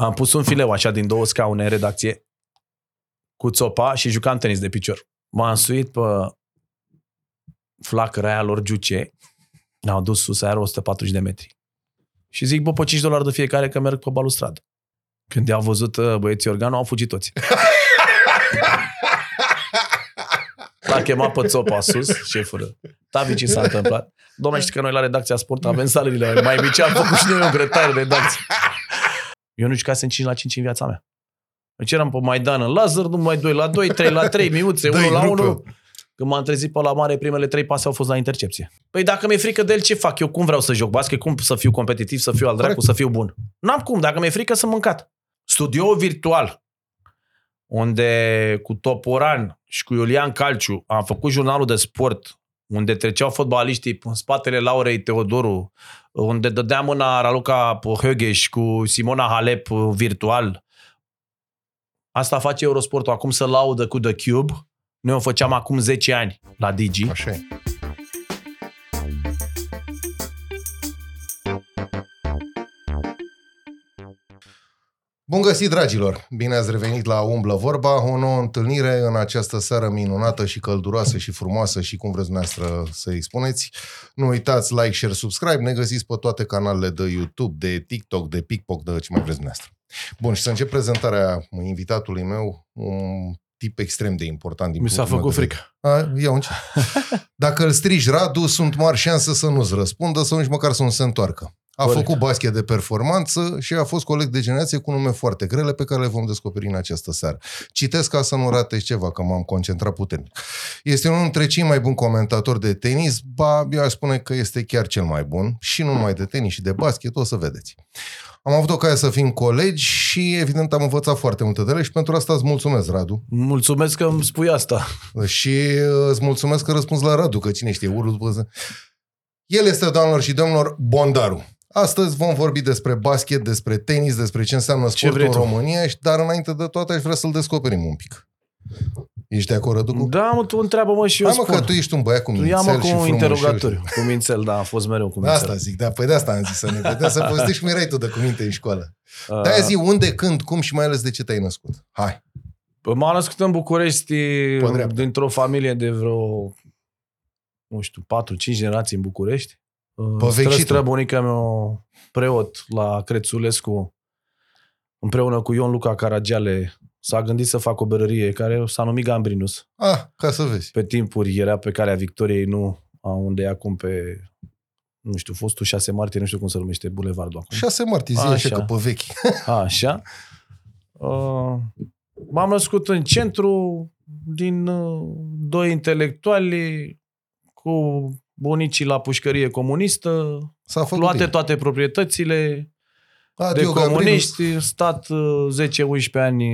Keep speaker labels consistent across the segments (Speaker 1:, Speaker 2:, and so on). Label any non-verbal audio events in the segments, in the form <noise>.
Speaker 1: Am pus un fileu așa din două scaune în redacție cu țopa și jucam tenis de picior. M-am suit pe flacăra aia lor Giuce. Ne-au dus sus, aia era 140 de metri. Și zic, bă, pe 5 dolari de fiecare că merg pe balustradă. Când i-au văzut uh, băieții organul, au fugit toți. L-a chemat pe țopa sus, șeful. Tavi, ce s-a întâmplat? Domnule, știi că noi la redacția sport avem salariile mai mici, am făcut și noi un grătar de redacție. Eu nu jucasem 5 la 5 în viața mea. Deci eram pe Maidan în laser, numai 2 la 2, 3 la 3, miuțe, 1 la 1. Când m-am trezit pe la mare, primele trei pase au fost la intercepție. Păi dacă mi-e frică de el, ce fac? Eu cum vreau să joc basket? Cum să fiu competitiv, să fiu al dracu, să fiu bun? N-am cum. Dacă mi-e frică, să mâncat. Studio virtual, unde cu Toporan și cu Iulian Calciu am făcut jurnalul de sport, unde treceau fotbaliștii în spatele Laurei Teodoru, unde dădea mâna Raluca Högeș cu Simona Halep virtual. Asta face Eurosportul acum să laudă cu The Cube. Noi o făceam acum 10 ani la Digi.
Speaker 2: Așa e. Bun găsit, dragilor! Bine ați revenit la Umblă Vorba, o nouă întâlnire în această seară minunată și călduroasă și frumoasă și cum vreți dumneavoastră să-i spuneți. Nu uitați like, share, subscribe, ne găsiți pe toate canalele de YouTube, de TikTok, de PicPoc, de ce mai vreți dumneavoastră. Bun, și să încep prezentarea invitatului meu, un tip extrem de important. Din
Speaker 1: Mi s-a făcut frică.
Speaker 2: A, ia un <laughs> Dacă îl strigi Radu, sunt mari șanse să nu-ți răspundă sau nici măcar să nu se întoarcă. A Corect. făcut basket de performanță și a fost coleg de generație cu nume foarte grele pe care le vom descoperi în această seară. Citesc ca să nu rateți ceva, că m-am concentrat puternic. Este unul dintre cei mai buni comentatori de tenis, ba, eu aș spune că este chiar cel mai bun, și nu numai de tenis și de basket, o să vedeți. Am avut ocazia să fim colegi și evident am învățat foarte multe de ele și pentru asta îți mulțumesc, Radu.
Speaker 1: Mulțumesc că îmi spui asta.
Speaker 2: Și îți mulțumesc că răspunzi la Radu, că cine știe, urul după... El este, doamnelor și domnilor, Bondaru. Astăzi vom vorbi despre basket, despre tenis, despre ce înseamnă sportul în România, dar înainte de toate aș vrea să-l descoperim un pic. Ești de acord, Răducu?
Speaker 1: Da, mă, tu întreabă-mă și eu
Speaker 2: Hai, mă, spun. că tu ești un băiat cu mințel
Speaker 1: Ia-mă cu un interrogatoriu. Cu mințel, da, a fost mereu cu mințel.
Speaker 2: Asta zic, da, păi de asta am zis să ne vedem, să povestești cum erai tu de cuvinte în școală. Uh... Dar zi unde, când, cum și mai ales de ce te-ai născut. Hai.
Speaker 1: Păi m-am născut în București dintr-o familie de vreo, nu știu, 4-5 generații în București. Povestită. Străbunica mea preot la Crețulescu împreună cu Ion Luca Caragiale s-a gândit să facă o berărie care s-a numit Gambrinus.
Speaker 2: Ah, ca să vezi.
Speaker 1: Pe timpuri era pe calea Victoriei, nu unde e acum pe nu știu, fostul 6 martie, nu știu cum se numește bulevardul acum.
Speaker 2: 6 martie, zi așa, așa că pe vechi.
Speaker 1: așa. <laughs> Uh, m-am născut în centru din uh, doi intelectuali cu bunicii la pușcărie comunistă, S-a făcut luate bine. toate proprietățile Adio, de comuniști, Gabriel. stat 10-11 uh, ani,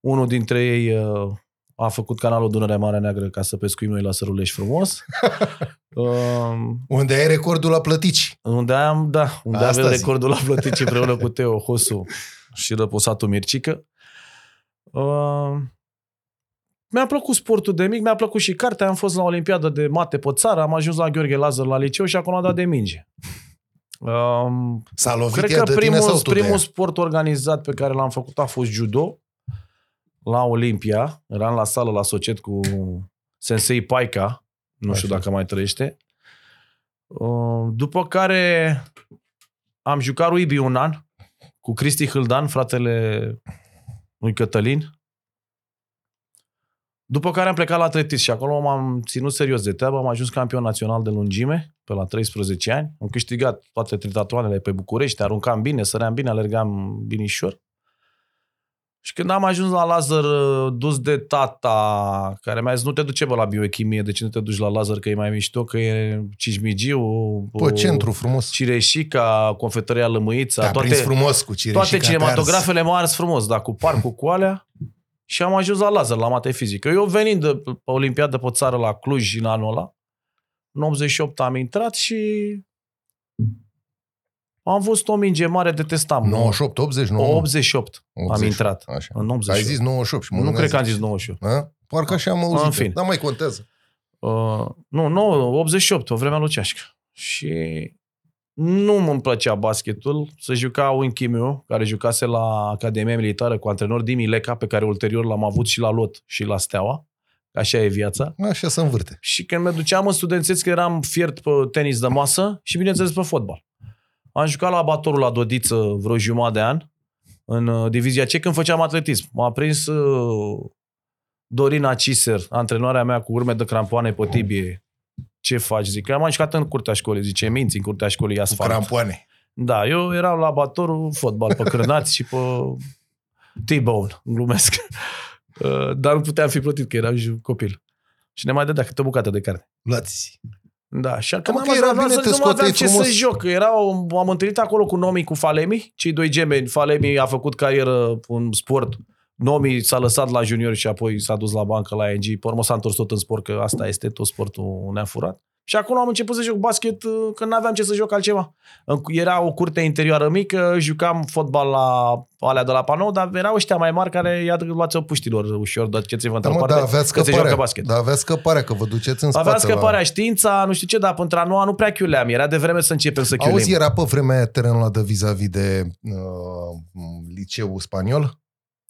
Speaker 1: unul dintre ei uh, a făcut canalul Dunărea Marea Neagră ca să pescuim noi la Sărulești frumos. <laughs>
Speaker 2: Um, unde ai recordul la plătici.
Speaker 1: Unde am, da, unde Asta avem zi. recordul la plătici <laughs> împreună cu Teo Hosu și răposatul Mircică. Uh, mi-a plăcut sportul de mic, mi-a plăcut și cartea, am fost la Olimpiadă de mate pe țară, am ajuns la Gheorghe Lazar la liceu și acum am dat de minge.
Speaker 2: Um, S-a lovit
Speaker 1: cred că primul, primul sport organizat pe care l-am făcut a fost judo la Olimpia. Eram la sală la Societ cu Sensei Paica, nu Așa. știu dacă mai trăiește. Uh, după care am jucat rugby un an cu Cristi Hâldan, fratele lui Cătălin. După care am plecat la atletism și acolo m-am ținut serios de treabă. Am ajuns campion național de lungime pe la 13 ani. Am câștigat toate tritatoanele pe București, aruncam bine, săream bine, alergam binișor. Și când am ajuns la laser dus de tata, care mi-a zis, nu te duce bă la biochimie, de ce nu te duci la laser, că e mai mișto, că e Cismigiu,
Speaker 2: Pe centru frumos.
Speaker 1: Cireșica, Confetăria Lămâița,
Speaker 2: Te-a toate,
Speaker 1: frumos
Speaker 2: cu Cireșica
Speaker 1: toate cinematografele m-au frumos, dar cu parcul, cu alea. Și am ajuns la laser, la mate fizică. Eu venind de pe Olimpiadă pe țară la Cluj în anul ăla, în 88 am intrat și am văzut o minge mare, detestam.
Speaker 2: 98, 89?
Speaker 1: 88, 88 am intrat. Așa. În 88.
Speaker 2: Ai zis 98 și
Speaker 1: Nu cred că am zis 98.
Speaker 2: A? Parcă așa am auzit. În fin. Dar mai contează.
Speaker 1: Uh, nu, 9, 88, o vremea lucească. Și Nu îmi plăcea basketul. Se juca un chimiu, care jucase la Academia Militară cu antrenor Dimi Leca, pe care ulterior l-am avut și la Lot și la Steaua. Așa e viața.
Speaker 2: Așa se învârte.
Speaker 1: Și când mă duceam în studențeț, că eram fiert pe tenis de masă și bineînțeles pe fotbal. Am jucat la abatorul la Dodiță vreo jumătate de an, în uh, divizia C, când făceam atletism. M-a prins uh, Dorina Ciser, antrenoarea mea cu urme de crampoane pe tibie. Ce faci? Zic, am jucat în curtea școlii. Zice, minți în curtea școlii
Speaker 2: Cu
Speaker 1: asfalt.
Speaker 2: crampoane.
Speaker 1: Da, eu eram la abatorul fotbal pe crânați și pe T-bone, glumesc. <laughs> Uh, Dar nu puteam fi plătit, că eram ju- copil. Și ne mai dădea câte o bucată de carne.
Speaker 2: Luați.
Speaker 1: Da, și când
Speaker 2: mă,
Speaker 1: am
Speaker 2: că era
Speaker 1: ajuns,
Speaker 2: bine, te
Speaker 1: nu mai aveam
Speaker 2: scoteai
Speaker 1: ce
Speaker 2: frumos.
Speaker 1: să joc. Era, o- m-am întâlnit acolo cu Nomi, cu Falemi, cei doi gemeni. Falemi a făcut carieră în sport. Nomi s-a lăsat la junior și apoi s-a dus la bancă la ING. Pe urmă s-a întors tot în sport, că asta este tot sportul ne-a furat. Și acolo am început să joc basket uh, când nu aveam ce să joc altceva. În- Era o curte interioară mică, jucam fotbal la alea de la panou, dar erau ăștia mai mari care i-a luați-o puștilor ușor, dați-vă
Speaker 2: Da,
Speaker 1: într-o
Speaker 2: mă,
Speaker 1: parte,
Speaker 2: da, aveați
Speaker 1: că se joacă
Speaker 2: scăparea.
Speaker 1: basket.
Speaker 2: Da, aveați scăparea, că vă duceți în spate.
Speaker 1: Avea scăparea,
Speaker 2: La...
Speaker 1: știința, nu știu ce, dar pentru a noua nu prea chiuleam. Era de vreme să începem să chiulim.
Speaker 2: Auzi, era pe vremea aia terenul ăla de vis-a-vis de uh, liceul spaniol?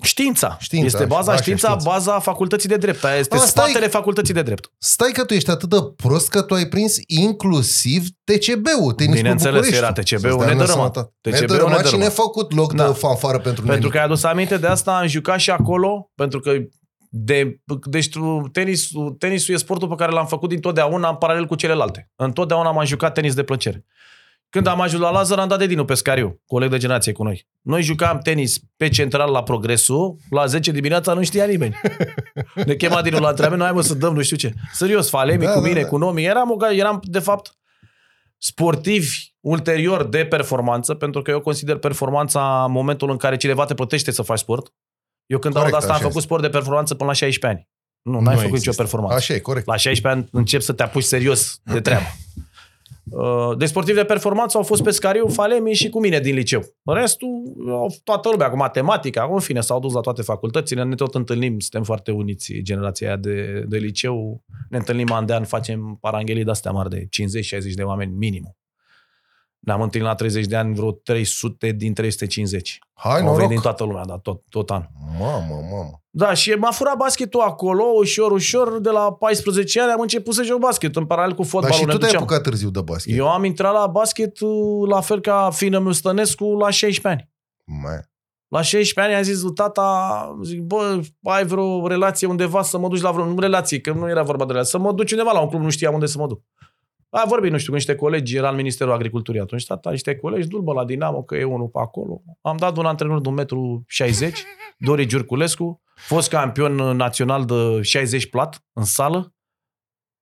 Speaker 1: Știința.
Speaker 2: Știința,
Speaker 1: este baza
Speaker 2: așa,
Speaker 1: știința,
Speaker 2: știința.
Speaker 1: baza facultății de drept. Aia este
Speaker 2: A, stai-
Speaker 1: spatele facultății de drept.
Speaker 2: Stai că tu ești atât de prost că tu ai prins inclusiv TCB-ul, tenis
Speaker 1: Bineînțeles, era TCB-ul nedărâmat. TCB-ul
Speaker 2: Nedărâmat și
Speaker 1: nedărâmat.
Speaker 2: nefăcut loc
Speaker 1: Da.
Speaker 2: de fanfară pentru
Speaker 1: Pentru
Speaker 2: nenic.
Speaker 1: că ai adus aminte de asta, am jucat și acolo, pentru că de, deci tu- tenisul, tenisul e sportul pe care l-am făcut dintotdeauna în paralel cu celelalte. Întotdeauna m-am jucat tenis de plăcere. Când am ajuns la Lazar, am dat de Dinu Pescariu, coleg de generație cu noi. Noi jucam tenis pe central la Progresul, la 10 dimineața nu știa nimeni. Ne chema Dinu la antrenament, noi hai mă să dăm nu știu ce. Serios, Falemi
Speaker 2: Da,
Speaker 1: cu
Speaker 2: da,
Speaker 1: mine,
Speaker 2: da.
Speaker 1: cu Nomi, eram, o, eram de fapt sportivi ulterior de performanță, pentru că eu consider performanța în momentul în care cineva te plătește să faci sport. Eu când
Speaker 2: Corect,
Speaker 1: aud asta am
Speaker 2: așa
Speaker 1: făcut sport de performanță până la 16 ani. Nu,
Speaker 2: Nu
Speaker 1: n-ai făcut
Speaker 2: există.
Speaker 1: nicio performanță.
Speaker 2: Așa e, corect.
Speaker 1: La 16 ani încep să te apuci serios de treabă. Uh, De sportivi de performanță au fost Pescariu, Falemi și cu mine din liceu. Restul, au- toată lumea cu matematica, în fine, s-au dus la toate facultățile, ne tot întâlnim, suntem foarte uniți, generația aia de, de liceu, ne întâlnim an de an, facem paranghelii de-astea mari de 50-60 de oameni minim. Ne-am întâlnit la 30 de ani vreo 300 din 350.
Speaker 2: Hai,
Speaker 1: Au venit
Speaker 2: noroc.
Speaker 1: din toată lumea, da, tot, tot anul.
Speaker 2: Mamă, mamă.
Speaker 1: Da, și m-a furat basketul acolo, ușor, ușor, de la 14 ani am început să joc basket, în paralel cu
Speaker 2: Dar
Speaker 1: fotbalul.
Speaker 2: și
Speaker 1: ne
Speaker 2: tu te-ai
Speaker 1: duceam.
Speaker 2: apucat târziu de basket.
Speaker 1: Eu am intrat la basket uh, la fel ca fină meu Stănescu la 16 ani.
Speaker 2: Mai.
Speaker 1: La 16 ani am zis lui tata, zic, bă, ai vreo relație undeva să mă duci la vreo nu relație, că nu era vorba de relație, să mă duci undeva la un club, nu știam unde să mă duc. A vorbit, nu știu, cu niște colegi, era în Ministerul Agriculturii atunci, tata, niște colegi, du-l bă la Dinamo, că e unul pe acolo. Am dat un antrenor de 1,60 m, Dori Giurculescu, fost campion național de 60 plat în sală,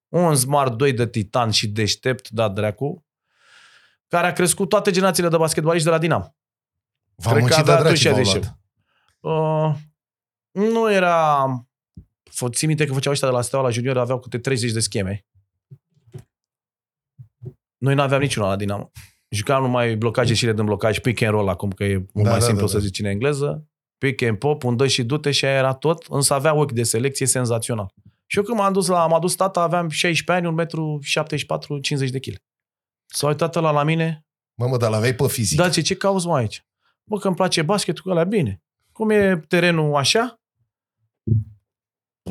Speaker 1: un smart 2 de titan și deștept, da dracu, care a crescut toate generațiile de basketbaliști de la Dinamo.
Speaker 2: V-am
Speaker 1: Cred că
Speaker 2: muncit de
Speaker 1: avea
Speaker 2: draci,
Speaker 1: atunci
Speaker 2: v-au
Speaker 1: 60.
Speaker 2: luat.
Speaker 1: Uh, nu era... Fă- Ții minte că făceau ăștia de la Steaua la junior, aveau câte 30 de scheme. Noi nu aveam niciuna la Dinamo. Jucam numai blocaje și din blocaj, pick and roll acum, că e mult
Speaker 2: Da,
Speaker 1: mai
Speaker 2: da,
Speaker 1: simplu
Speaker 2: da,
Speaker 1: să
Speaker 2: da.
Speaker 1: zici în engleză. Pick and pop, un dă și dute și aia era tot, însă avea ochi de selecție senzațional. Și eu când m-am dus la, m-a dus tata, aveam 16 ani, 1,74 m, 50 de kg. S-a uitat la la mine,
Speaker 2: Mamă, dar l-aveai pe fizic.
Speaker 1: da, ce, ce cauți mai aici? Bă, că îmi place basketul, că ăla bine. Cum e terenul așa?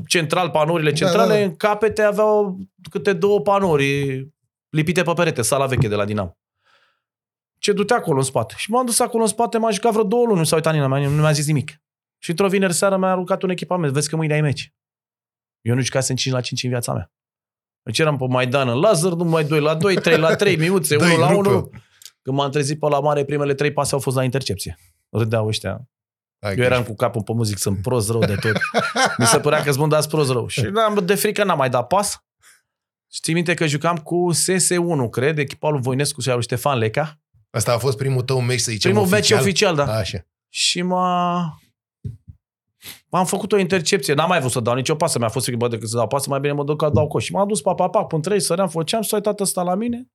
Speaker 1: Central, panourile
Speaker 2: Da,
Speaker 1: centrale,
Speaker 2: da, da.
Speaker 1: în capete aveau câte două panouri lipite pe perete, sala veche de la Dinamo. Ce du-te acolo în spate. Și m-am dus acolo în spate, m-a jucat vreo două luni, nu s-a uitat nimeni, nu mi-a zis nimic. Și într-o vineri seara mi-a aruncat un echipament, vezi că mâine ai meci. Eu nu jucasem 5 la 5 în viața mea. Deci eram pe Maidan în Lazar, numai 2 la 2, 3 la 3, <laughs> miuțe,
Speaker 2: Dă-i
Speaker 1: 1 la
Speaker 2: grupă.
Speaker 1: 1. Când m-am trezit pe la mare, primele trei pase au fost la intercepție. Râdeau ăștia.
Speaker 2: Hai
Speaker 1: Eu
Speaker 2: că
Speaker 1: eram cu capul pe muzic, sunt prost rău de tot. <laughs> Mi se părea că zbundați prost rău. Și n-am, de frică n-am mai dat pas. Știi minte că jucam cu SS1, cred, echipa lui Voinescu și al lui Ștefan Leca.
Speaker 2: Asta a fost primul tău meci, să zicem,
Speaker 1: Primul meci
Speaker 2: oficial.
Speaker 1: oficial, da.
Speaker 2: Așa.
Speaker 1: Și m-a... Am făcut o intercepție, n-am mai vrut să dau nicio pasă, mi-a fost frică, bă, decât să dau pasă, mai bine mă duc că dau coș. Și m-am dus pa, pa, pa, până trei, săream, făceam, s-a uitat ăsta la mine.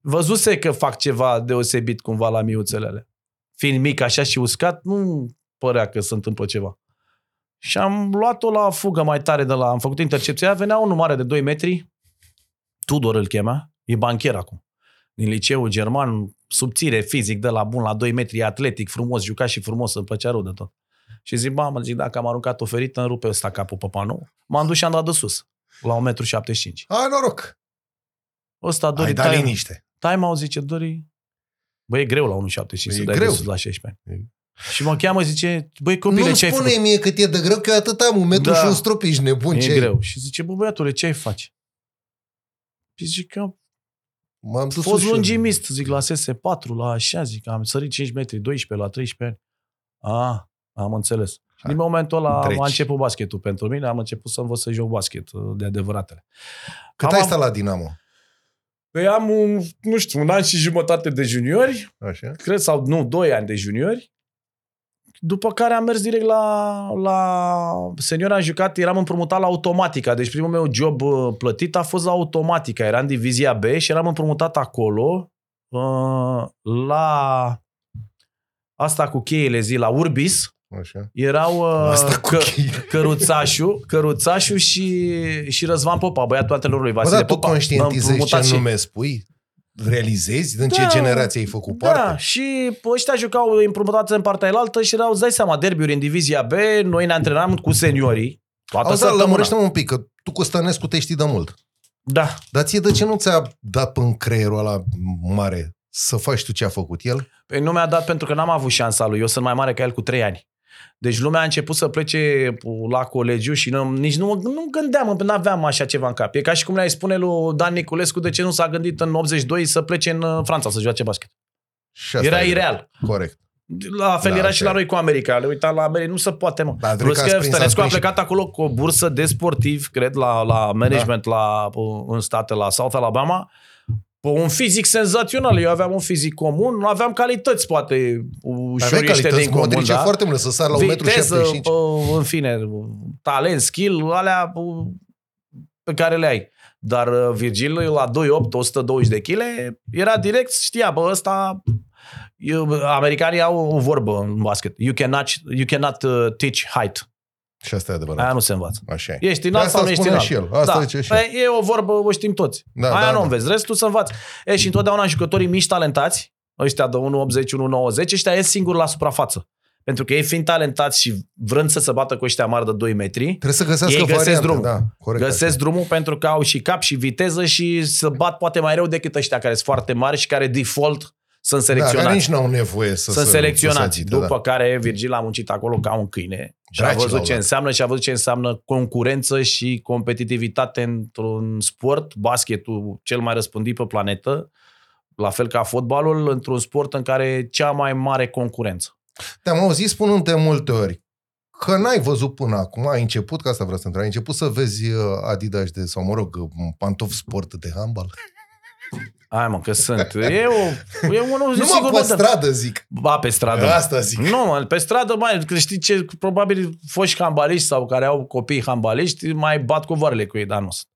Speaker 1: Văzuse că fac ceva deosebit cumva la miuțele alea. Fiind mic așa și uscat, nu părea că se întâmplă ceva. Și am luat-o la fugă mai tare de la... Am făcut intercepția, venea unul mare de 2 metri, Tudor îl chema, e bancher acum. din liceul german, subțire fizic, de la bun la 2 metri, atletic, frumos, juca și frumos, îmi plăcea rău de tot. Și zic, mamă, zic, dacă am aruncat o ferită, îmi rupe ăsta capul pe panou. M-am dus și am dat de sus, la 1,75 m.
Speaker 2: Hai noroc!
Speaker 1: Ăsta, Dori,
Speaker 2: Ai dat
Speaker 1: tai,
Speaker 2: liniște.
Speaker 1: tai m zice, Dori, băi, e greu la 1,75
Speaker 2: E
Speaker 1: să dai
Speaker 2: greu.
Speaker 1: de sus la 16 ani.
Speaker 2: E-
Speaker 1: Și mă cheamă, zice, băi, copile,
Speaker 2: Nu
Speaker 1: ce ai
Speaker 2: spune
Speaker 1: făcut?
Speaker 2: mie cât e de greu, că eu atât am un metru
Speaker 1: Da.
Speaker 2: și un strop, ești nebun.
Speaker 1: E
Speaker 2: ce ai?
Speaker 1: greu. Și zice, bă, băiatule, ce ai face? Și zic că am
Speaker 2: M-am dus
Speaker 1: fost
Speaker 2: ușor.
Speaker 1: lungimist, zic, la SS4, la așa, zic, am sărit 5 metri, 12 la 13 ani. Ah, am înțeles. Și din momentul ăla
Speaker 2: Treci.
Speaker 1: a început basketul pentru mine, am început să învăț să joc basket uh, de adevăratele.
Speaker 2: Cât
Speaker 1: Am
Speaker 2: ai
Speaker 1: av-
Speaker 2: stat la Dinamo?
Speaker 1: Păi am, un, nu știu, un an și jumătate de juniori,
Speaker 2: Așa?
Speaker 1: cred, sau nu, doi ani de juniori. După care am mers direct la, la senior, am jucat, eram împrumutat la Automatica. Deci primul meu job uh, plătit a fost la Automatica. Era în divizia B și eram împrumutat acolo uh, la asta cu cheile zi, la Urbis.
Speaker 2: Așa.
Speaker 1: Erau uh,
Speaker 2: Asta cu
Speaker 1: că,
Speaker 2: cheii.
Speaker 1: căruțașul, căruțașul și, și Răzvan Popa, băiatul antelorului
Speaker 2: Bă,
Speaker 1: Vasile
Speaker 2: dar tu
Speaker 1: Popa.
Speaker 2: conștientizezi
Speaker 1: împrumutat
Speaker 2: ce
Speaker 1: și-
Speaker 2: nume spui? Realizezi din ce
Speaker 1: Da.
Speaker 2: generație ai făcut
Speaker 1: Da,
Speaker 2: parte?
Speaker 1: și ăștia jucau împrumutați în partea elaltă și erau, îți dai seama, derbiuri în divizia B, noi ne antrenam cu seniorii. Toată
Speaker 2: Auzi, dar
Speaker 1: săptămâna.
Speaker 2: lămurește un pic, că tu cu Stănescu te știi de mult.
Speaker 1: Da.
Speaker 2: Dar ție de ce nu ți-a dat în creierul ăla mare să faci tu ce a făcut el?
Speaker 1: Păi nu mi-a dat pentru că n-am avut șansa lui. Eu sunt mai mare ca el cu trei ani. Deci lumea a început să plece la colegiu și nu, nici nu, nu gândeam, nu aveam așa ceva în cap. E ca și cum le-ai spune lui Dan Niculescu de ce nu s-a gândit în 82 să plece în uh, Franța să joace basket.
Speaker 2: Și asta
Speaker 1: Era
Speaker 2: e
Speaker 1: ireal.
Speaker 2: Corect.
Speaker 1: La fel
Speaker 2: Da,
Speaker 1: era
Speaker 2: asta
Speaker 1: și
Speaker 2: e.
Speaker 1: la noi cu America. Le uitam la America, nu se poate, mă.
Speaker 2: Da,
Speaker 1: Plus
Speaker 2: cred că
Speaker 1: că
Speaker 2: ați prins,
Speaker 1: Stănescu a
Speaker 2: ați prins
Speaker 1: plecat acolo cu o bursă de sportiv, cred, la, la management la, în state, la South Alabama. Pe un fizic senzațional. Eu aveam un fizic comun, nu aveam calități, poate,
Speaker 2: Aveai
Speaker 1: ușoriște
Speaker 2: calități
Speaker 1: din comun,
Speaker 2: modrice
Speaker 1: da?
Speaker 2: foarte mult, să sar la 1,75
Speaker 1: Viteză,
Speaker 2: m.
Speaker 1: pă, în fine, talent, skill, alea pă, pe care le ai. Dar uh, Virgil la 2,8, 120 de kg, era direct, știa, bă, ăsta... Eu, americanii au o vorbă în basket. You cannot, you cannot uh, teach height.
Speaker 2: Și asta e adevărat.
Speaker 1: Aia nu se învață.
Speaker 2: Așa e.
Speaker 1: Ești
Speaker 2: Păi
Speaker 1: înalt
Speaker 2: asta
Speaker 1: sau nu ești
Speaker 2: spune
Speaker 1: înalt.
Speaker 2: și el. Asta
Speaker 1: da.
Speaker 2: zice și
Speaker 1: Păi e o vorbă, o știm toți.
Speaker 2: Da,
Speaker 1: Aia
Speaker 2: da,
Speaker 1: nu
Speaker 2: da.
Speaker 1: înveți, restul să învați. E, și întotdeauna jucătorii mici talentați, ăștia de 1,80, 1,90, ăștia ies singuri la suprafață. Pentru că ei fiind talentați și vrând să se bată cu ăștia mari de 2 metri,
Speaker 2: Trebuie să găsească
Speaker 1: Ei găsesc
Speaker 2: variante.
Speaker 1: drumul.
Speaker 2: Da, corect.
Speaker 1: găsesc drumul pentru că au și cap și viteză și să bat poate mai rău decât ăștia care sunt foarte mari și care default sunt
Speaker 2: Da, care
Speaker 1: selecționați.
Speaker 2: nici n-au nevoie să
Speaker 1: sunt
Speaker 2: se,
Speaker 1: selecționați.
Speaker 2: Să se agite,
Speaker 1: După
Speaker 2: da.
Speaker 1: care Virgil a muncit acolo ca un câine și a
Speaker 2: Dracii
Speaker 1: văzut
Speaker 2: l-au
Speaker 1: ce
Speaker 2: dat.
Speaker 1: înseamnă și a văzut ce înseamnă concurență și competitivitate într-un sport, basketul cel mai răspândit pe planetă, la fel ca fotbalul, într-un sport în care e cea mai mare concurență.
Speaker 2: Te-am auzit spunând de multe ori că n-ai văzut până acum, ai început, că asta vreau să întreb, ai început să vezi uh, Adidas de, sau mă rog, uh, pantofi sport de handbal?
Speaker 1: Hai mă, că sunt. E, o, e unul,
Speaker 2: Nu
Speaker 1: sigur,
Speaker 2: mă, pe
Speaker 1: modern.
Speaker 2: stradă zic.
Speaker 1: Ba, pe stradă.
Speaker 2: Asta zic.
Speaker 1: Nu, mă, pe stradă mai, că știi ce, probabil foști handbaliști sau care au copii handbaliști mai bat cu vările cu ei, dar nu sunt.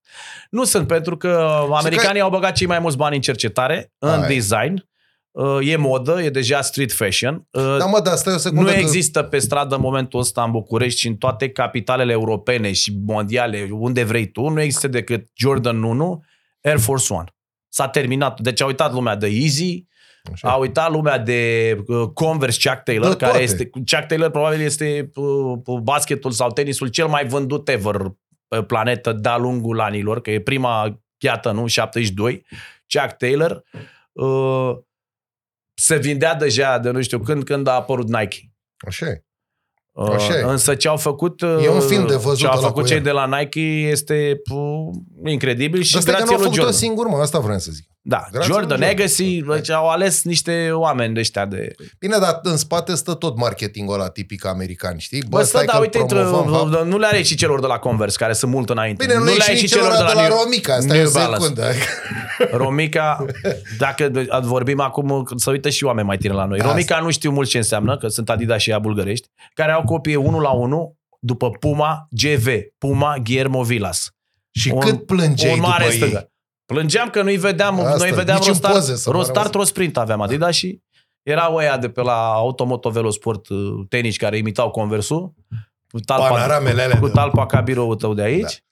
Speaker 1: Nu sunt, pentru că americanii au băgat cei mai mulți bani în cercetare, în
Speaker 2: Hai.
Speaker 1: design, Uh, e modă, e deja street fashion. Uh,
Speaker 2: Da, mă, dar stai o secundă
Speaker 1: nu
Speaker 2: că...
Speaker 1: există pe stradă în momentul ăsta în București și în toate capitalele europene și mondiale, unde vrei tu, nu există decât Jordan 1, Air Force One. S-a terminat. Deci a uitat lumea de Easy,
Speaker 2: Așa.
Speaker 1: a uitat lumea de uh, Converse Chuck Taylor,
Speaker 2: De
Speaker 1: care
Speaker 2: toate.
Speaker 1: este, Chuck Taylor probabil este uh, basketul sau tenisul cel mai vândut ever pe planetă de-a lungul anilor, că e prima gheată, nu? 72. Chuck Taylor uh, se vindea deja de nu știu când, când a apărut Nike.
Speaker 2: Așa e.
Speaker 1: Uh,
Speaker 2: Așa e.
Speaker 1: Însă ce au făcut, uh,
Speaker 2: E un film de văzut
Speaker 1: ce au
Speaker 2: ăla
Speaker 1: făcut
Speaker 2: cu
Speaker 1: cei
Speaker 2: el.
Speaker 1: de la Nike este uh, incredibil și
Speaker 2: Și asta e că
Speaker 1: grație
Speaker 2: nu au
Speaker 1: lui
Speaker 2: făcut-o
Speaker 1: Jordan.
Speaker 2: singur, mă, asta vreau să zic.
Speaker 1: Da,
Speaker 2: Grație
Speaker 1: Jordan,
Speaker 2: lui Jordan.
Speaker 1: Legacy, deci au ales niște oameni de ăștia de...
Speaker 2: Bine, dar în spate stă tot marketingul ăla tipic american, știi?
Speaker 1: Bă, stă,
Speaker 2: stai
Speaker 1: da,
Speaker 2: că
Speaker 1: uite, intră,
Speaker 2: promovăm, hap.
Speaker 1: nu le are și celor de la Converse, care sunt mult înainte.
Speaker 2: Bine, nu,
Speaker 1: le
Speaker 2: e și
Speaker 1: ai
Speaker 2: nici celor de la,
Speaker 1: New-
Speaker 2: Romica, stai o
Speaker 1: New Balance.
Speaker 2: secundă. <laughs>
Speaker 1: Romica, dacă vorbim acum, să uită și oameni mai tineri la noi.
Speaker 2: Asta.
Speaker 1: Romica nu știu mult ce înseamnă, că sunt Adidas și ea bulgărești, care au copie 1 la 1 după Puma GV, Puma Guillermo Villas.
Speaker 2: Și
Speaker 1: Un-
Speaker 2: cât plângeai
Speaker 1: un mare
Speaker 2: după
Speaker 1: stângă.
Speaker 2: ei?
Speaker 1: Plângeam că nu-i vedeam,
Speaker 2: Asta,
Speaker 1: noi vedeam
Speaker 2: nici în
Speaker 1: Rostar,
Speaker 2: poze să mă
Speaker 1: Rostar
Speaker 2: rămâs.
Speaker 1: Trosprint aveam Adidas și erau ăia de pe la Automoto Velosport uh, tenici care imitau Conversul cu talpa,
Speaker 2: Panoramele alea
Speaker 1: cu
Speaker 2: de-
Speaker 1: talpa ca biroul tău de aici.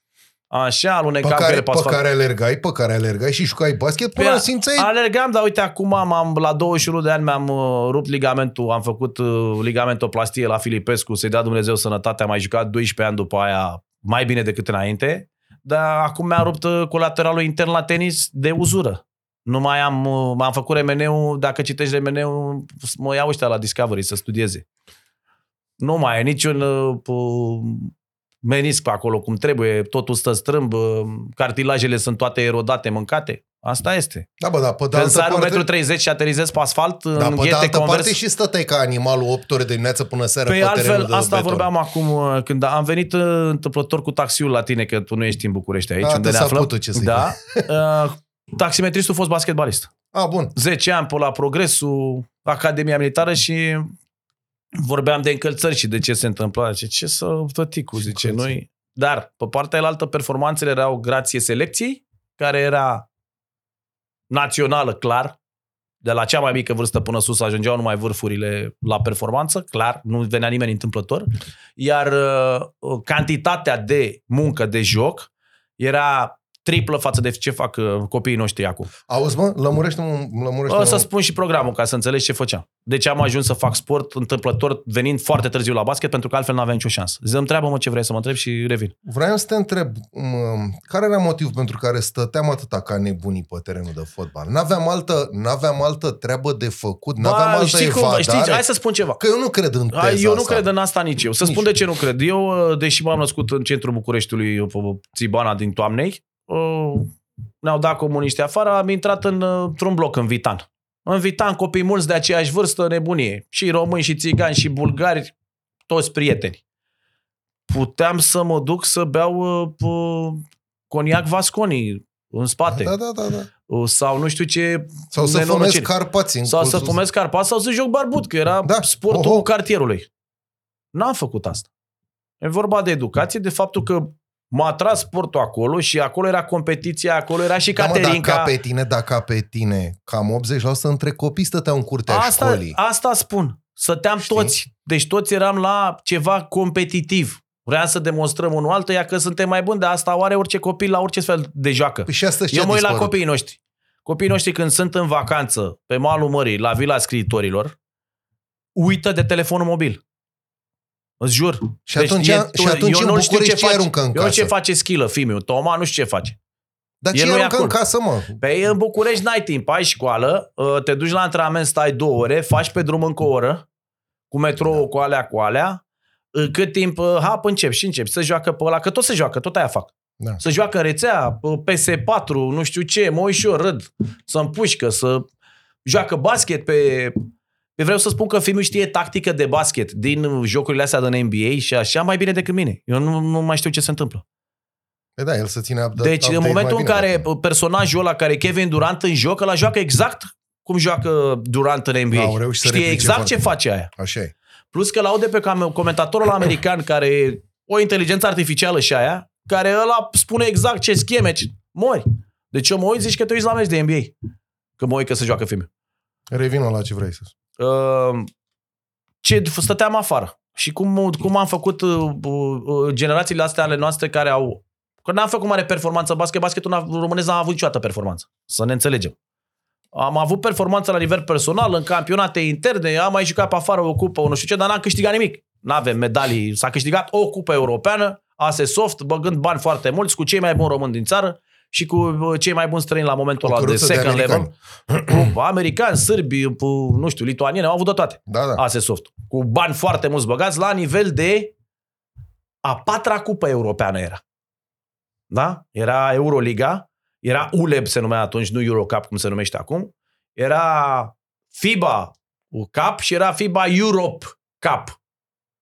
Speaker 1: Așa,
Speaker 2: Pe
Speaker 1: alunecam cu
Speaker 2: care,
Speaker 1: ele pe
Speaker 2: pe
Speaker 1: asfalt.
Speaker 2: care alergai, pe care alergai și jucai basket până
Speaker 1: Păi,
Speaker 2: simțeai...
Speaker 1: Alergam, dar uite, acum am, la 21 de ani mi-am uh, rupt ligamentul, am făcut uh, ligamentoplastie la Filipescu, să-i dea Dumnezeu sănătate, am mai jucat 12 ani după aia, mai bine decât înainte, dar acum mi-am rupt uh, colateralul intern la tenis de uzură. Nu mai am, uh, m-am făcut remeneu, dacă citești remeneu, mă iau ăștia la Discovery să studieze. Nu mai e niciun uh, p- menisc pe acolo cum trebuie, totul stă strâmb, uh, cartilajele sunt toate erodate, mâncate. Asta este.
Speaker 2: Da, bă, da, pe de
Speaker 1: Când
Speaker 2: altă
Speaker 1: sar
Speaker 2: parte...
Speaker 1: 1,30 m și aterizez pe asfalt,
Speaker 2: Da,
Speaker 1: în
Speaker 2: pe de
Speaker 1: ghete
Speaker 2: altă
Speaker 1: convers...
Speaker 2: parte și stăteai ca animalul 8 ore de dimineață până seara
Speaker 1: Păi
Speaker 2: pe terenul
Speaker 1: altfel,
Speaker 2: de
Speaker 1: asta
Speaker 2: beton.
Speaker 1: vorbeam acum, uh, când am venit uh, întâmplător cu taxiul la tine, că tu nu ești în București aici,
Speaker 2: Da,
Speaker 1: unde
Speaker 2: te
Speaker 1: ne aflăm.
Speaker 2: sapută, ce să-i
Speaker 1: da. Uh, taximetristul a fost basketbalist.
Speaker 2: A, bun.
Speaker 1: 10 ani pe la Progresul, Academia Militară și vorbeam de încălțări și de ce se întâmpla. Ce, ce să tăticu, zice
Speaker 2: Încălțări.
Speaker 1: noi. Dar, pe partea elaltă, performanțele erau grație selecției, care era națională, clar, de la cea mai mică vârstă până sus ajungeau numai vârfurile la performanță, clar, nu venea nimeni întâmplător, iar uh, cantitatea de muncă, de joc, era triplă față de ce fac uh, copiii noștri acum.
Speaker 2: Auzi, mă, lămurește-mă, lămurește-mă.
Speaker 1: O să spun și programul ca să înțelegi ce făceam. De ce am ajuns să fac sport întâmplător venind foarte târziu la basket, pentru că altfel nu aveam nicio șansă. Zi, întreabă-mă ce vrei să mă întreb și revin.
Speaker 2: Vreau să te întreb, mă, care era motivul pentru care stăteam atâta ca nebunii pe terenul de fotbal? N-aveam altă, n-aveam altă treabă de făcut, n-aveam altă
Speaker 1: știi cum,
Speaker 2: evadare.
Speaker 1: știi, hai să spun ceva.
Speaker 2: Că eu nu cred în teza
Speaker 1: Hai, eu nu
Speaker 2: asta.
Speaker 1: cred în asta nici eu. Să
Speaker 2: Nici
Speaker 1: spun
Speaker 2: eu.
Speaker 1: de ce nu cred. Eu, uh, deși m-am născut în centrul Bucureștiului, pe Țibana din Toamnei, uh, ne-au dat comuniști afară, am intrat în, uh, într-un bloc în Vitan. În Vitan, copii mulți de aceeași vârstă, nebunie. Și români, și țigani, și bulgari, toți prieteni. Puteam să mă duc să beau uh, p- coniac Vasconi în spate.
Speaker 2: Da, da, da, da.
Speaker 1: Uh, Sau nu știu ce
Speaker 2: Sau să fumez
Speaker 1: nenorociri.
Speaker 2: carpați. în
Speaker 1: Sau să
Speaker 2: colțul-
Speaker 1: fumez carpa sau să joc barbut, că era
Speaker 2: Da.
Speaker 1: da. sportul
Speaker 2: Oho.
Speaker 1: cartierului. N-am făcut asta. E vorba de educație, de faptul că m-a tras sportul acolo și acolo era competiția, acolo era și
Speaker 2: Da, mă,
Speaker 1: Caterinca.
Speaker 2: dacă pe tine, dacă pe tine, cam 80% între copii stăteau în curtea
Speaker 1: asta,
Speaker 2: școlii.
Speaker 1: asta spun. Stăteam
Speaker 2: Știi?
Speaker 1: toți. Deci toți eram la ceva competitiv. Vreau să demonstrăm unul altuia că suntem mai buni, de asta are orice copil la orice fel de joacă.
Speaker 2: Păi și asta ce
Speaker 1: Eu
Speaker 2: a
Speaker 1: mă uit la
Speaker 2: dispărut?
Speaker 1: copiii noștri. Copiii noștri când sunt în vacanță pe malul mării, la Vila Scriitorilor, uită de telefonul mobil. Îți jur.
Speaker 2: Și atunci, și atunci în
Speaker 1: nu știu
Speaker 2: București ce
Speaker 1: face.
Speaker 2: aruncă în
Speaker 1: Eu
Speaker 2: casă?
Speaker 1: ce face schilă, fiul Toma, nu știu ce face.
Speaker 2: Dar
Speaker 1: El
Speaker 2: ce
Speaker 1: nu e
Speaker 2: aruncă în
Speaker 1: acolo.
Speaker 2: casă, mă?
Speaker 1: Pe în București n-ai timp, ai școală, uh, te duci la antrenament, stai două ore, faci pe drum încă o oră, cu metrou, cu alea, cu alea, Uh, cât timp, uh, hap, începi și începi să joacă pe ăla, că tot se joacă, tot aia fac.
Speaker 2: Da.
Speaker 1: Să joacă în rețea, uh, PS4, nu știu ce, mă uit și eu, râd, să împușcă, să joacă basket pe... pe vreau să spun că filmul știe tactică de basket din jocurile astea din NBA și așa mai bine decât mine. Eu nu, nu mai știu ce se întâmplă.
Speaker 2: Păi da, el să ține up
Speaker 1: Deci în
Speaker 2: update
Speaker 1: momentul
Speaker 2: mai
Speaker 1: în
Speaker 2: bine,
Speaker 1: care
Speaker 2: dacă-
Speaker 1: personajul ăla care e Kevin Durant în joc, ăla joacă exact cum joacă Durant în NBA.
Speaker 2: Au reușit să
Speaker 1: Știe
Speaker 2: replice
Speaker 1: exact
Speaker 2: foarte
Speaker 1: ce face aia.
Speaker 2: Așa e.
Speaker 1: Plus că laude pe cam- comentatorul american care e o inteligență artificială și aia, care ăla spune exact ce scheme, ce... mori. Deci eu mă uit, zici că te uiți la meci de NBA. Că mă uit că se joacă filme.
Speaker 2: Revină la ce vrei să spun.
Speaker 1: Uh, ce stăteam afară. Și cum, cum am făcut uh, uh, generațiile astea ale noastre care au... Că n-am făcut mare performanță basket, basketul n-a- românesc n-a avut niciodată performanță. Să ne înțelegem. Am avut performanță la nivel personal, în campionate interne, am mai jucat pe afară o cupă, o nu știu ce, dar n-am câștigat nimic. N-avem medalii. S-a câștigat o cupă europeană, ASE Soft, băgând bani foarte mulți, cu cei mai buni români din țară și cu uh, cei mai buni străini la momentul
Speaker 2: O
Speaker 1: ăla de
Speaker 2: căruță de
Speaker 1: second
Speaker 2: americani.
Speaker 1: level. Cu americani, sârbi, cu, nu știu, lituanieni, au avut de toate.
Speaker 2: Da, da.
Speaker 1: ASE Soft. Cu bani foarte mulți băgați la nivel de a patra cupă europeană era. Da? Era Euroliga, era ULEB se numea atunci, nu Eurocup cum se numește acum. Era FIBA Cup și era FIBA Europe Cup.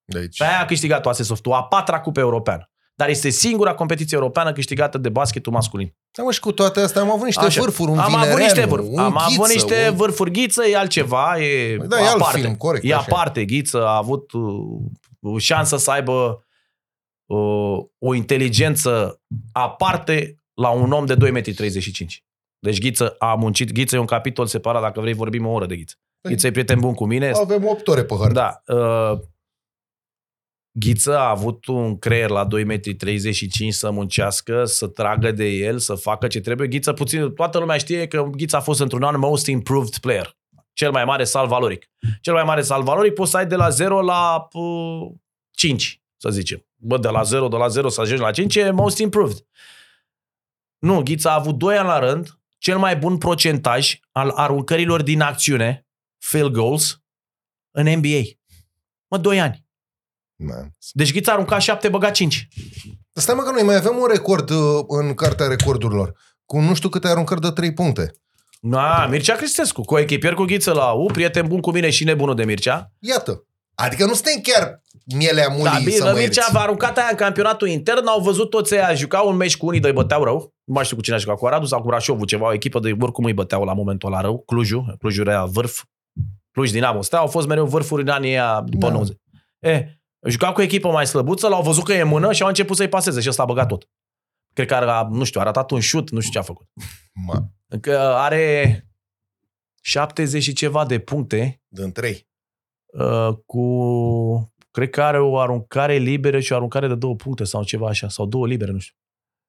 Speaker 2: Deci,
Speaker 1: Pe aia a câștigat ASE Soft, a patra cupă europeană. Dar este singura competiție europeană câștigată de basketul masculin.
Speaker 2: da, mă, și cu toate astea am avut niște
Speaker 1: Așa.
Speaker 2: vârfuri, un
Speaker 1: Am avut
Speaker 2: Vinereanu,
Speaker 1: niște vârfuri.
Speaker 2: un
Speaker 1: Am avut
Speaker 2: Ghiță,
Speaker 1: niște
Speaker 2: un...
Speaker 1: vârfuri ghiță, e altceva, e
Speaker 2: Păi da, e alt
Speaker 1: aparte.
Speaker 2: film, corect,
Speaker 1: E
Speaker 2: așa.
Speaker 1: aparte, ghiță a avut uh, șansă să aibă uh, o inteligență aparte la un om de 2,35 m. Deci Ghiță a muncit. Ghiță e un capitol separat, dacă vrei vorbim o oră de Ghiță.
Speaker 2: Păi-
Speaker 1: Ghiță e prieten bun cu mine.
Speaker 2: Avem 8 ore pe hartă.
Speaker 1: Da. Uh, Ghiță a avut un creier la 2,35 m să muncească, să tragă de el, să facă ce trebuie. Ghiță puțin, toată lumea știe că Ghiță a fost într-un an most improved player. Cel mai mare sal valoric. Cel mai mare sal valoric poți să ai de la 0 la uh, 5, să zicem. Bă, de la 0, de la 0 să ajungi la 5 e most improved. Nu, Ghiță a avut 2 ani la rând, cel mai bun procentaj al aruncărilor din acțiune, field goals, în NBA. Mă, 2 ani.
Speaker 2: Da.
Speaker 1: Deci Ghiță a aruncat 7, băga 5.
Speaker 2: Stai mă că noi mai avem un record uh, în cartea recordurilor. Cu nu știu câte aruncări de 3 puncte.
Speaker 1: Na, Mircea Cristescu, cu echipier cu Ghiță la U, prieten bun cu mine și nebunul de Mircea.
Speaker 2: Iată. Adică nu suntem chiar mielea mulii
Speaker 1: Da, bine,
Speaker 2: să mă
Speaker 1: Mircea
Speaker 2: ierți.
Speaker 1: a aruncat aia în campionatul intern, au văzut toți ăia jucau un meci cu unii, de băteau rău. Nu mai știu cu cine a jucat, cu Aradu sau cu Brașovul, ceva, o echipă de oricum îi băteau la momentul ăla rău. Clujul, Clujul era vârf. Cluj Dinamo. Stea, au fost mereu vârfuri în anii aia după
Speaker 2: Da.
Speaker 1: 90. E, jucau cu o echipă mai slăbuță, l-au văzut că e în mână și au început să-i paseze și ăsta a băgat tot. Cred că a, nu știu, a ratat un șut, nu știu ce a făcut.
Speaker 2: Ma,
Speaker 1: Încă are 70 și ceva de puncte
Speaker 2: din 3.
Speaker 1: uh, cu... Cred că are o aruncare liberă și o aruncare de două puncte sau ceva așa, sau două libere, nu știu.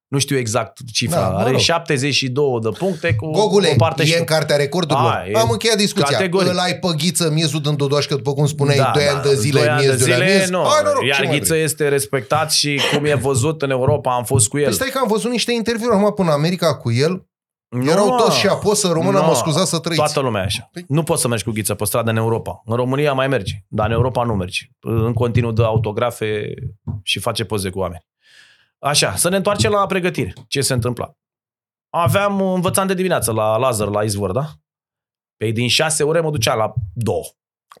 Speaker 1: Nu știu exact cifra.
Speaker 2: Da, mă
Speaker 1: are
Speaker 2: rog.
Speaker 1: 72 de puncte cu
Speaker 2: Gogule,
Speaker 1: o parte
Speaker 2: e
Speaker 1: și...
Speaker 2: în cartea recordurilor.
Speaker 1: A, e
Speaker 2: Am încheiat discuția.
Speaker 1: categoric.
Speaker 2: Îl ai pe ghiță miezul din Dodoașcă, după cum spuneai, da, 2 ani de zile,
Speaker 1: doi ani
Speaker 2: miez de, la miez.
Speaker 1: nu.
Speaker 2: Hai, noroc, ce
Speaker 1: Iar
Speaker 2: mai
Speaker 1: Ghiță
Speaker 2: vrei?
Speaker 1: este respectat și cum e văzut în Europa, am fost cu el.
Speaker 2: Păi stai că am văzut niște interviuri acum până în America cu el.
Speaker 1: Nu,
Speaker 2: Erau
Speaker 1: mă.
Speaker 2: toți și apos să rămână,
Speaker 1: Nu.
Speaker 2: mă scuzați să trăiți.
Speaker 1: Toată lumea e așa.
Speaker 2: Păi-
Speaker 1: Nu poți să mergi cu ghiță pe stradă în Europa. În România mai mergi, dar în Europa nu mergi. În continuu dă autografe și face poze cu oameni. Așa, să ne întoarcem la pregătire. Ce se întâmpla? Aveam, învățam de dimineață la Lazar, la Izvor, da? Pe din șase ore mă ducea la două.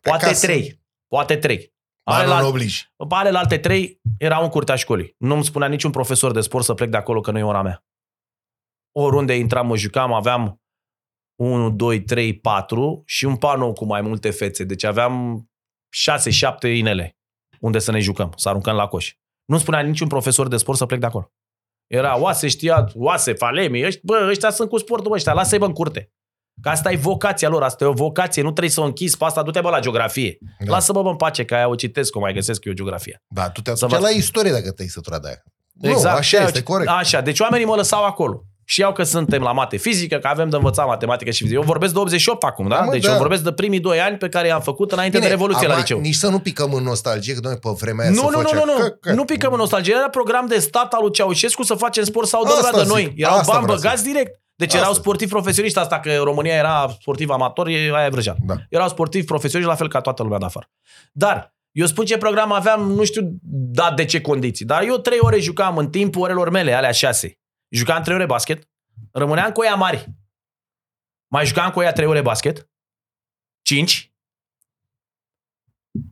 Speaker 1: Poate
Speaker 2: Acasă.
Speaker 1: trei. Poate trei.
Speaker 2: Ba, nu
Speaker 1: la-
Speaker 2: nu obligi.
Speaker 1: Pe ale alte trei erau în curtea școlii. Nu-mi spunea niciun profesor de sport să plec de acolo, că nu e ora mea. Oriunde intram, mă jucam, aveam 1, 2, 3, 4 și un panou cu mai multe fețe. Deci aveam 6, 7 inele unde să ne jucăm, să aruncăm la coș. Nu spunea niciun profesor de sport să plec de acolo. Era oase, știa, oase, falemi, ăștia, bă, ăștia sunt cu sportul, bă, ăștia, lasă-i bă în curte. Că asta e vocația lor, asta e o vocație, nu trebuie să o închizi pe asta, du-te bă la geografie.
Speaker 2: Da.
Speaker 1: Da. Lasă-mă bă în pace, că aia o citesc, o mai găsesc eu geografia.
Speaker 2: Da, tu te
Speaker 1: Să
Speaker 2: aduci
Speaker 1: vă-
Speaker 2: la istorie dacă te-ai săturat de aia.
Speaker 1: Exact.
Speaker 2: Nu, așa
Speaker 1: Aia,
Speaker 2: este, corect.
Speaker 1: Așa, deci oamenii mă lăsau acolo. Și iau că suntem la mate fizică, că avem de învățat matematică și fizică. Eu vorbesc de 88 acum, da?
Speaker 2: Da, mă,
Speaker 1: deci
Speaker 2: da.
Speaker 1: eu vorbesc de primii doi ani pe care i-am făcut înainte de Revoluție
Speaker 2: acum
Speaker 1: la liceu.
Speaker 2: Nici să nu picăm în nostalgie, că noi pe vremea aia
Speaker 1: Nu,
Speaker 2: se
Speaker 1: nu, nu,
Speaker 2: făcea...
Speaker 1: nu, nu,
Speaker 2: Că- că-
Speaker 1: nu picăm în nostalgie. Era program de stat al lui Ceaușescu să facem sport sau
Speaker 2: Asta
Speaker 1: de de
Speaker 2: zic,
Speaker 1: noi. Erau
Speaker 2: asta
Speaker 1: bani
Speaker 2: vreau să
Speaker 1: băgați direct. Deci
Speaker 2: Asta
Speaker 1: erau
Speaker 2: zic.
Speaker 1: sportivi profesioniști, asta că România era sportiv amator, e aia e vrăjean.
Speaker 2: Da.
Speaker 1: Erau sportivi profesioniști la fel ca toată lumea de afară. Dar eu spun ce program aveam, nu știu da de ce condiții, dar eu trei ore jucam în timpul orelor mele, alea șase. Jucam trei ore basket, rămâneam cu ea mari. Mai jucam cu ea trei ore basket, cinci.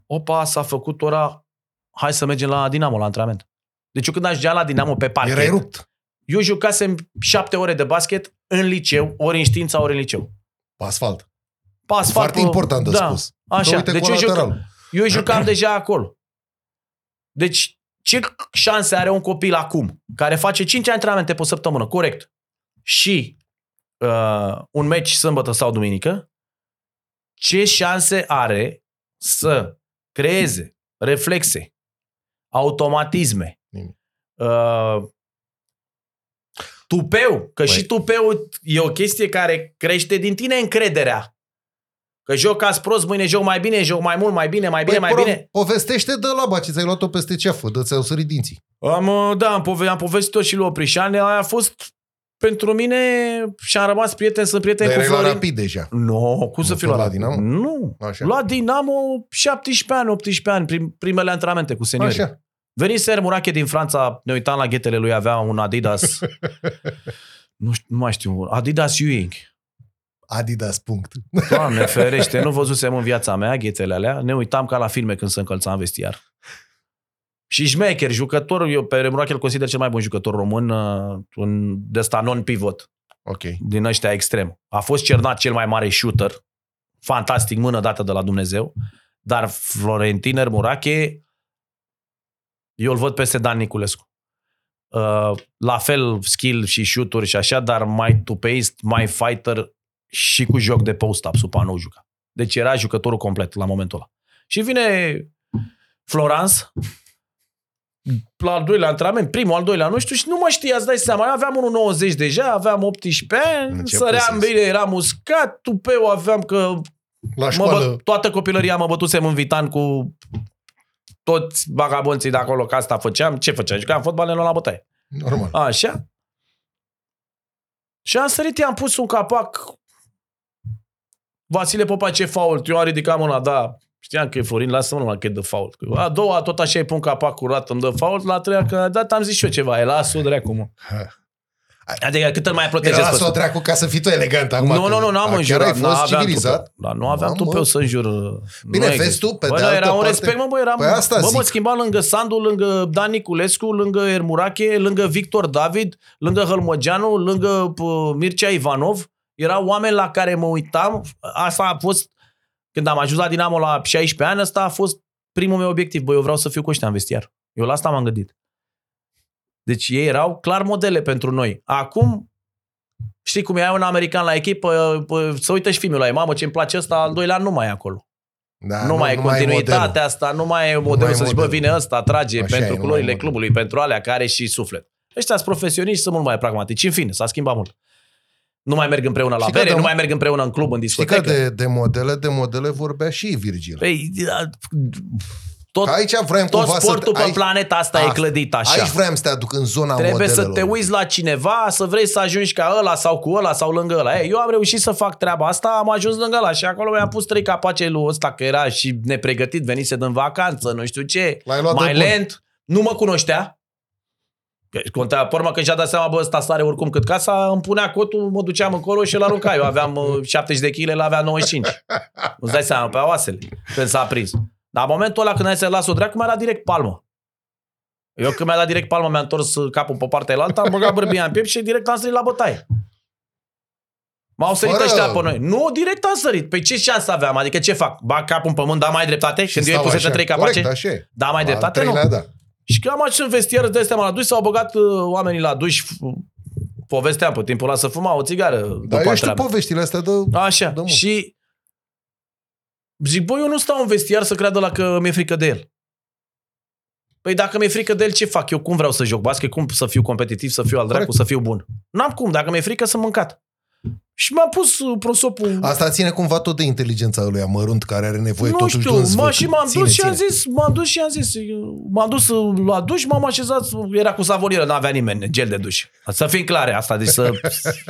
Speaker 1: Opa, s-a făcut ora, hai să mergem la Dinamo, la antrenament. Deci eu când ajungeam la Dinamo pe parchet,
Speaker 2: Erai rupt.
Speaker 1: eu jucasem șapte ore de basket în liceu, ori în știința, ori în liceu.
Speaker 2: Pe asfalt.
Speaker 1: Pe asfalt,
Speaker 2: Foarte
Speaker 1: pe-
Speaker 2: important de
Speaker 1: da,
Speaker 2: spus.
Speaker 1: Așa,
Speaker 2: Că uite
Speaker 1: deci eu,
Speaker 2: colateral.
Speaker 1: jucam, eu jucam deja acolo. Deci, ce șanse are un copil acum, care face 5 antrenamente pe săptămână, corect, și uh, un meci sâmbătă sau duminică, ce șanse are să creeze reflexe, automatisme,
Speaker 2: Nimic.
Speaker 1: uh, tupeu, că
Speaker 2: Băi.
Speaker 1: și tupeu e o chestie care crește din tine încrederea. Că joc ca prost, mâine joc mai bine, joc mai mult, mai bine, mai bine,
Speaker 2: Păi,
Speaker 1: mai
Speaker 2: pro-
Speaker 1: bine.
Speaker 2: Povestește de la ce ți-ai luat-o peste ceafă, de ți-au sărit dinții.
Speaker 1: Am, uh, da, am, pove- am povestit-o și lui Oprișan, aia a fost pentru mine și am rămas prieten, sunt prieten
Speaker 2: Dar
Speaker 1: cu
Speaker 2: erai la
Speaker 1: Florin.
Speaker 2: rapid deja.
Speaker 1: Nu, cum să
Speaker 2: Nu
Speaker 1: fiu
Speaker 2: tot
Speaker 1: la
Speaker 2: la Dinamo?
Speaker 1: Nu.
Speaker 2: Așa.
Speaker 1: La Dinamo 17 ani, 18 ani, prim, primele antrenamente cu seniori.
Speaker 2: Așa.
Speaker 1: Venise Murache din Franța, ne uitam la ghetele lui, avea un Adidas, <laughs> nu, știu, nu mai știu, Adidas Ewing.
Speaker 2: Adidas, punct.
Speaker 1: Doamne <laughs> ferește, nu văzusem în viața mea ghetele alea. Ne uitam ca la filme când se încălța în vestiar. Și șmecher, jucător, eu pe Remurache îl consider cel mai bun jucător român, uh, un de ăsta non-pivot,
Speaker 2: Ok.
Speaker 1: din ăștia extrem. A fost cernat cel mai mare shooter, fantastic, mână dată de la Dumnezeu, dar Florentin Murache, eu îl văd peste Dan Niculescu. Uh, la fel skill și shooturi și așa, dar mai tupeist, mai fighter și cu joc de post-up, Supa nu juca. Deci era jucătorul complet la momentul ăla. Și vine Florence, la al doilea antrenament, primul, al doilea, nu știu, și nu mă știa, îți dai seama. Eu aveam 1,90 deja, aveam 18 ani,
Speaker 2: Început
Speaker 1: săream
Speaker 2: să-
Speaker 1: bine, eram uscat, tupeu aveam că
Speaker 2: La
Speaker 1: mă
Speaker 2: școală,
Speaker 1: bă, toată copilăria mă bătusem în Vitan cu toți vagabonții de acolo, că asta făceam. Ce făceam? Jucam fotbal, ne luam la bătaie.
Speaker 2: normal.
Speaker 1: Așa. Și am sărit, i-am pus un capac. Vasile Popa, ce fault? Eu am ridicat mâna, da. Știam că e Florin, lasă-mă numai că e de fault. A doua, tot așa îi pun capac curat, îmi dă fault. La a treia, că a dat, am zis și eu ceva. E las-o dracu, mă. Adică cât îl mai protejez
Speaker 2: Era
Speaker 1: pe
Speaker 2: să o dracu ca să fii tu elegant acum.
Speaker 1: nu, nu, nu, n-am
Speaker 2: A, chiar ai
Speaker 1: înjurat.
Speaker 2: fost
Speaker 1: n-aveam
Speaker 2: civilizat.
Speaker 1: tupeu. Dar nu aveam
Speaker 2: Mamă.
Speaker 1: tupeu să înjur.
Speaker 2: Bine,
Speaker 1: Nu
Speaker 2: vezi
Speaker 1: există.
Speaker 2: tu, pe
Speaker 1: bă,
Speaker 2: de
Speaker 1: da,
Speaker 2: altă
Speaker 1: era un
Speaker 2: parte-
Speaker 1: respect, mă, bă, eram,
Speaker 2: Păi asta
Speaker 1: bă, mă
Speaker 2: zic.
Speaker 1: schimba lângă Sandu, lângă Dan Niculescu, lângă Ermurache, lângă Victor David, lângă Hălmăgeanu, lângă pă, Mircea Ivanov. Erau oameni la care mă uitam. Asta a fost, când am ajuns la Dinamo la 16 ani, ăsta a fost primul meu obiectiv. Bă, eu vreau să fiu cu ăștia în vestiar. Eu la asta m-am gândit. Deci ei erau clar modele pentru noi. Acum, știi cum e, ai un american la echipă, pă, să uită și filmul la ei, mamă, ce-mi place ăsta, al doilea nu mai e acolo.
Speaker 2: Da,
Speaker 1: nu, mai e continuitatea asta, nu mai e modelul
Speaker 2: mai e
Speaker 1: să zici, bă,
Speaker 2: modelul.
Speaker 1: vine ăsta, trage
Speaker 2: Așa
Speaker 1: pentru
Speaker 2: e, nu mai e
Speaker 1: culorile
Speaker 2: modelul.
Speaker 1: clubului, pentru alea care și suflet. Ăștia sunt profesioniști, sunt mult mai pragmatici. În fine, s-a schimbat mult. Nu mai merg împreună la
Speaker 2: Știi că
Speaker 1: bere,
Speaker 2: de-
Speaker 1: nu mai merg împreună în club, în
Speaker 2: Știi că
Speaker 1: discotecă.
Speaker 2: de, de modele, de modele vorbea și Virgil.
Speaker 1: Păi, da, tot,
Speaker 2: Că aici vrem
Speaker 1: tot
Speaker 2: cumva
Speaker 1: sportul
Speaker 2: să
Speaker 1: pe
Speaker 2: te, aici,
Speaker 1: planeta asta e
Speaker 2: Asta.
Speaker 1: clădit așa.
Speaker 2: aici vrem să te aduc în zona
Speaker 1: Trebuie să
Speaker 2: modelelor.
Speaker 1: te uiți la cineva, să vrei să ajungi ca ăla sau cu ăla sau lângă ăla. Ei, eu am reușit să fac treaba asta, am ajuns lângă ăla și acolo mi-am pus trei capace lui ăsta că era și nepregătit, venise din vacanță, nu știu ce.
Speaker 2: L-ai luat de
Speaker 1: Mai
Speaker 2: bun.
Speaker 1: lent, nu mă cunoștea. Că Contea, pe urmă când și-a dat seama, bă, ăsta sare oricum cât casa, îmi punea cotul, mă duceam încolo și îl arunca. Eu aveam uh, <laughs> 70 de kg, el avea 95. Îți dai seama, pe oasele, când s-a prins. Dar în momentul ăla când ai să las-o dracu, mi-a dat direct palmă. Eu când mi-a dat direct palmă, mi-a întors uh, capul pe partea elaltă, am băgat bărbia în piept și direct am sărit la bătaie. M-au sărit
Speaker 2: Fără-
Speaker 1: ăștia pe noi. Nu, direct am sărit. Păi ce șansă aveam? Adică ce fac? Bag capul în pământ, da mai dreptate?
Speaker 2: Și
Speaker 1: Când eu îi
Speaker 2: stau
Speaker 1: pusese
Speaker 2: așa.
Speaker 1: trei capace?
Speaker 2: Corect, așa e.
Speaker 1: Da mai
Speaker 2: Al
Speaker 1: dreptate? Nu.
Speaker 2: treilea, da.
Speaker 1: Și când am ajuns în vestiar, îți dai seama, la duș s-au băgat uh, oamenii la duș, f- povesteam pe timpul ăla să fuma o țigară
Speaker 2: Dar
Speaker 1: după
Speaker 2: eu știu
Speaker 1: treabă.
Speaker 2: poveștile astea de...
Speaker 1: Așa.
Speaker 2: Da, mă.
Speaker 1: și zic, băi, eu nu stau în vestiar să creadă la că mi-e frică de el. Păi dacă mi-e frică de el, ce fac? Eu cum vreau să joc basket? Cum să fiu competitiv, să fiu al dracu,
Speaker 2: Corect.
Speaker 1: să fiu bun? N-am cum. Dacă mi-e frică, să mâncat. Și mi-am pus uh, prosopul...
Speaker 2: Asta ține cumva tot de inteligența lui mărunt care are nevoie
Speaker 1: nu
Speaker 2: totuși
Speaker 1: știu,
Speaker 2: de un
Speaker 1: mă,
Speaker 2: zvâc.
Speaker 1: și m-am
Speaker 2: Ține,
Speaker 1: dus și am
Speaker 2: ține.
Speaker 1: zis, m-am dus și am zis, m-am dus uh, la duș, m-am așezat, era cu savonieră, n-avea nimeni gel de duș. Să fim clare asta, deci să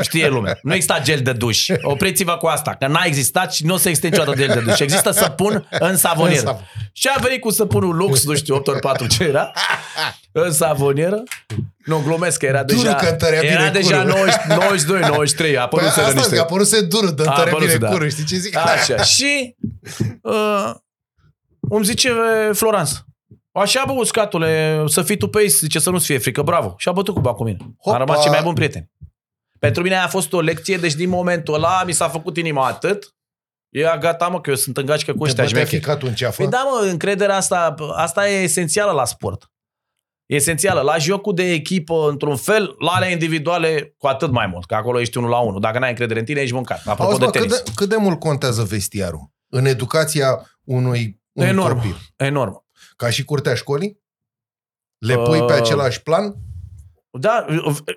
Speaker 1: știe lumea. Nu exista gel de duș. Opriți-vă cu asta, că n-a existat și nu o să existe niciodată gel de duș. Există săpun în savonieră.
Speaker 2: În sav-
Speaker 1: Și a venit cu săpunul Lux, nu știu, 8 ori 4 ce era, în savonieră. Nu, glumesc, că era
Speaker 2: Dură
Speaker 1: deja,
Speaker 2: că întărea bine
Speaker 1: era deja
Speaker 2: curul.
Speaker 1: 90, 92, 93, a
Speaker 2: Păi
Speaker 1: apărut
Speaker 2: asta
Speaker 1: niște...
Speaker 2: zic, a părut să dură, de
Speaker 1: A
Speaker 2: întărea
Speaker 1: apărut,
Speaker 2: bine
Speaker 1: da.
Speaker 2: curul, știi ce zic?
Speaker 1: Așa. <laughs> Și uh, îmi zice Florans, așa bă, uscatule, să fii tu pe ei, zice să nu-ți fie frică, bravo. Și a bătut cuba cu mine.
Speaker 2: Hopa.
Speaker 1: A rămas cei mai buni prieteni. Pentru mine a fost o lecție, deci din momentul ăla mi s-a făcut inima atât. E gata, mă, că eu sunt în gașcă cu
Speaker 2: Te
Speaker 1: ăștia
Speaker 2: bătea
Speaker 1: șmecheri.
Speaker 2: ficatul în ceafă.
Speaker 1: Păi da, mă, încrederea asta, asta e esențială la sport. E esențială. La jocul de echipă, într-un fel, la ale individuale, cu atât mai mult, că acolo ești unul la unul. Dacă n-ai încredere în tine, ești mâncat. Apropo
Speaker 2: Auzi,
Speaker 1: de
Speaker 2: bă, cât,
Speaker 1: tenis.
Speaker 2: de, cât de mult contează vestiarul în educația unui, unui
Speaker 1: Enorm.
Speaker 2: copil?
Speaker 1: Enorm.
Speaker 2: Ca și curtea școlii? Le pui pe
Speaker 1: Uh,
Speaker 2: același plan?
Speaker 1: Da,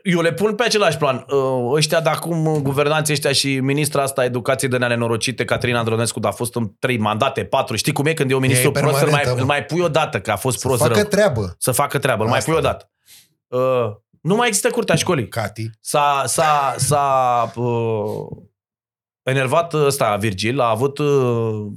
Speaker 1: eu le pun pe același plan. Uh, Ăștia de acum, guvernanții ăștia și ministra asta a educației de nenorocite, Caterina Andronescu, dar a fost în trei mandate, patru. Știi cum e când e un ministru
Speaker 2: e
Speaker 1: prost, îl mai,
Speaker 2: permanentă,
Speaker 1: îl
Speaker 2: mă.
Speaker 1: mai pui o dată, că a fost
Speaker 2: Să
Speaker 1: prost
Speaker 2: facă
Speaker 1: rău.
Speaker 2: treabă,
Speaker 1: Să facă treabă, îl mai
Speaker 2: Asta
Speaker 1: pui o
Speaker 2: da.
Speaker 1: dată. Uh, nu mai există curtea școlii.
Speaker 2: Cati.
Speaker 1: S-a, s-a, s-a uh, enervat ăsta Virgil, a avut uh,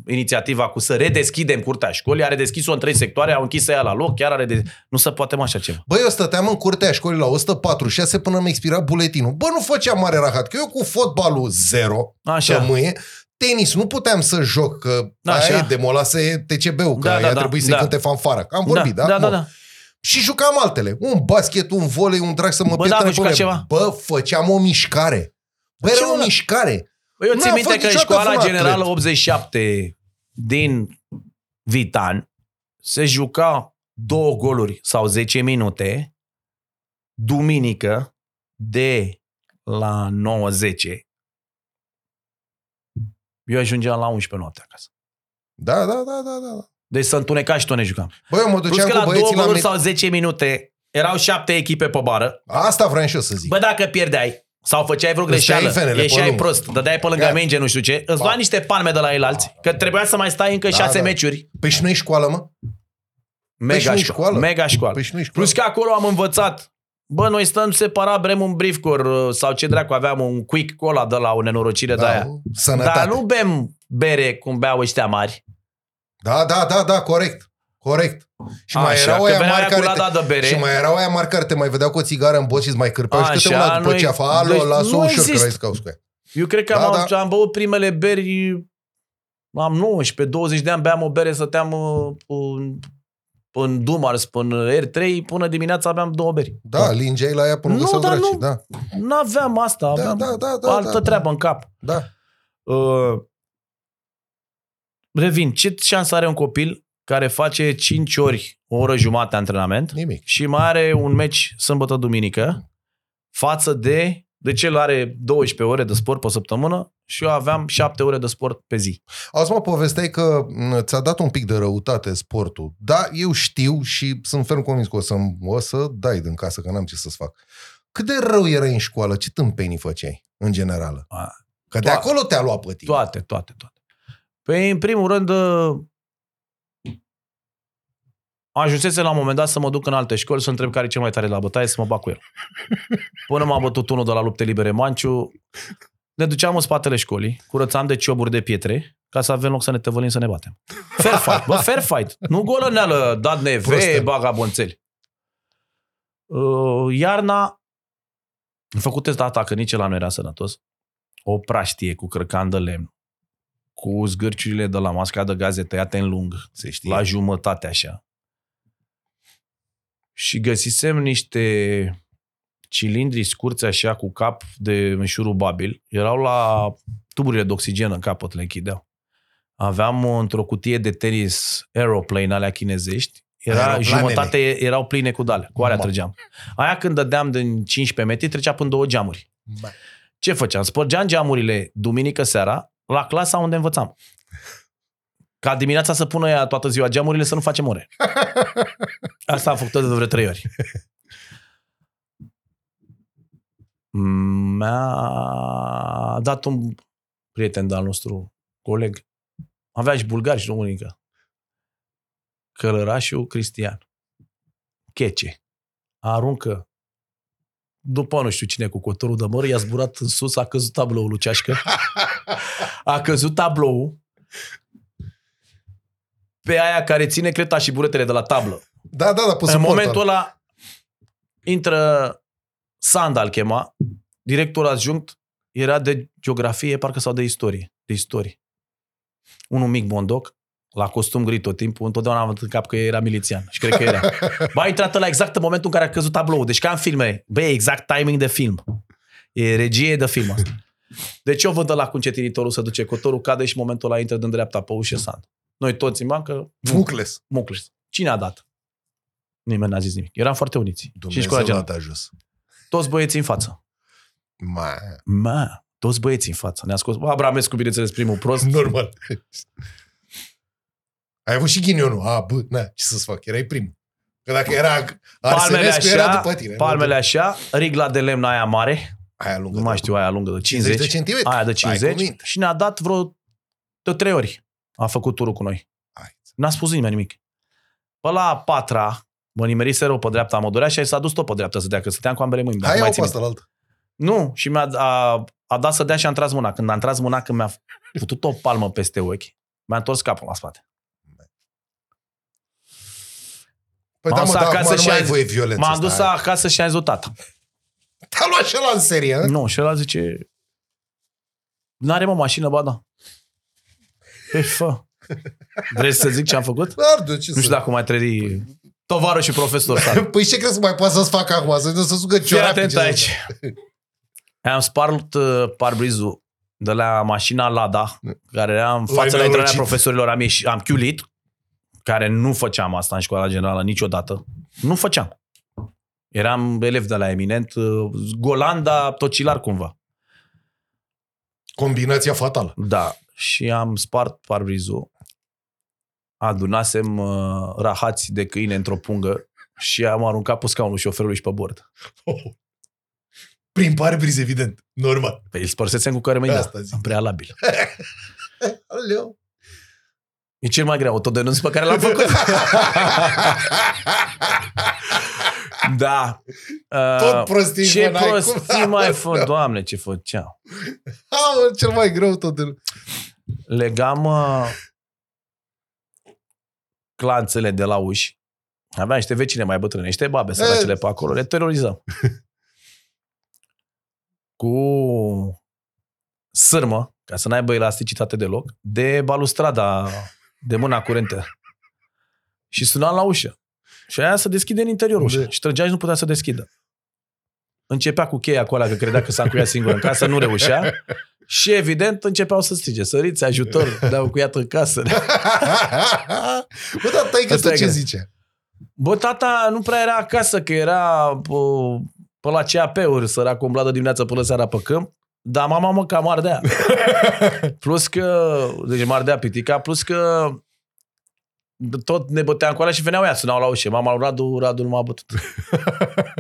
Speaker 1: inițiativa cu să redeschidem curtea școlii, a redeschis-o în trei sectoare, au închis ea la loc, chiar are de... Nu se poate mă așa ceva.
Speaker 2: Băi, eu stăteam în curtea școlii la 146 până mi expira buletinul. Bă, nu făceam mare rahat, că eu cu fotbalul zero,
Speaker 1: Așa.
Speaker 2: tămâie, tenis, nu puteam să joc, că
Speaker 1: Așa.
Speaker 2: aia demolase TCB-ul, că
Speaker 1: Da,
Speaker 2: da,
Speaker 1: da,
Speaker 2: aia
Speaker 1: da,
Speaker 2: trebuie să-i
Speaker 1: da.
Speaker 2: cânte fanfara. Am vorbit, da?
Speaker 1: da, da,
Speaker 2: Bun.
Speaker 1: da.
Speaker 2: Și jucam altele. Un basket, un volei, un drag să mă
Speaker 1: Bă, da,
Speaker 2: pietene
Speaker 1: vă jucați
Speaker 2: pe mine.
Speaker 1: ceva?
Speaker 2: Bă, făceam o mișcare. Bă,
Speaker 1: Ce,
Speaker 2: era o
Speaker 1: mă?
Speaker 2: mișcare.
Speaker 1: Băi, Eu
Speaker 2: Nu
Speaker 1: țin
Speaker 2: am
Speaker 1: minte
Speaker 2: fost
Speaker 1: că în
Speaker 2: niciodată
Speaker 1: școala
Speaker 2: fost
Speaker 1: generală
Speaker 2: atlet.
Speaker 1: 87 din Vitan se juca două goluri sau 10 minute duminică de la 9-10. Eu ajungeam la 11 noapte acasă.
Speaker 2: Da, da, da, da, da.
Speaker 1: Deci să întuneca și tot ne jucam.
Speaker 2: Băi, eu mă
Speaker 1: Plus
Speaker 2: duceam
Speaker 1: că
Speaker 2: cu
Speaker 1: la două
Speaker 2: băieții la
Speaker 1: goluri
Speaker 2: mic...
Speaker 1: sau 10 minute erau șapte echipe pe bară.
Speaker 2: Asta vreau și eu să zic.
Speaker 1: Bă, dacă pierdeai sau făceai vreo
Speaker 2: Îți tăiai
Speaker 1: greșeală,
Speaker 2: fenele pe
Speaker 1: ieșeai
Speaker 2: lungă.
Speaker 1: prost, dădeai pe lângă
Speaker 2: Ia.
Speaker 1: minge, nu știu ce, îți lua
Speaker 2: Pa.
Speaker 1: niște palme de la el alți, că trebuia să mai stai încă
Speaker 2: Da,
Speaker 1: șase
Speaker 2: da.
Speaker 1: meciuri.
Speaker 2: Păi și nu-i școală, mă?
Speaker 1: Mega
Speaker 2: și nu-i
Speaker 1: școală.
Speaker 2: școală.
Speaker 1: Mega școală.
Speaker 2: Păi și nu-i școală.
Speaker 1: Plus că acolo am învățat Bă, noi stăm separat, brem un briefcore uh, sau ce dracu, aveam un quick cola de la o nenorocire de aia.
Speaker 2: Sănătate.
Speaker 1: Dar nu bem bere cum beau ăștia mari.
Speaker 2: Da, da, da, da, corect. Corect. Și mai
Speaker 1: Așa,
Speaker 2: erau
Speaker 1: că
Speaker 2: aia
Speaker 1: venea
Speaker 2: mari
Speaker 1: aia cu
Speaker 2: care
Speaker 1: lada de bere.
Speaker 2: Și mai erau aia mari care te mai vedeau cu o țigară în bot și îți mai cârpeau și câte
Speaker 1: Așa,
Speaker 2: una după
Speaker 1: noi-
Speaker 2: ce a fa, alo,
Speaker 1: deci
Speaker 2: lasă-o
Speaker 1: nu
Speaker 2: ușor că
Speaker 1: există.
Speaker 2: ai scauți cu ea.
Speaker 1: Eu cred că
Speaker 2: Da,
Speaker 1: am,
Speaker 2: da.
Speaker 1: am băut primele beri, am 19, 20 de ani, beam o bere, stăteam uh, în, în Dumars, până R3, până dimineața aveam două beri.
Speaker 2: Da, lingeai la ea până
Speaker 1: Nu,
Speaker 2: găseau
Speaker 1: dar
Speaker 2: draci.
Speaker 1: nu.
Speaker 2: Da,
Speaker 1: Nu aveam asta,
Speaker 2: da,
Speaker 1: aveam
Speaker 2: da, da, da,
Speaker 1: altă
Speaker 2: da,
Speaker 1: treabă în cap.
Speaker 2: Da.
Speaker 1: Uh, revin, ce șansă are un copil care face 5 ori o oră jumate antrenament
Speaker 2: Nimic.
Speaker 1: și mai are un meci sâmbătă-duminică față de, de cel are 12 ore de sport pe săptămână și eu aveam 7 ore de sport pe zi.
Speaker 2: Auzi, mă, povesteai că m, ți-a dat un pic de răutate sportul. Da, eu știu și sunt ferm convins că o să, o să dai din casă, că n-am ce să-ți fac. Cât de rău erai în școală? Ce tâmpenii făceai, în general?
Speaker 1: A,
Speaker 2: Că de
Speaker 1: toate.
Speaker 2: acolo te-a luat pe tine.
Speaker 1: Toate, toate, toate. Păi, în primul rând, uh, ajunsese la un moment dat să mă duc în alte școli să întreb care e cel mai tare la bătaie să mă bag cu el. Până m-a bătut unul de la lupte libere Manciu, ne duceam în spatele școlii, curățam de cioburi de pietre, ca să avem loc să ne tăvălim să ne batem. Fair fight, bă, fair fight. Nu golăneală, dat neve,
Speaker 2: Prostă.
Speaker 1: bagabonțeli. Uh, iarna, am făcut test de atac, că nici la nu era sănătos. O praștie cu crăcan de lemn, cu zgârciurile de la masca de gaze tăiate în lung,
Speaker 2: Se știe.
Speaker 1: la jumătate așa. Și găsisem niște cilindri scurți așa cu cap de înșurubabil. Erau la tuburile de oxigen în capăt, le închideau. Aveam o- într-o cutie de tenis aeroplane alea chinezești. Era
Speaker 2: Aeroplanele.
Speaker 1: jumătate, erau pline cu dale. Cu alea
Speaker 2: Ma.
Speaker 1: trăgeam. Aia când dădeam din 15 metri, trecea până două geamuri.
Speaker 2: Ba.
Speaker 1: Ce făceam? Spărgeam geamurile duminică seara la clasa unde învățam. Ca dimineața să pună ea toată ziua geamurile să nu facem ore. <laughs> Asta am făcut de vreo trei ori. Mi-a dat un prieten de-al nostru, coleg. Avea și bulgari și românică. Călărașul Cristian. Chece. Aruncă după nu știu cine cu cotorul de măr, i-a zburat în sus, a căzut tabloul lui Ceașcă. A căzut tabloul pe aia care ține creta și buretele de la tablă.
Speaker 2: Da, da, da, pus
Speaker 1: în momentul ăla intră Sandal chema, director adjunct, era de geografie, parcă sau de istorie. De istorie. Unul mic bondoc, la costum gri tot timpul, întotdeauna am avut în cap că era milițian. Și cred că era. <laughs> Ba, a intrat la exact în momentul în care a căzut tabloul. Deci ca în filme. Băi, exact timing de film. E regie de film asta. Deci eu văd la cu încetinitorul să duce cotorul, cade și în momentul ăla intră din dreapta pe ușă Sand. Noi toți în bancă,
Speaker 2: Fucles.
Speaker 1: mucles. Cine a dat? Nimeni n-a zis nimic. Eram foarte uniți. și
Speaker 2: Dumnezeu
Speaker 1: școala
Speaker 2: l-a
Speaker 1: generală.
Speaker 2: dat jos.
Speaker 1: Toți băieții în față.
Speaker 2: Ma,
Speaker 1: Ma, toți băieții în față. Ne-a scos Abramescu, bineînțeles, primul prost.
Speaker 2: normal. Ai avut și ghinionul. A, bă, na, ce să-ți fac? Erai primul. Că dacă era
Speaker 1: Palmele
Speaker 2: Arsenescu, era
Speaker 1: așa,
Speaker 2: după tine.
Speaker 1: palmele așa, rigla de lemn aia mare,
Speaker 2: Aia lungă.
Speaker 1: nu mai știu aia lungă de 50,
Speaker 2: 50 de centimetri.
Speaker 1: aia de
Speaker 2: Ai
Speaker 1: 50
Speaker 2: cuvinte.
Speaker 1: și ne-a dat vreo de trei ori. A făcut turul cu noi.
Speaker 2: Hai.
Speaker 1: N-a spus nimeni nimic. Pe la a patra, mă nimerise rău pe dreapta, mă dorea și s-a dus tot pe dreapta să dea, că stăteam cu ambele mâini. dacă
Speaker 2: Hai,
Speaker 1: mai
Speaker 2: iau
Speaker 1: țin
Speaker 2: pe asta la altă.
Speaker 1: Nu, și mi-a a, a dat să dea și am tras mâna. Când am tras mâna, când mi-a putut o palmă peste ochi, mi-a întors capul la spate.
Speaker 2: Păi
Speaker 1: M-am
Speaker 2: da, mă,
Speaker 1: dus
Speaker 2: dar
Speaker 1: acasă
Speaker 2: acum nu
Speaker 1: și
Speaker 2: mai
Speaker 1: am-
Speaker 2: ai voie violență.
Speaker 1: M-am dus
Speaker 2: asta, hai.
Speaker 1: acasă și am zis tata.
Speaker 2: Te-a luat și ăla în serie, hă?
Speaker 1: Nu, și ăla zice, n-are mă mașină, ba da. Păi fă. Vrei să zic ce am făcut?
Speaker 2: Dar de ce
Speaker 1: Nu
Speaker 2: să...
Speaker 1: știu dacă mai trăi tovară și profesor sau. <laughs>
Speaker 2: Păi ce crezi că mai poate să-ți facă acum? Să să sugă
Speaker 1: Fii
Speaker 2: ciorapi?
Speaker 1: atent
Speaker 2: ce să-
Speaker 1: aici. Am spart uh, parbrizul de la mașina Lada, care era în
Speaker 2: L-ai
Speaker 1: fața la intrarea
Speaker 2: nenorocit.
Speaker 1: profesorilor, am, ieșit, am chiulit, care nu făceam asta în școala generală niciodată. Nu făceam. Eram elev de la eminent, uh, Golanda, tocilar cumva.
Speaker 2: Combinația fatală.
Speaker 1: Da. Și am spart parbrizul. Adunasem uh, rahați de câine într-o pungă și am aruncat pe scaunul șoferului și pe bord.
Speaker 2: Prin parbriz, evident. Normal.
Speaker 1: Păi îl spărsesem cu care mă
Speaker 2: Asta zic.
Speaker 1: în prealabil. <laughs>
Speaker 2: Aleu.
Speaker 1: E cel mai greu autodenunț pe care l-am făcut. <laughs> da. Uh,
Speaker 2: Tot prostii,
Speaker 1: Ce
Speaker 2: mă, n-ai
Speaker 1: prostii
Speaker 2: cum.
Speaker 1: mai <laughs> fă, doamne, ce făceam.
Speaker 2: Aoleu, cel mai greu tot de...
Speaker 1: Legam uh, clanțele de la uși. Aveam niște vecine mai bătrâne, niște babe săracele pe acolo, le terorizam. <laughs> Cu sârmă, ca să n-aibă elasticitate deloc, de balustrada de mâna curentă. Și sunam la ușă. Și aia să deschide în interior ușa.
Speaker 2: De-
Speaker 1: Și trăgea și nu putea să deschidă. Începea cu cheia cu ăla, că credea că s-a încuiat singur în casă, nu reușea. Și evident începeau să strige, săriți, ajutor, dau cuiat în casă. <laughs> <laughs>
Speaker 2: Bă, dar taică
Speaker 1: Asta e
Speaker 2: ce
Speaker 1: greu.
Speaker 2: zice?
Speaker 1: Bă, tata nu prea era acasă, că era pe, pe la CAP-uri, săracul umbla de dimineața până seara pe câmp, dar mama mă cam ardea. <laughs> plus că, deci mă ardea pitica, plus că tot ne băteam cu alea și veneau ea, sunau la ușă. Mama lui Radu, Radu nu m-a bătut.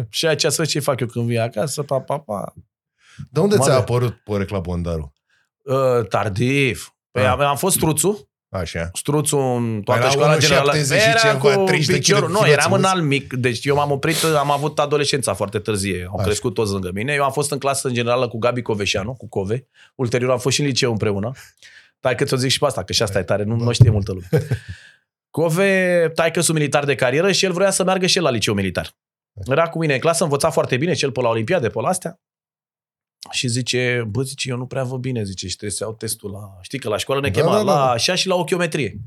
Speaker 1: și aia ce să ce fac eu când vin acasă, pa, pa, pa.
Speaker 2: De unde ți-a
Speaker 1: Mare.
Speaker 2: apărut porecla Bondaru?
Speaker 1: Uh, tardiv. Păi
Speaker 2: Ah.
Speaker 1: am, am fost struțul,
Speaker 2: Așa.
Speaker 1: struțul în toată
Speaker 2: Era
Speaker 1: școala
Speaker 2: 1,70
Speaker 1: generală.
Speaker 2: și
Speaker 1: Era
Speaker 2: ceva,
Speaker 1: cu
Speaker 2: 30 de
Speaker 1: piciorul.
Speaker 2: kg
Speaker 1: Nu,
Speaker 2: filoți
Speaker 1: eram în
Speaker 2: mulți.
Speaker 1: alt mic. Deci eu m-am oprit, am avut adolescența foarte târzie. Au
Speaker 2: Așa.
Speaker 1: crescut toți lângă mine. Eu am fost în clasă în generală cu Gabi Coveșanu, cu Cove. Ulterior am fost și în liceu împreună. Tai că ți-o zic și pe asta, că și asta e tare, nu, nu știe multă lume. <laughs> Cove, tai că sunt militar de carieră și el vrea să meargă și el la liceu militar. Era cu mine în clasă, învăța foarte bine, cel pe la Olimpiade, pe la astea. Și zice, bă, zice, eu nu prea văd bine, zice, și trebuie să iau testul la... Știi că la școală ne
Speaker 2: Da,
Speaker 1: chema
Speaker 2: da, da,
Speaker 1: la
Speaker 2: da.
Speaker 1: așa și la ochiometrie.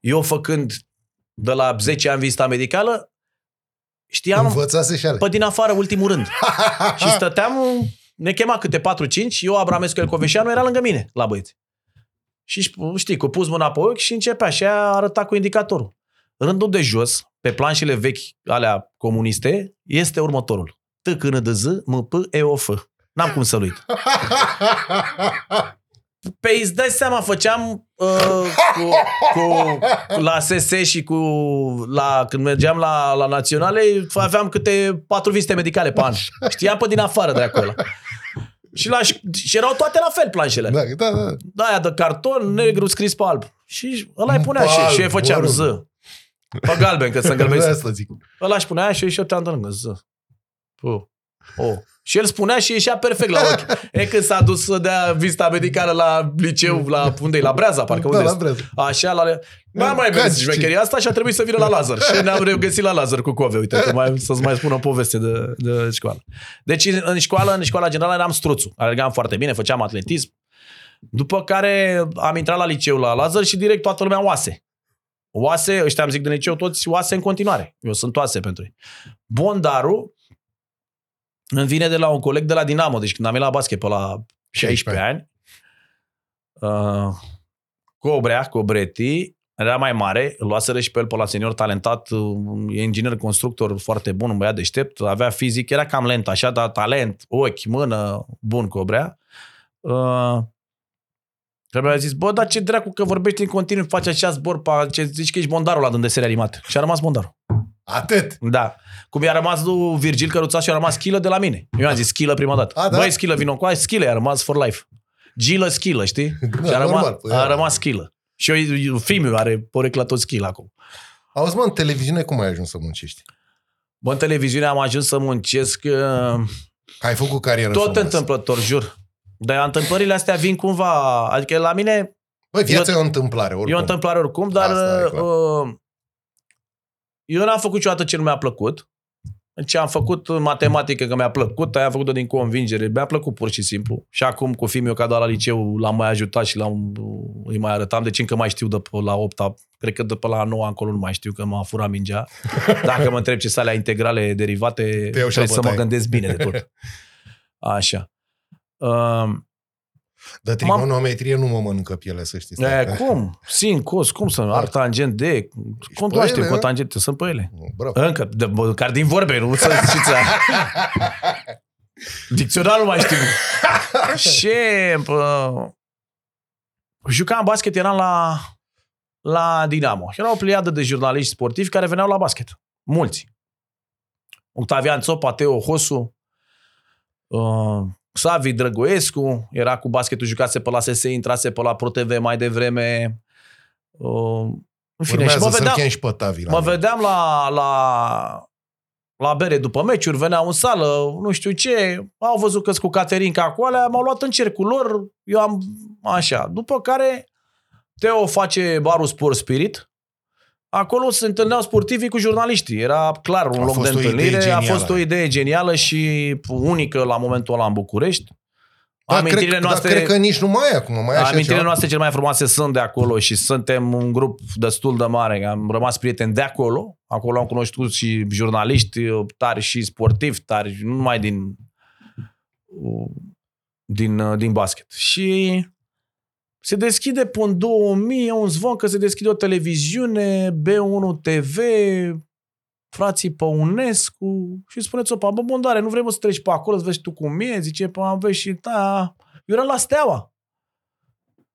Speaker 1: Eu făcând de la 10 ani vizita medicală, știam
Speaker 2: Învățase și ale.
Speaker 1: pe din afară ultimul rând. <laughs> și stăteam, ne chema câte 4-5, eu, Abramescu Elcoveșanu, era lângă mine, la băieți. Și știi, cu pus mâna pe ochi și începea și aia arăta cu indicatorul. Rândul de jos, pe planșele vechi alea comuniste, este următorul. T, C, N, D, Z, M, P, E, O, F. N-am cum să-l uit. Pe îți dai seama, făceam uh, cu, cu, la SS și cu la, când mergeam la, la naționale, aveam câte patru vizite medicale pe an. Știam pe din afară de acolo. Și, la, și erau toate la fel planșele.
Speaker 2: Da, da, da.
Speaker 1: Da, aia de carton, negru scris pe alb. Și ăla îi punea
Speaker 2: Pe
Speaker 1: și,
Speaker 2: alb,
Speaker 1: și eu îi făceam
Speaker 2: mă
Speaker 1: Z.
Speaker 2: rog.
Speaker 1: Pe galben, că să <laughs>
Speaker 2: De
Speaker 1: îngălbesc.
Speaker 2: asta zic.
Speaker 1: Ăla își punea și eu și eu te-am de lângă Z. Pă. O. Și el spunea și ieșea perfect la ochi. <laughs> E când s-a dus să dea vizita medicală la liceu, la unde La Breaza, parcă
Speaker 2: Da,
Speaker 1: unde
Speaker 2: la brează.
Speaker 1: Așa, la... N-am mai
Speaker 2: Ca
Speaker 1: venit
Speaker 2: ce-
Speaker 1: șmecheria asta și a trebuit să vină la Lazar. Și ne-am regăsit la Lazar cu Cove. Uite, că mai, să-ți mai spun o poveste de, de școală. Deci în școală, în școala generală eram struțul. Alergam foarte bine, făceam atletism. După care am intrat la liceu la Lazar și direct toată lumea oase. Oase, ăștia am zic de liceu, toți oase în continuare. Eu sunt oase pentru ei. Bondaru îmi vine de la un coleg de la Dinamo, deci când am venit la basket pe la 16 ani, uh, Cobrea, Cobreti, era mai mare, îl luaseră și pe el pe la senior talentat, uh, e inginer constructor foarte bun, un băiat deștept, avea fizic, era cam lent așa, dar talent, ochi, mână, bun Cobrea. Uh, și mi-a zis, bă, dar ce dracu că vorbești în continuu, faci așa zbor, pe, ce zici că ești bondarul la de serie animate. Și a rămas bondarul.
Speaker 2: Atât.
Speaker 1: Da. Cum i-a rămas lui Virgil Căruța și a rămas Schilă de la mine. Eu am zis Schilă prima dată.
Speaker 2: A, da?
Speaker 1: Băi, Schilă, vino cu aia, Schilă, i-a rămas for life. Gilă, Schilă, știi? <laughs>
Speaker 2: Da,
Speaker 1: și a rămas,
Speaker 2: normal, păi,
Speaker 1: a
Speaker 2: aia.
Speaker 1: rămas Schilă. Și eu, filmul are porecla tot Schilă acum.
Speaker 2: Auzi, mă, în televiziune cum ai ajuns să muncești?
Speaker 1: Bă, în televiziune am ajuns să muncesc uh,
Speaker 2: Ai făcut carieră
Speaker 1: tot
Speaker 2: frumoasă.
Speaker 1: întâmplător, jur. Dar întâmplările astea vin cumva, adică la mine
Speaker 2: Băi, viața e o întâmplare, oricum.
Speaker 1: E o întâmplare oricum, dar
Speaker 2: Asta e clar.
Speaker 1: uh, eu n-am făcut niciodată ce nu mi-a plăcut. Ce am făcut în matematică că mi-a plăcut, aia am făcut-o din convingere, mi-a plăcut pur și simplu. Și acum cu fiul meu că a dat la liceu, l-am mai ajutat și l-am, îi mai arătam, deci încă mai știu de pe la 8 cred că de pe la 9 încolo nu mai știu că m-a furat mingea. <laughs> Dacă mă întreb ce sale integrale derivate,
Speaker 2: Te iau și
Speaker 1: trebuie să mă
Speaker 2: bătaie.
Speaker 1: gândesc bine de tot. <laughs> Așa. Uh,
Speaker 2: De trigonometrie nu mă mănâncă pielea, să știți.
Speaker 1: E, cum? Sin, cos, cum să arc tangent de... Cum
Speaker 2: pe
Speaker 1: cunoaștem
Speaker 2: ele,
Speaker 1: cu
Speaker 2: nu?
Speaker 1: tangente? Sunt pe ele.
Speaker 2: Bravo.
Speaker 1: Încă, de, bă, care din vorbe, nu să știți. <laughs> Dicționarul mai știu. și bă, jucam basket, eram la la Dinamo. Era o pleiadă de jurnaliști sportivi care veneau la basket. Mulți. Octavian Țopa, Teo Hosu, uh, Savi Drăgoescu, era cu basketul, jucase pe la SSE, intrase pe la ProTV mai devreme. Uh, în fine,
Speaker 2: Urmează
Speaker 1: și mă
Speaker 2: să-l
Speaker 1: vedeam,
Speaker 2: chem și pe Tavi la
Speaker 1: mă
Speaker 2: noi.
Speaker 1: vedeam la, la, la bere după meciuri, veneau în sală, nu știu ce, au văzut că cu Caterinca acolo, m-au luat în cercul lor, eu am așa. După care Teo face barul Sport Spirit, acolo se întâlneau sportivii cu jurnaliștii, era clar un
Speaker 2: A
Speaker 1: loc de
Speaker 2: fost o idee
Speaker 1: întâlnire, a
Speaker 2: genială.
Speaker 1: fost o idee genială și unică la momentul ăla în București.
Speaker 2: Da,
Speaker 1: Amintirile
Speaker 2: cred,
Speaker 1: noastre...
Speaker 2: Dar cred că nici nu mai e acum. Mai e așa
Speaker 1: Amintirile
Speaker 2: ceva?
Speaker 1: noastre cele mai frumoase sunt de acolo și suntem un grup destul de mare. Am rămas prieteni de acolo. Acolo am cunoscut și jurnaliști tari și sportivi tari, nu numai din, din, din basket. Și se deschide până în 2000, e un zvon că se deschide o televiziune, B1 TV, frații Păunescu și spuneți opa, bă, bondare, nu vrem să treci pe acolo, să vezi tu cum e, zice, pă, am vezi și da. Eu eram la Steaua.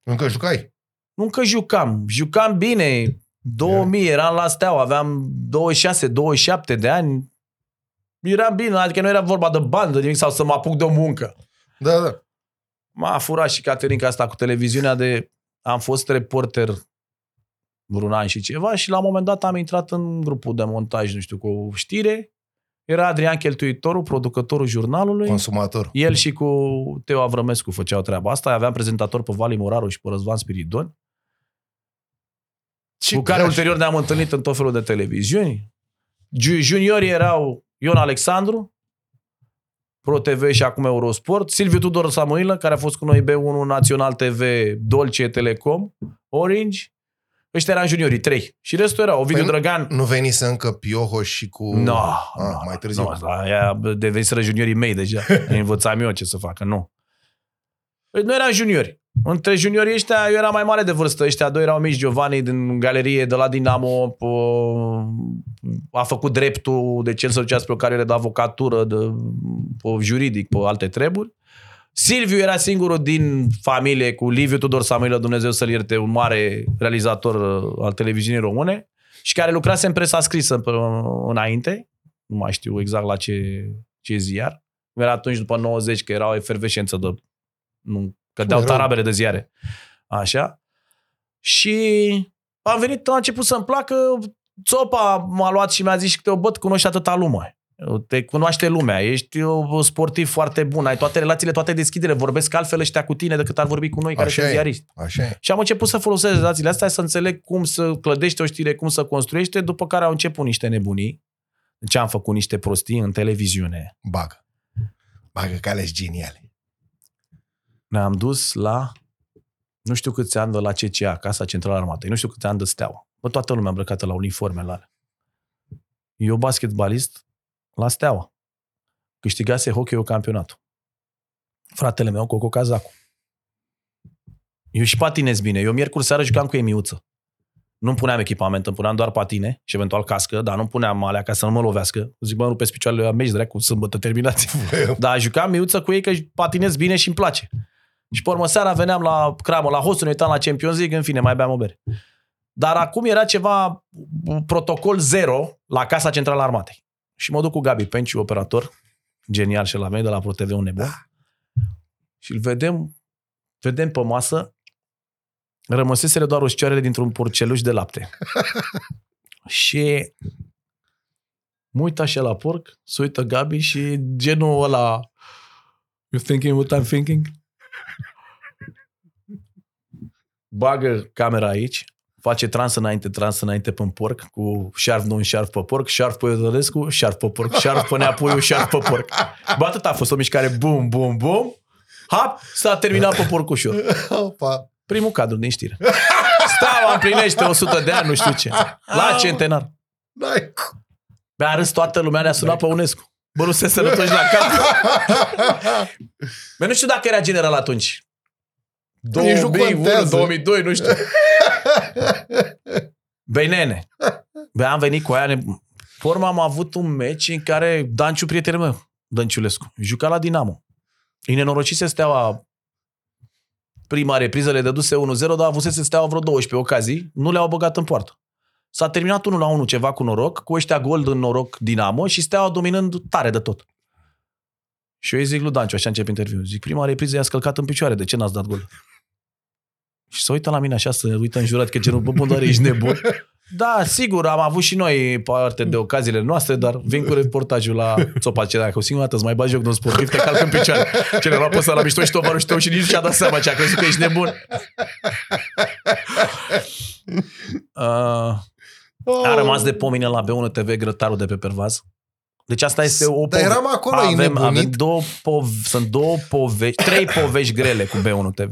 Speaker 2: Încă jucai.
Speaker 1: Nu că jucam. Jucam bine. 2000, eram la Steaua, aveam 26-27 de ani. Eram bine, adică nu era vorba de bani, de nimic, sau să mă apuc de o muncă.
Speaker 2: Da, da.
Speaker 1: M-a furat și Caterinca asta cu televiziunea de... Am fost reporter vreun an și ceva și la un moment dat am intrat în grupul de montaj, nu știu, cu o știre. Era Adrian Cheltuitorul, producătorul jurnalului.
Speaker 2: Consumator.
Speaker 1: El și cu Teo Avrămescu făceau treaba asta. Aveam prezentator pe Vali Moraru și pe Răzvan Spiridon.
Speaker 2: Ce
Speaker 1: cu care
Speaker 2: gaș.
Speaker 1: ulterior ne-am întâlnit în tot felul de televiziuni. Ju- Juniorii erau Ion Alexandru, Pro TV și acum Eurosport, Silviu Tudor Samuilă, care a fost cu noi B1 Național TV, Dolce Telecom, Orange. Ăștia eran juniorii, trei. Și restul era Ovidiu
Speaker 2: Păi nu-
Speaker 1: Drăgan.
Speaker 2: Nu venise încă Pioho și cu...
Speaker 1: No,
Speaker 2: ah,
Speaker 1: no,
Speaker 2: mai târziu.
Speaker 1: Nu, aia deveniseră juniorii mei deja. Îi <laughs> învățam eu ce să facă, nu. Păi nu eram juniori. Între juniorii ăștia, eu eram mai mare de vârstă. Ăștia doi erau mici, Giovanni din galerie de la Dinamo, p- a făcut dreptul, de ce el să ducea spre o carieră de avocatură, de pe juridic, pe alte treburi. Silviu era singurul din familie cu Liviu Tudor Samuilă, Dumnezeu să-l ierte, un mare realizator uh, al televiziunii române și care lucrase în presa scrisă pe- înainte, nu mai știu exact la ce, ce ziar. Era atunci după 90 că era o efervescență de... Nu, cădeau
Speaker 2: Erau-
Speaker 1: tarabele de ziare. Așa. Și am venit, a început să-mi placă, Țopa m-a luat și mi-a zis că te băt, cunoști atâta lume. Te cunoaște lumea, ești o sportiv foarte bun, ai toate relațiile, toate deschidere, vorbesc altfel ăștia cu tine decât ar vorbi cu noi care
Speaker 2: Așa
Speaker 1: sunt
Speaker 2: e.
Speaker 1: ziariști.
Speaker 2: Așa e.
Speaker 1: Și am început să folosesc relațiile astea, să înțeleg cum să clădește o știre, cum să construiește, după care au început niște nebunii. Ce am făcut niște prostii în televiziune.
Speaker 2: Bagă. Bagă că ales geniale.
Speaker 1: Ne-am dus la nu știu câți ani de la CCA, Casa Centrală Armatei, nu știu câți ani de steaua. Bă, toată lumea îmbrăcată la uniformele alea. Eu basketbalist la steaua. Câștigase hockey campionatul. Fratele meu, Coco Cazacu. Eu și patinez bine. Eu miercuri seara jucam cu Emiuță. Nu puneam echipament, îmi puneam doar patine și eventual cască, dar nu puneam alea ca să nu mă lovească. Zic, mă, rupeți picioarele, am meci dracu, sâmbătă, terminați. Dar jucam miuță cu ei că patinez bine și îmi place. Și pe urmă seara veneam la cramă, la hostul, ne uitam la Champions League, în fine, mai beam o bere. Dar acum era ceva protocol zero la Casa Centrală a Armatei. Și mă duc cu Gabi Penciu, operator, genial și la mei de la ProTV, un nebun. Și îl vedem, vedem pe masă, rămăseseră doar ușcioarele dintr-un porceluș de lapte. <laughs> și mă uit așa la porc, se uită Gabi și genul ăla You thinking what I'm thinking? Bagă camera aici, face trans înainte, trans înainte pe porc, cu șarf nu șarf pe porc, șarf pe Iodărescu, șarf pe porc, șarf pe Neapuiu, șarf pe porc. Bă, atât a fost o mișcare, bum, bum, bum, hap, s-a terminat pe porcușor.
Speaker 2: Opa.
Speaker 1: Primul cadru din știre. Steaua împlinește 100 de ani, nu știu ce. La centenar.
Speaker 2: N-ai cu-
Speaker 1: Mi-a râs toată lumea, ne-a sunat pe UNESCO. Bă, nu se sănătoși la cap. <laughs> Bă, nu știu dacă era general atunci.
Speaker 2: Nici nu
Speaker 1: 2001,
Speaker 2: contează.
Speaker 1: 2002, nu știu. <laughs> Băi, nene. Băi, am venit cu aia. Ne... Pe urmă am avut un meci în care Danciu, prietenul meu, Dănciulescu, juca la Dinamo. Îi nenorocise steaua prima repriză le dăduse 1-0, dar avusese steaua vreo 12 ocazii, nu le-au băgat în poartă. S-a terminat 1 la 1 ceva cu noroc, cu ăștia gol în noroc Dinamo și steaua dominând tare de tot. Și eu îi zic lui Danciu, așa încep interviul, zic, prima repriză i-a scălcat în picioare, de ce n-ați dat gol? Și se uită la mine așa, să uită în jurat că genul, bă, bun, doar ești nebun. Da, sigur, am avut și noi parte de ocaziile noastre, dar vin cu reportajul la Țopa, ce dacă o singură dată îți mai bagi joc de un sportiv, te calcă în picioare. Cineva păsă la mișto și tovarășul tău și nici nu și-a dat seama ce a crezut că ești nebun. <laughs> Uh, a rămas de pomine la B1 TV grătarul de pe pervaz. Deci asta este o
Speaker 2: Dar eram acolo, ai
Speaker 1: avem,
Speaker 2: nebunit?
Speaker 1: avem două pov- sunt două povești, trei povești grele cu B1 TV.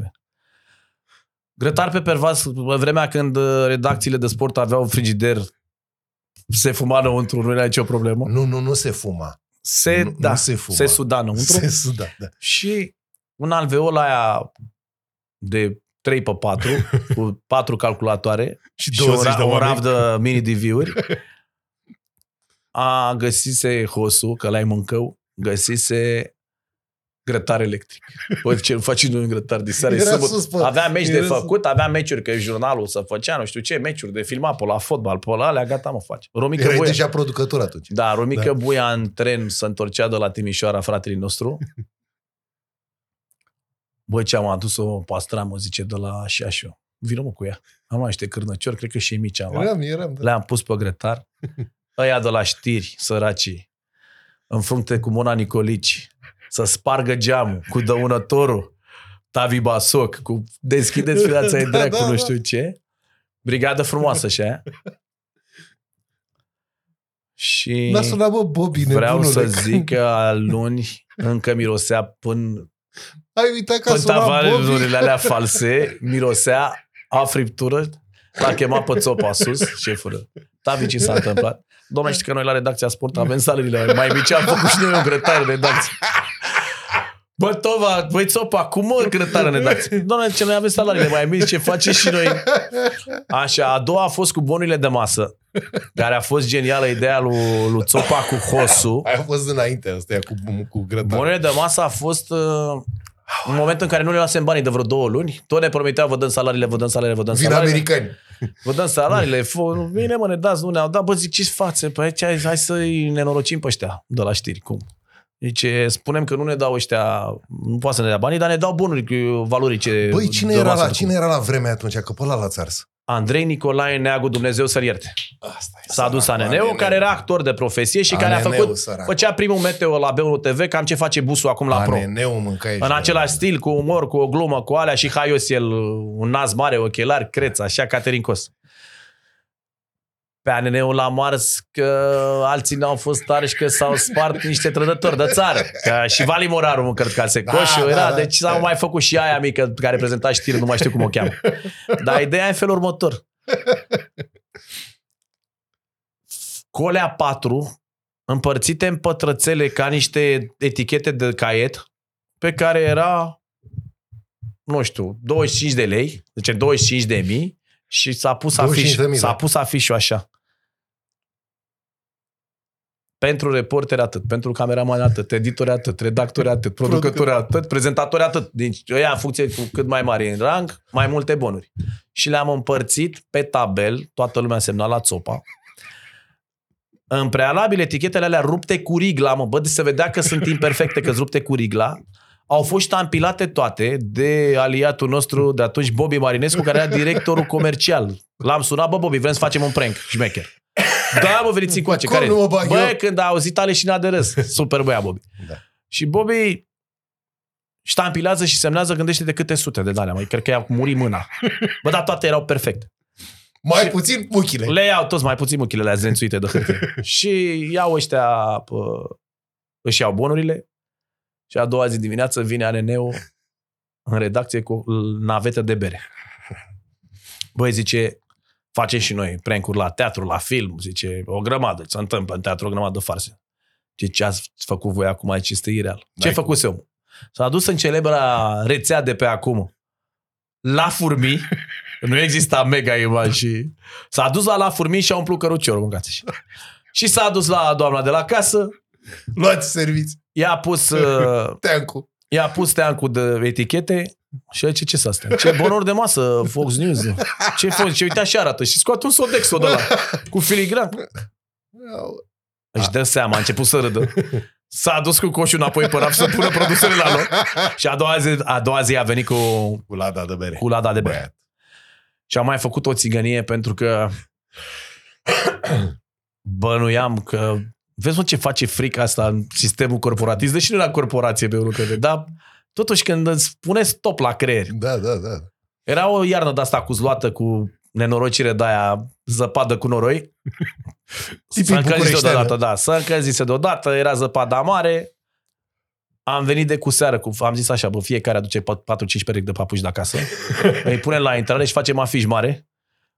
Speaker 1: Grătar pe pervaz, în vremea când uh, redacțiile de sport aveau frigider, se fuma înăuntru, nu era nicio problemă.
Speaker 2: Nu, nu, nu se fuma.
Speaker 1: Se,
Speaker 2: Nu-
Speaker 1: da,
Speaker 2: nu se fuma.
Speaker 1: se suda înăuntru.
Speaker 2: Se suda, da.
Speaker 1: Și un alveol aia de 3 pe 4, <laughs> cu patru calculatoare
Speaker 2: Și
Speaker 1: și
Speaker 2: 20
Speaker 1: o,
Speaker 2: de
Speaker 1: ra- o
Speaker 2: oameni.
Speaker 1: rav de mini DV-uri, a găsise hosul, că l-ai mâncău, găsise grătar electric. Bă, ce îl faci noi în grătar de seară? e
Speaker 2: Era
Speaker 1: sâmbătă.
Speaker 2: sus, pe-
Speaker 1: avea meci de
Speaker 2: era sus.
Speaker 1: făcut, avea meciuri, că jurnalul să făcea, nu știu ce, meciuri de filmat pe la fotbal, pe la alea, gata, mă faci. Romică
Speaker 2: Erai
Speaker 1: Buia.
Speaker 2: deja producător atunci.
Speaker 1: Da, Romică
Speaker 2: Da.
Speaker 1: da. Buia în tren să întorcea de la Timișoara, fratele nostru. Băi, ce am adus-o pastramă, zice, de la Șașu. Vină mă cu ea. Am luat niște cârnăciori, cred că și mici am luat.
Speaker 2: Eram, eram. Da.
Speaker 1: Le-am pus pe grătar. <laughs> Ăia de la știri, săracii, în frunte cu Mona Nicolici, să spargă geamul cu dăunătorul, Tavi Basoc, cu deschideți <laughs> viața în
Speaker 2: Da,
Speaker 1: dracu,
Speaker 2: da,
Speaker 1: nu
Speaker 2: da.
Speaker 1: știu ce. Brigadă frumoasă și aia. Și
Speaker 2: N-a sunat, bă, Bobby,
Speaker 1: vreau
Speaker 2: nebunule.
Speaker 1: să zic că luni încă mirosea până,
Speaker 2: Ai uitat că a
Speaker 1: până
Speaker 2: sunat Bobby?
Speaker 1: tavalurile alea <laughs> false, mirosea a friptură, l-a chemat pe țopa sus, șeful. Tavi, ce s-a întâmplat? Domnule, știi că noi la redacția Sport avem salariile mai mici, am făcut și noi un grătar în redacție. Bă, Tova, băi, Țopa, cum mă grătar în redacție? Doamne, ce noi avem salariile mai mici, ce facem și noi? Așa, a doua a fost cu bonurile de masă, care a fost genială ideea lui, lui Țopa cu Hosu.
Speaker 2: Aia a fost înainte, asta e cu, cu grătar.
Speaker 1: Bonurile de masă a fost uh, un moment în care nu le luasem banii de vreo două luni. Tot ne promiteau, vă dăm salariile, vă dăm salariile, vă dăm
Speaker 2: Vin
Speaker 1: salariile.
Speaker 2: americani.
Speaker 1: Vă dăm salariile, fă, bine mă, ne dați, nu ne-au dat, bă, zic, ce față? Păi aici, hai, hai să-i nenorocim pe ăștia de la știri, cum? Zice, spunem că nu ne dau ăștia, nu poate să ne dea banii, dar ne dau bunuri cu valorice.
Speaker 2: Băi, cine
Speaker 1: de
Speaker 2: era,
Speaker 1: masă
Speaker 2: la,
Speaker 1: de
Speaker 2: cine era la vremea atunci? Că pe ăla l-ați ars.
Speaker 1: Andrei Nicolae Neagu, Dumnezeu să-l ierte.
Speaker 2: Asta e
Speaker 1: S-a dus
Speaker 2: săracul,
Speaker 1: ANN-ul, care era actor de profesie și care a
Speaker 2: ANN-ul,
Speaker 1: făcut,
Speaker 2: săracul.
Speaker 1: făcea primul meteo la B1 TV, cam ce face busul acum la Pro.
Speaker 2: ANN-ul mâncai
Speaker 1: În același stil, cu umor, cu o glumă, cu alea și haios el, un nas mare, ochelari, creț, așa, Caterin Cos. Pe ANN-ul la Mars că alții n-au fost tari și că s-au spart niște trădători de țară. Că și Vali Moraru mă cărcase
Speaker 2: Da,
Speaker 1: coșul,
Speaker 2: da,
Speaker 1: era,
Speaker 2: da.
Speaker 1: deci s-au mai făcut și aia mică care prezenta știri, nu mai știu cum o cheamă. Dar ideea e în felul următor. Colea 4 împărțite în pătrățele ca niște etichete de caiet pe care era, nu știu, 25 de lei, deci 25 de mii și s-a pus,
Speaker 2: 25.000,
Speaker 1: afiș, s-a
Speaker 2: da.
Speaker 1: pus afișul așa. Pentru reporteri atât, pentru cameraman atât, editori atât, redactori atât, producători atât, prezentatori atât. Deci ăia în funcție cu cât mai mare e în rang, mai multe bonuri. Și le-am împărțit pe tabel, toată lumea semna la țopa, în prealabil, etichetele alea rupte cu rigla, mă, bă, de se vedea că sunt imperfecte, că rupte cu rigla, au fost ștampilate toate de aliatul nostru de atunci, Bobby Marinescu, care era directorul comercial. L-am sunat, bă, Bobby, vrem să facem un prank, șmecher. Da, mă, veniți încoace.
Speaker 2: Cum
Speaker 1: Care?
Speaker 2: nu mă bag
Speaker 1: Bă,
Speaker 2: eu?
Speaker 1: când a auzit aleșina de râs. Super băia, Bobby.
Speaker 2: Da.
Speaker 1: Și Bobby ștampilează și semnează, gândește de câte sute de dalea, măi, cred că i-a murit mâna. Bă, dar toate erau perfecte.
Speaker 2: Mai
Speaker 1: Și-
Speaker 2: puțin muchile.
Speaker 1: Le iau toți mai puțin muchile alea zrențuite de hârtie. <laughs> și iau ăștia, pă, își iau bonurile și a doua zi dimineață vine ANN-ul în redacție cu navetă de bere. Băi, zice, facem și noi prank la teatru, la film, zice, o grămadă, se întâmplă în teatru o grămadă de farse. Ce, ce ați făcut voi acum aici este ireal. Ce
Speaker 2: N-ai
Speaker 1: făcut eu? S-a dus în celebra rețea de pe acum. La furmi, nu exista mega imagine și s-a dus la la furmi și a umplut căruciorul, mâncați și. Și s-a dus la doamna de la casă, <laughs>
Speaker 2: Luați serviți.
Speaker 1: i-a pus, <laughs> uh,
Speaker 2: Teancu.
Speaker 1: i-a pus teancul de etichete Și ce ce asta? Ce bonor de masă, Fox News. Ce Fox? Ce uite așa arată. Și scoate un Sodexo de la cu filigran. Își dă seama, a început să râdă. S-a dus cu coșul înapoi pe raf să pună produsele la loc. Și a doua zi, a, doua zi a venit cu,
Speaker 2: Cu lada de bere.
Speaker 1: cu lada de bere.
Speaker 2: Băiat.
Speaker 1: Și am mai făcut o țigănie pentru că <coughs> bănuiam că vezi mă ce face frica asta în sistemul corporatist, deși nu la corporație pe lucrurile, dar totuși când îți pune stop la creier,
Speaker 2: Da, da, da.
Speaker 1: era o iarnă de asta cu zluată, cu nenorocire de aia, zăpadă cu noroi. <laughs>
Speaker 2: Tipic
Speaker 1: S-a încălzit
Speaker 2: bucureșteană.
Speaker 1: deodată, da. S-a încălzise deodată, era zăpada mare. Am venit de cu seară, cu, am zis așa, bă, fiecare aduce 4-5 perechi de papuci de acasă. <laughs> Îi punem la intrare și facem afiș mare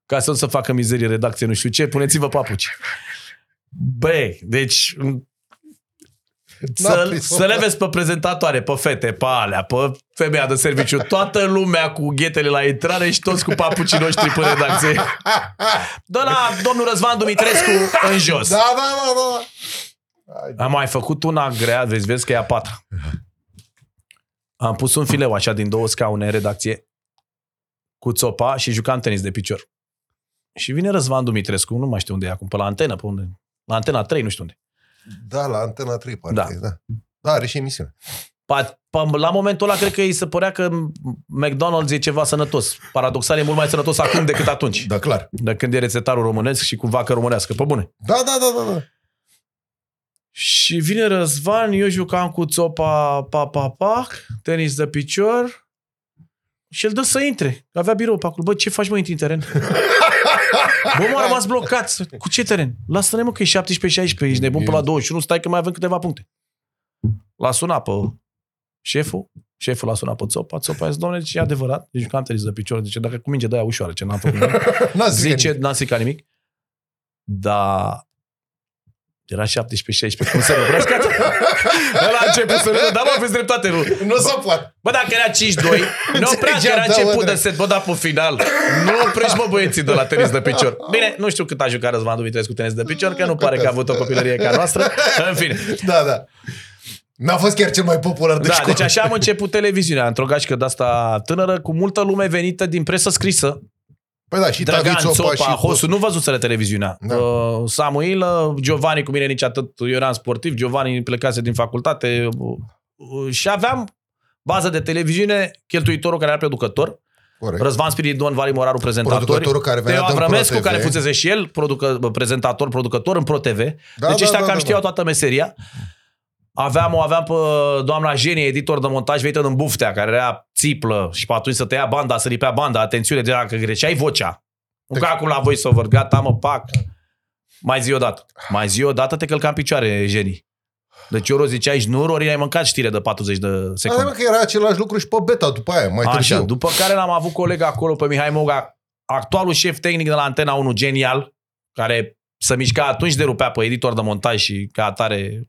Speaker 1: ca să nu se facă mizerie redacție, nu știu ce, puneți-vă papuci. Băi, deci
Speaker 2: N-a
Speaker 1: să,
Speaker 2: prins,
Speaker 1: să le vezi pe prezentatoare, pe fete, pe alea, pe femeia de serviciu, toată lumea cu ghetele la intrare și toți cu papucii noștri pe redacție. <laughs> De la domnul Răzvan Dumitrescu în jos.
Speaker 2: Da, da, da, da. Hai,
Speaker 1: Am mai făcut una grea, vezi, vezi că e a patra. Am pus un fileu așa din două scaune în redacție cu țopa și jucam tenis de picior. Și vine Răzvan Dumitrescu, nu mai știu unde e acum, pe la antenă, pe unde? La antena 3, nu știu unde.
Speaker 2: Da, la Antena 3, parcă
Speaker 1: Da.
Speaker 2: da. da. Da, are și emisiune.
Speaker 1: Pa, pa, la momentul ăla cred că îi se părea că McDonald's e ceva sănătos. Paradoxal e mult mai sănătos acum decât atunci.
Speaker 2: Da, clar.
Speaker 1: De când e rețetarul românesc și cu vacă românească. Pe bune.
Speaker 2: Da, da, da, da. da.
Speaker 1: Și vine Răzvan, eu jucam cu țopa pa, pa, pa, tenis de picior și el dă să intre. Avea birou pe acolo. Bă, ce faci, mă, intri în teren? <laughs> Bă, m-a rămas blocat. Cu ce teren? Lasă-ne, mă, că e 17-16, ești nebun până la 21, stai că mai avem câteva puncte. L-a sunat pe șeful, șeful l-a sunat pe țopa, țopa a zis, domnule, ce e adevărat, deci jucam tenis de picior, zice, dacă cu minge de aia ușoară, ce n-am făcut <laughs> nimic.
Speaker 2: N-a zis
Speaker 1: Zice,
Speaker 2: nimic.
Speaker 1: n-am stricat nimic. Dar era 17-16, cum să nu vreți Ăla a început să râdă, dar mă, aveți dreptate, nu.
Speaker 2: Nu se poate.
Speaker 1: Bă, dacă era 5-2, nu oprea că era
Speaker 2: Înțelegeam, da,
Speaker 1: început
Speaker 2: mă,
Speaker 1: de
Speaker 2: drept.
Speaker 1: set, bă, dar pe final. Nu oprești, mă, băieții de la tenis de picior. Bine, nu știu cât a jucat Răzvan Dumitrescu cu tenis de picior, că nu pare că a avut o copilărie ca noastră. În fine.
Speaker 2: Da, da. N-a fost chiar cel mai popular de
Speaker 1: Da,
Speaker 2: școală.
Speaker 1: deci așa am început televiziunea, într-o gașcă de asta tânără, cu multă lume venită din presă scrisă,
Speaker 2: Păi da, și
Speaker 1: Dragan,
Speaker 2: David Țopa,
Speaker 1: Țopa,
Speaker 2: și
Speaker 1: Hosu, nu văzuseră televiziunea.
Speaker 2: Da.
Speaker 1: Uh, Samuilă, Giovanni cu mine nici atât, eu eram sportiv, Giovanni plecase din facultate uh, uh, și aveam bază de televiziune, cheltuitorul care era producător,
Speaker 2: Corect.
Speaker 1: Răzvan Spiridon, Vali Moraru, prezentator,
Speaker 2: Producătorul care venea
Speaker 1: Teo
Speaker 2: din
Speaker 1: Avramescu,
Speaker 2: Pro
Speaker 1: care
Speaker 2: TV.
Speaker 1: fusese și el producă, prezentator, producător în ProTV.
Speaker 2: Da,
Speaker 1: deci
Speaker 2: da,
Speaker 1: ăștia
Speaker 2: da,
Speaker 1: cam
Speaker 2: da,
Speaker 1: știau
Speaker 2: da.
Speaker 1: toată meseria. Aveam, o aveam pe doamna Genie, editor de montaj, venită în buftea, care era țiplă și pe atunci să tăia banda, să lipea banda, atențiune, de dacă greșeai vocea. Nu ca acum la voice-over, gata, mă, pac. Mai zi o dată. Mai zi o dată, te călca în picioare, Genie. Deci ori o ziceai șnur, ori ai mâncat știre de 40 de
Speaker 2: Da, mă,
Speaker 1: secunde.
Speaker 2: că era același lucru și pe beta după aia, mai
Speaker 1: Așa,
Speaker 2: târziu.
Speaker 1: după care l-am avut coleg acolo pe Mihai Moga, actualul șef tehnic de la Antena 1, genial, care să mișca atunci de rupea pe editor de montaj și ca atare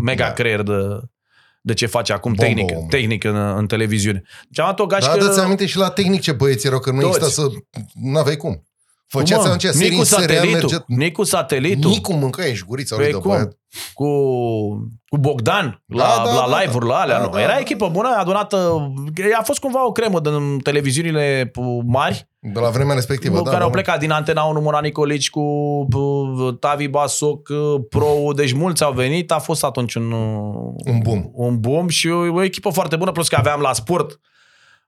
Speaker 1: mega
Speaker 2: Da.
Speaker 1: da. creier de, de ce face acum
Speaker 2: Bombă,
Speaker 1: tehnic,
Speaker 2: om.
Speaker 1: tehnic în, în televiziune. Deci am luat o
Speaker 2: Da,
Speaker 1: gașcă...
Speaker 2: dă-ți aminte și la tehnic ce băieți erau, că nu
Speaker 1: Toți.
Speaker 2: exista să... N-aveai cum. Făceați
Speaker 1: Cum, mă?
Speaker 2: atunci serii
Speaker 1: Nicu
Speaker 2: în serial,
Speaker 1: satelitul,
Speaker 2: mergea...
Speaker 1: Nicu satelitul.
Speaker 2: Nicu mâncai în șgurița lui
Speaker 1: Păi
Speaker 2: de
Speaker 1: cum?
Speaker 2: băiat.
Speaker 1: cu, cu Bogdan la,
Speaker 2: Da, da,
Speaker 1: la
Speaker 2: da,
Speaker 1: live-uri, la alea,
Speaker 2: da,
Speaker 1: nu.
Speaker 2: da,
Speaker 1: Era
Speaker 2: da.
Speaker 1: echipă bună, adunată... A fost cumva o cremă din televiziunile mari,
Speaker 2: De la vremea respectivă,
Speaker 1: cu
Speaker 2: da.
Speaker 1: care
Speaker 2: da,
Speaker 1: au
Speaker 2: da.
Speaker 1: plecat din Antena 1, Mona Nicolici cu uh, Tavi Basoc, uh, Pro, deci mulți au venit, a fost atunci un, uh,
Speaker 2: Un boom.
Speaker 1: un boom și o, o echipă foarte bună, plus că aveam la sport,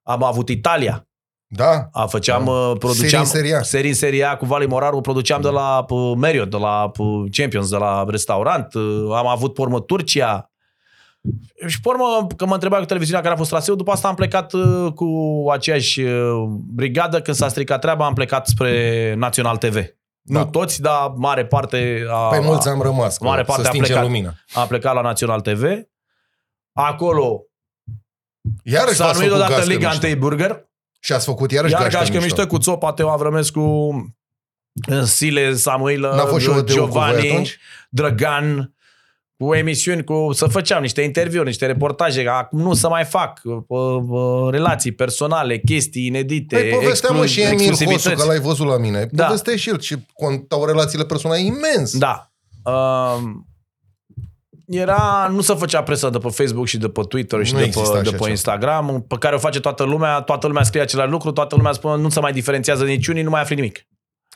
Speaker 1: am avut Italia,
Speaker 2: Da?
Speaker 1: a, făceam,
Speaker 2: Da.
Speaker 1: uh, produceam
Speaker 2: Serii în Serie A.
Speaker 1: serii în Serie A cu Vali Moraru, produceam de la uh, Marriott, de la uh, Champions, de la restaurant, uh, am avut pormă Turcia, și pe urmă, că mă întreba cu televiziunea care a fost traseu, după asta am plecat uh, cu aceeași uh, brigadă. Când s-a stricat treaba, am plecat spre Național TV.
Speaker 2: Da.
Speaker 1: Nu toți, dar mare parte a,
Speaker 2: Păi mulți am rămas,
Speaker 1: mare
Speaker 2: că
Speaker 1: parte
Speaker 2: să
Speaker 1: a
Speaker 2: stingem
Speaker 1: plecat.
Speaker 2: lumina.
Speaker 1: a plecat la Național TV. Acolo
Speaker 2: Iarăși
Speaker 1: s-a
Speaker 2: v-ați
Speaker 1: numit
Speaker 2: făcut
Speaker 1: odată
Speaker 2: gașcă
Speaker 1: Liga
Speaker 2: mișto.
Speaker 1: 1 Burger.
Speaker 2: Și ați făcut iarăși
Speaker 1: Iar
Speaker 2: gașcă,
Speaker 1: gașcă
Speaker 2: mișto.
Speaker 1: mișto cu Țopa, Teo Avramescu, Sile, Samuilă,
Speaker 2: N-a fost și o cu voi
Speaker 1: Giovanni,
Speaker 2: atunci?
Speaker 1: Drăgan, cu emisiuni, cu, să făceam niște interviuri, niște reportaje, că acum nu să mai fac uh, uh, relații personale, chestii inedite,
Speaker 2: Păi povestea mă
Speaker 1: exclu-
Speaker 2: și Emil Hosu,
Speaker 1: exclusivități.
Speaker 2: că l-ai văzut la mine.
Speaker 1: Da.
Speaker 2: Povestea și el și contau relațiile personale imens.
Speaker 1: Da. Um, era, nu se făcea presă de pe Facebook și de pe Twitter și
Speaker 2: Nu
Speaker 1: de
Speaker 2: exista
Speaker 1: pe,
Speaker 2: așa
Speaker 1: de pe
Speaker 2: ceva.
Speaker 1: Instagram, pe care o face toată lumea, toată lumea scrie același lucru, toată lumea spune nu se mai diferențiază niciunii, nu mai afli nimic.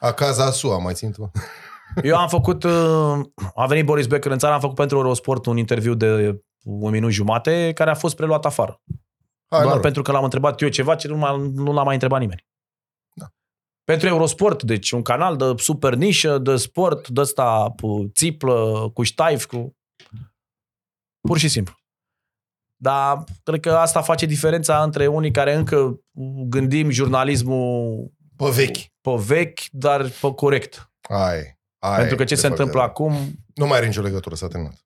Speaker 2: Acaza SUA, mai țin tu?
Speaker 1: Eu am făcut, uh, a venit Boris Becker în țară, am făcut pentru Eurosport un interviu de un minut jumate care a fost preluat afară.
Speaker 2: Hai,
Speaker 1: Doar
Speaker 2: noroc.
Speaker 1: pentru că l-am întrebat eu ceva ce nu, m-a- nu l-a mai întrebat nimeni.
Speaker 2: Da.
Speaker 1: Pentru Eurosport, deci un canal de super nișă, de sport, de ăsta cu țiplă, cu ștaif, cu... Pur și simplu. Dar cred că asta face diferența între unii care încă gândim jurnalismul
Speaker 2: Pe vechi.
Speaker 1: pe vechi, dar pe corect.
Speaker 2: Ai. Ai,
Speaker 1: Pentru că ce
Speaker 2: de
Speaker 1: se
Speaker 2: fapt,
Speaker 1: întâmplă
Speaker 2: da.
Speaker 1: acum...
Speaker 2: Nu mai are nicio legătură, s-a terminat.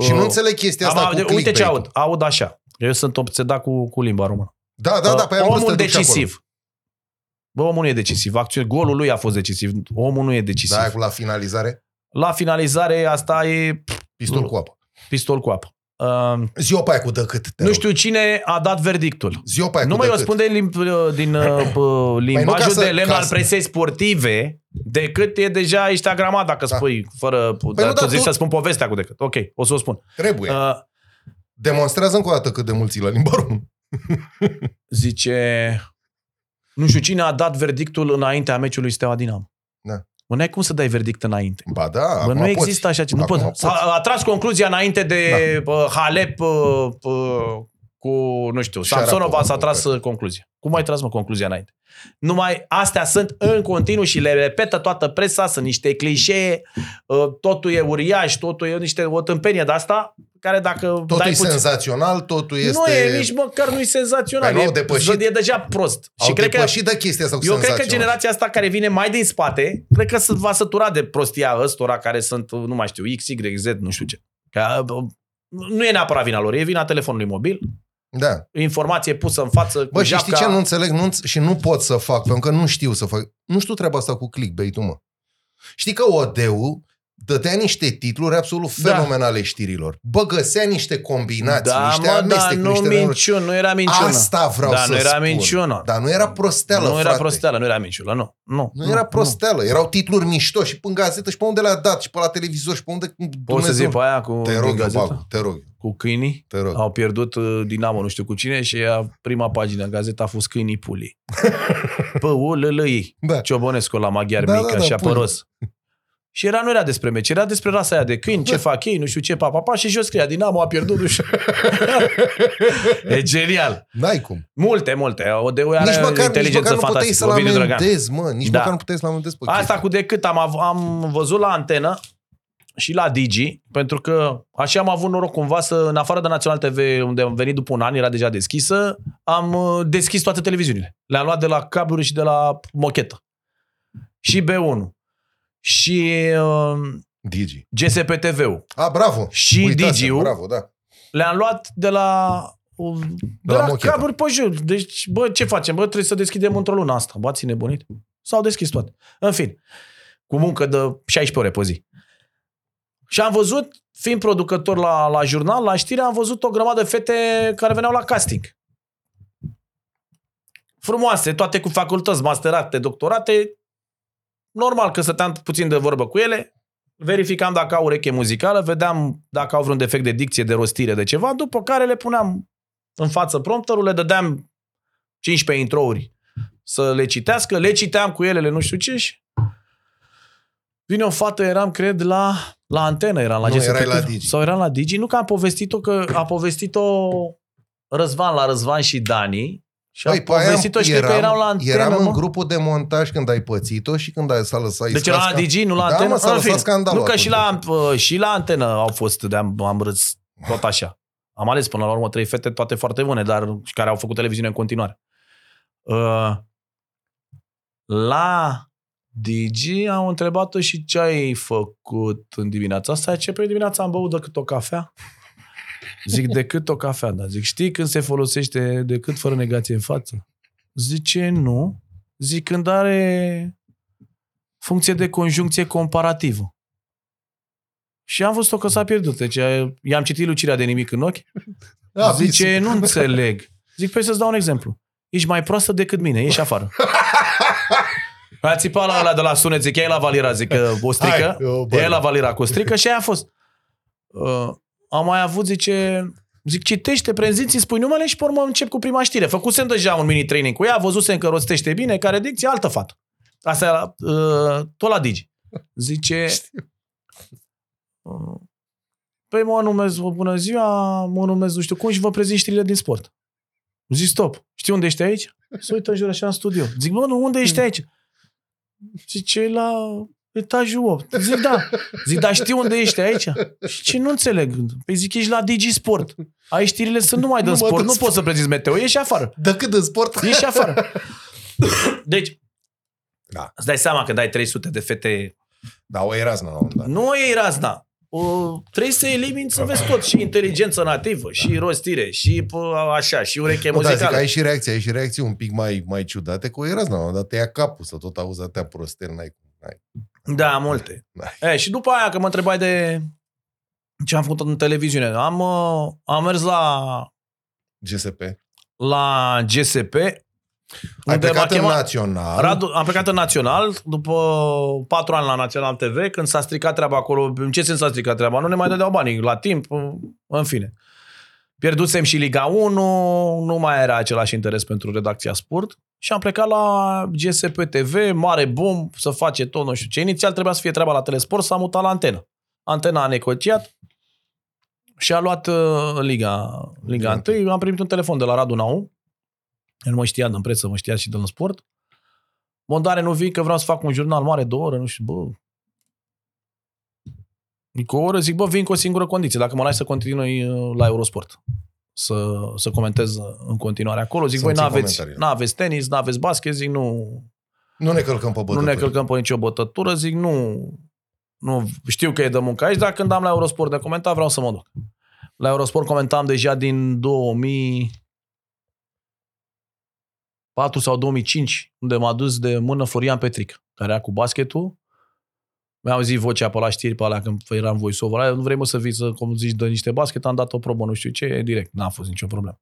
Speaker 2: Și nu
Speaker 1: uh,
Speaker 2: înțeleg chestia asta
Speaker 1: am-
Speaker 2: cu
Speaker 1: Uite ce
Speaker 2: clickbait-ul.
Speaker 1: aud. Aud așa. Eu sunt obsedat cu, cu limba română.
Speaker 2: Da, da, da, pe aia am vrut să
Speaker 1: omul
Speaker 2: te duc și acolo.
Speaker 1: decisiv. Bă, omul nu e decisiv. Acțiune, golul lui a fost decisiv. Omul nu e decisiv.
Speaker 2: Da,
Speaker 1: Da,
Speaker 2: cu la finalizare,
Speaker 1: La finalizare, asta e
Speaker 2: pistol
Speaker 1: Nu.
Speaker 2: cu apă.
Speaker 1: Pistol cu apă. Uh,
Speaker 2: Zi-o pe aia cu dăcât. te
Speaker 1: nu
Speaker 2: rog.
Speaker 1: știu cine a dat verdictul.
Speaker 2: Zi-o pe aia
Speaker 1: Nu
Speaker 2: cu
Speaker 1: mai
Speaker 2: dăcât.
Speaker 1: răspunde lim- din uh, <clears throat> p- limbajul
Speaker 2: ca să-
Speaker 1: de lemn
Speaker 2: ca
Speaker 1: al
Speaker 2: să-
Speaker 1: presei sportive decât e deja ești agramat dacă
Speaker 2: Da.
Speaker 1: spui fără...
Speaker 2: nu,
Speaker 1: dar tu
Speaker 2: dar
Speaker 1: zici
Speaker 2: tu-
Speaker 1: să spun povestea cu decât. Ok, o să o spun.
Speaker 2: Trebuie.
Speaker 1: Uh,
Speaker 2: Demonstrează încă o dată cât de mulți la limba română.
Speaker 1: zice... Nu știu cine a dat verdictul înaintea meciului Steaua Dinamo.
Speaker 2: Da.
Speaker 1: Mă, n-ai cum să dai verdict înainte.
Speaker 2: Ba da,
Speaker 1: Bă,
Speaker 2: acum
Speaker 1: nu
Speaker 2: poți.
Speaker 1: există așa ceva. Nu
Speaker 2: Acum
Speaker 1: pot.
Speaker 2: poți.
Speaker 1: S-a a tras concluzia înainte de da. Halep uh, uh, cu, nu știu,
Speaker 2: Sharapova,
Speaker 1: Samsonova s-a
Speaker 2: cu
Speaker 1: tras
Speaker 2: care.
Speaker 1: uh, concluzia. Cum ai tras, mă, concluzia înainte? Numai astea sunt în continuu și le repetă toată presa, sunt niște clișee, uh, totul e uriaș, totul e niște, o tâmpenie de asta, care dacă
Speaker 2: Totul
Speaker 1: dai
Speaker 2: e
Speaker 1: puțin...
Speaker 2: senzațional, totul este...
Speaker 1: Nu e, nici măcar nu e senzațional.
Speaker 2: Păi nu,
Speaker 1: e,
Speaker 2: au depășit-
Speaker 1: e deja prost.
Speaker 2: Au
Speaker 1: și cred că
Speaker 2: depășit de chestia asta cu
Speaker 1: eu cred că
Speaker 2: senzațional.
Speaker 1: generația asta care vine mai din spate, cred că se va sătura de prostia ăstora care sunt, nu mai știu, X, Y, Z, nu știu ce. Că, bă, nu e neapărat vina lor, e vina telefonului mobil,
Speaker 2: Da.
Speaker 1: informație pusă în față cu
Speaker 2: Bă, și știi
Speaker 1: japca.
Speaker 2: ce nu înțeleg nu, înț- și nu pot să fac, pentru că nu știu să fac. Nu știu treaba asta cu clickbait-ul, mă. Știi că OD-ul dădea niște titluri absolut
Speaker 1: Da.
Speaker 2: fenomenale știrilor. Bă, găsea niște combinații,
Speaker 1: da,
Speaker 2: niște
Speaker 1: mă, dar
Speaker 2: amestecuri,
Speaker 1: nu
Speaker 2: niște renumeri.
Speaker 1: minciună, nu era minciună.
Speaker 2: Asta vreau
Speaker 1: da,
Speaker 2: să
Speaker 1: nu era
Speaker 2: spun.
Speaker 1: minciună.
Speaker 2: Dar nu era prosteală,
Speaker 1: nu era
Speaker 2: frate.
Speaker 1: prosteală, nu era minciună, nu. Nu,
Speaker 2: Nu era prosteală, erau titluri mișto și pe în gazetă și pe unde le-a dat și pe la televizor și pe unde
Speaker 1: Poți să zici pe aia cu
Speaker 2: Te
Speaker 1: din
Speaker 2: rog, eu,
Speaker 1: gazetă?
Speaker 2: Bagu, te rog,
Speaker 1: Cu câinii?
Speaker 2: te rog.
Speaker 1: Au pierdut uh, Dinamo, nu știu cu cine, și a, prima pagină în gazetă a fost câinii pulii. <laughs> Pă, ulălăi.
Speaker 2: Da.
Speaker 1: Ciobănescu la maghiar
Speaker 2: Da,
Speaker 1: da,
Speaker 2: da,
Speaker 1: mică
Speaker 2: da,
Speaker 1: și
Speaker 2: pulii.
Speaker 1: apăros. Și era, nu era despre meci, era despre rasa aia de câini, ce
Speaker 2: Da.
Speaker 1: fac ei, nu știu ce, pa, pa, pa, și jos scria, Dinamo a pierdut, nu știu. <laughs> e genial.
Speaker 2: N-ai cum.
Speaker 1: Multe, multe. O de are
Speaker 2: Nici măcar, nici
Speaker 1: inteligență
Speaker 2: măcar nu puteai
Speaker 1: fantastică.
Speaker 2: să-l
Speaker 1: Ovidiu Drăgan.
Speaker 2: amendezi, mă. Nici
Speaker 1: Da.
Speaker 2: măcar nu puteai să-l amendezi pe
Speaker 1: Asta
Speaker 2: chestia.
Speaker 1: cu decât am, av- am văzut la antenă și la Digi, pentru că așa am avut noroc cumva să, în afară de Național TV, unde am venit după un an, era deja deschisă, am uh, deschis toate televiziunile. Le-am luat de la cabluri și de la mochetă. Și B1. Și uh,
Speaker 2: Digi.
Speaker 1: GSP TV-ul.
Speaker 2: A, bravo.
Speaker 1: Și
Speaker 2: Uitasem,
Speaker 1: Digi-ul.
Speaker 2: Bravo, da.
Speaker 1: Le-am luat de la uh, de,
Speaker 2: De
Speaker 1: la,
Speaker 2: la
Speaker 1: la
Speaker 2: mochetă.
Speaker 1: cabluri pe jur. Deci, bă, ce facem? Bă, trebuie să deschidem într-o lună asta. Bă, ține nebunit. S-au deschis toate. În fin, cu muncă de 16 ore pe zi. Și am văzut, fiind producător la, la jurnal, la știre, am văzut o grămadă de fete care veneau la casting. Frumoase, toate cu facultăți, masterate, doctorate. Normal că stăteam puțin de vorbă cu ele, verificam dacă au ureche muzicală, vedeam dacă au vreun defect de dicție, de rostire, de ceva, după care le puneam în față prompterul, le dădeam 15 introuri să le citească, le citeam cu ele, le nu știu ce și vine o fată, eram, cred, la, la antenă, eram la
Speaker 2: Nu,
Speaker 1: GSP.
Speaker 2: erai la Digi.
Speaker 1: Sau eram la Digi, nu că am povestit-o, că a povestit-o Răzvan la Răzvan și Dani și
Speaker 2: Păi,
Speaker 1: am
Speaker 2: pe aia
Speaker 1: povestit-o și cred că erau la antenă,
Speaker 2: eram
Speaker 1: mă.
Speaker 2: în grupul de montaj când ai pățit-o și când ai, s-a lăsat
Speaker 1: Deci era la
Speaker 2: iscasca.
Speaker 1: Digi, nu la
Speaker 2: Da,
Speaker 1: antenă?
Speaker 2: mă, s-a
Speaker 1: În
Speaker 2: lăsat
Speaker 1: fin,
Speaker 2: scandalul
Speaker 1: Nu că și
Speaker 2: atunci.
Speaker 1: la, uh, și la antenă au fost, de am, am râs tot <laughs> așa. Am ales până la urmă trei fete, toate foarte bune, dar și care au făcut televiziune în continuare. Uh, la Digi am întrebat-o și ce ai făcut în dimineața asta. Ce pe dimineața am băut decât o cafea. Zic, decât o cafea, da. Zic, știi când se folosește decât fără negație în față? Zice, nu. Zic, când are funcție de conjuncție comparativă. Și am văzut-o că s-a pierdut. Deci i-am citit lucirea de nimic în ochi.
Speaker 2: Da,
Speaker 1: Zice, nu înțeleg. Zic, păi să-ți dau un exemplu. Ești mai proastă decât mine, ieși afară. <laughs> A țipat la ăla de la sunet, zic, ia la Valira, zic că o strică.
Speaker 2: Hai, o, bă.
Speaker 1: Ia la Valira cu o strică și aia a fost. Uh, am mai avut, zice, zic, citește, prezinți, spui numele și pe urmă încep cu prima știre. Făcusem deja un mini-training cu ea, văzusem că rostește bine, care dicție, altă fată. Asta era uh, tot la Digi. Zice, uh, păi mă numesc, vă bună ziua, mă numesc, nu știu cum, și vă prezint știrile din sport. Zic, stop, știi unde ești aici? Se uită în jur așa în studio. Zic, mă, nu, unde ești aici? Zice, la etajul 8. Zic, da. Zic, dar știi unde ești aici? Și ce nu înțeleg? Păi zic, ești la Digi Sport. Ai știrile sunt numai de
Speaker 2: Nu mă
Speaker 1: sport.
Speaker 2: dă
Speaker 1: Nu
Speaker 2: sport.
Speaker 1: poți să prezinți meteo. Ieși afară.
Speaker 2: De cât de sport?
Speaker 1: Ieși afară. Deci,
Speaker 2: Da.
Speaker 1: îți dai seama că dai 300 de fete.
Speaker 2: Da, o erați la un moment dat.
Speaker 1: Nu e razna. O, trebuie să elimini să vezi tot. Și inteligență nativă, și rostire, și pă, așa, și ureche
Speaker 2: Nu, da, zic,
Speaker 1: muzicală.
Speaker 2: ai și reacții, ai și reacții un pic mai, mai ciudate, că o erați la un moment dat, te ia capul să tot auzi atâtea prostel, n-ai cum. N-ai.
Speaker 1: Da, multe.
Speaker 2: Da.
Speaker 1: E, și după aia, că mă întrebai de ce am făcut în televiziune, am, uh, am mers la,
Speaker 2: GSP.
Speaker 1: la GSP,
Speaker 2: Ai
Speaker 1: unde m-a
Speaker 2: plecat în
Speaker 1: chemat-
Speaker 2: național.
Speaker 1: Radu, am plecat în Național după patru ani la Național TV, când s-a stricat treaba acolo. În ce sens s-a stricat treaba? Nu ne mai dădeau banii la timp, în fine. Pierdusem și Liga 1, nu mai era același interes pentru redacția sport și am plecat la GSP TV, mare boom, să face tot, nu știu ce. Inițial trebuia să fie treaba la Telesport, s-a mutat la antenă. Antena a negociat și a luat uh, Liga, Liga 1. Am primit un telefon de la Radu Nau, el nu mă știa din presă, mă știa și din sport. Mondare, nu vii că vreau să fac un jurnal mare, două ore, nu știu, bă. Cu o oră zic, bă, vin cu o singură condiție, dacă mă lași să continui uh, la Eurosport. Să, să comentez uh, în continuare acolo. Zic,
Speaker 2: Să
Speaker 1: voi
Speaker 2: ții
Speaker 1: n-aveți,
Speaker 2: comentariile.
Speaker 1: n-aveți tenis, n-aveți basket, zic, nu,
Speaker 2: Nu ne călcăm pe
Speaker 1: nu
Speaker 2: bătături.
Speaker 1: ne călcăm pe nicio bătătură, zic, nu, nu știu că e de muncă aici, dar când am la Eurosport de comentat, vreau să mă duc. La Eurosport comentam deja din 2004 sau 2005, unde m-a dus de mână Florian Petric, care era cu basketul. Mi-au zis vocea pe la știri, pe alea când eram voice-over, "Ai, nu vrei mă să vii să, cum zici, de niște basket, am dat o probă, nu știu ce, direct, n-a fost nicio problemă.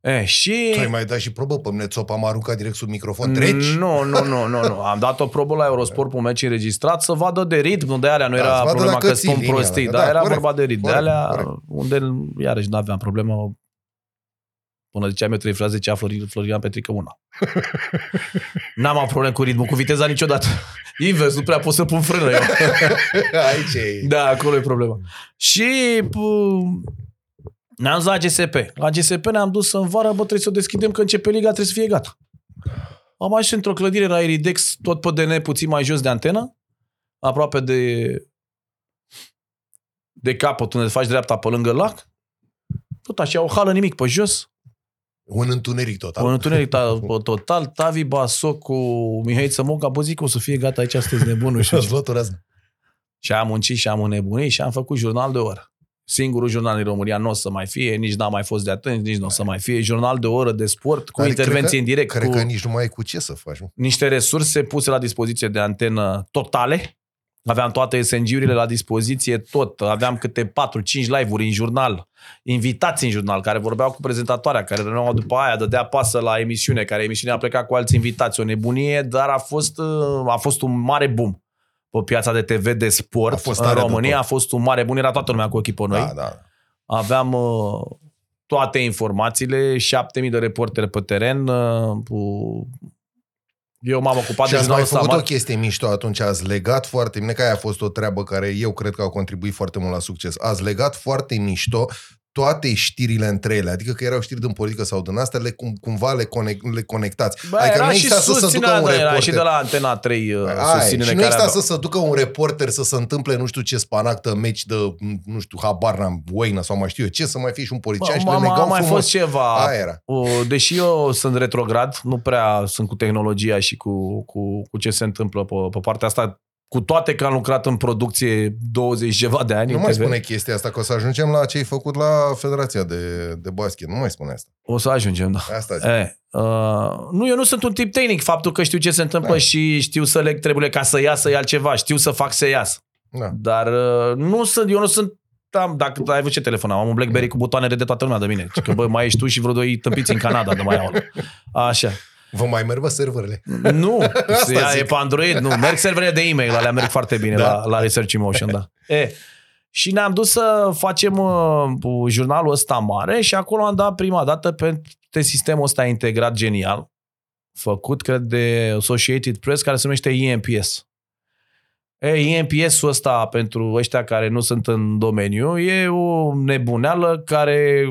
Speaker 1: E, și...
Speaker 2: Tu ai mai dat și probă pe mine, țopa m-a aruncat direct sub microfon. Treci?
Speaker 1: Nu, nu, nu, nu, nu. Am dat o probă la Eurosport pe un meci înregistrat să vadă de ritm, nu de alea, nu
Speaker 2: Da, să
Speaker 1: era
Speaker 2: vadă
Speaker 1: problema
Speaker 2: dacă
Speaker 1: că
Speaker 2: ții
Speaker 1: spun
Speaker 2: linia,
Speaker 1: prostii,
Speaker 2: dacă-
Speaker 1: dar
Speaker 2: da,
Speaker 1: era
Speaker 2: corect,
Speaker 1: vorba de ritm. De
Speaker 2: corect,
Speaker 1: alea,
Speaker 2: corect.
Speaker 1: unde iarăși nu aveam problemă. Până ziceam eu trei fraze, zicea Florin, Florian Petrică una. N-am avut probleme cu ritmul, cu viteza niciodată. Invers, nu prea pot să pun frână eu. <laughs>
Speaker 2: Aici e.
Speaker 1: Da, acolo e problema. Și p- ne-am dus la GSP. La GSP ne-am dus în vară, bă, trebuie să o deschidem, că începe liga, trebuie să fie gata. Am ajuns într-o clădire la Iridex, tot pe DN, puțin mai jos de antenă, aproape de de capăt, unde faci dreapta pe lângă lac. Tot așa, o hală nimic pe jos,
Speaker 2: Un întuneric total.
Speaker 1: un întuneric ta- <laughs> total, Tavi Basoc cu Mihai Țămoca, bă, zic, o să fie gata aici, sunteți nebunul. Și
Speaker 2: Și-ați luat o raznă.
Speaker 1: Și am muncit și am înnebunit și am făcut jurnal de oră. Singurul jurnal din România nu o să mai fie, nici n-a mai fost de atunci, nici nu o să mai fie. Jurnal de oră de sport, cu
Speaker 2: Dar
Speaker 1: intervenție
Speaker 2: cred că-
Speaker 1: în direct,
Speaker 2: Cred
Speaker 1: cu
Speaker 2: că nici nu mai ai cu ce să faci. mă.
Speaker 1: niște resurse puse la dispoziție de antenă totale. Aveam toate SNG-urile la dispoziție, tot. Aveam câte 4-5 live-uri în jurnal, invitați în jurnal, care vorbeau cu prezentatoarea, care renuau după aia, dădea pasă la emisiune, care emisiunea a plecat cu alți invitați. O nebunie, dar a fost, uh, a fost un mare boom pe piața de TV de sport
Speaker 2: A fost
Speaker 1: în
Speaker 2: tare de
Speaker 1: România.
Speaker 2: tot.
Speaker 1: A fost un mare boom, era toată lumea cu ochii pe noi.
Speaker 2: Da, da.
Speaker 1: Aveam uh, toate informațiile, 7000 de reporteri pe teren. Uh, cu... Eu m-am ocupat
Speaker 2: Și
Speaker 1: de
Speaker 2: ați mai
Speaker 1: jurnalul
Speaker 2: făcut
Speaker 1: Samar.
Speaker 2: o chestie mișto atunci, ați legat foarte bine, că aia a fost o treabă care eu cred că au contribuit foarte mult la succes. Ați legat foarte mișto toate știrile între ele, adică că erau știri din politică sau din astea, le, cum, cumva le, conec, le conectați.
Speaker 1: Bă,
Speaker 2: adică
Speaker 1: era
Speaker 2: nu
Speaker 1: și
Speaker 2: exista să se ducă
Speaker 1: susținerea,
Speaker 2: un
Speaker 1: da, era
Speaker 2: reporter.
Speaker 1: și de la Antena 3 uh,
Speaker 2: Aia,
Speaker 1: susținere
Speaker 2: și nu
Speaker 1: care
Speaker 2: exista
Speaker 1: avea.
Speaker 2: să se ducă un reporter să se întâmple nu știu ce spanactă, meci de, nu știu, habar n-am, Oină sau mai știu eu ce, să mai fie și un polițian și le
Speaker 1: Bă,
Speaker 2: legau
Speaker 1: a mai
Speaker 2: frumos.
Speaker 1: fost ceva.
Speaker 2: Aia era.
Speaker 1: O, Deși eu sunt retrograd, nu prea sunt cu tehnologia și cu, cu, cu ce se întâmplă pe, pe partea asta, cu toate că am lucrat în producție 20 ceva de ani
Speaker 2: Nu
Speaker 1: în
Speaker 2: mai
Speaker 1: TV.
Speaker 2: spune chestia asta, că o să ajungem la ce ai făcut la Federația de, de Basket. Nu mai spune asta.
Speaker 1: O să ajungem, da.
Speaker 2: Asta zic.
Speaker 1: E, uh, nu, eu nu sunt un tip tehnic. Faptul că știu ce se întâmplă
Speaker 2: Da.
Speaker 1: și știu să leg trebuie ca să iasă e altceva. Știu să fac să iasă.
Speaker 2: Da.
Speaker 1: Dar uh, nu sunt, eu nu sunt am, dacă ai văzut ce telefon am, am un BlackBerry cu butoane de toată lumea de mine. Că bă, mai ești tu și vreo doi tâmpiți în Canada de mai au. <laughs> Așa.
Speaker 2: Vă mai merg, bă, serverele.
Speaker 1: Nu, <laughs>
Speaker 2: Asta
Speaker 1: ea
Speaker 2: zic.
Speaker 1: e pe Android, nu. Merg serverele de e-mail, alea merg foarte bine
Speaker 2: Da.
Speaker 1: la, la Research Emotion, da. E, Și ne-am dus să facem uh, jurnalul ăsta mare și acolo am dat prima dată pe sistemul ăsta integrat genial, făcut, cred, de Associated Press, care se numește EMPS. E, EMPS-ul ăsta, pentru ăștia care nu sunt în domeniu, e o nebuneală care...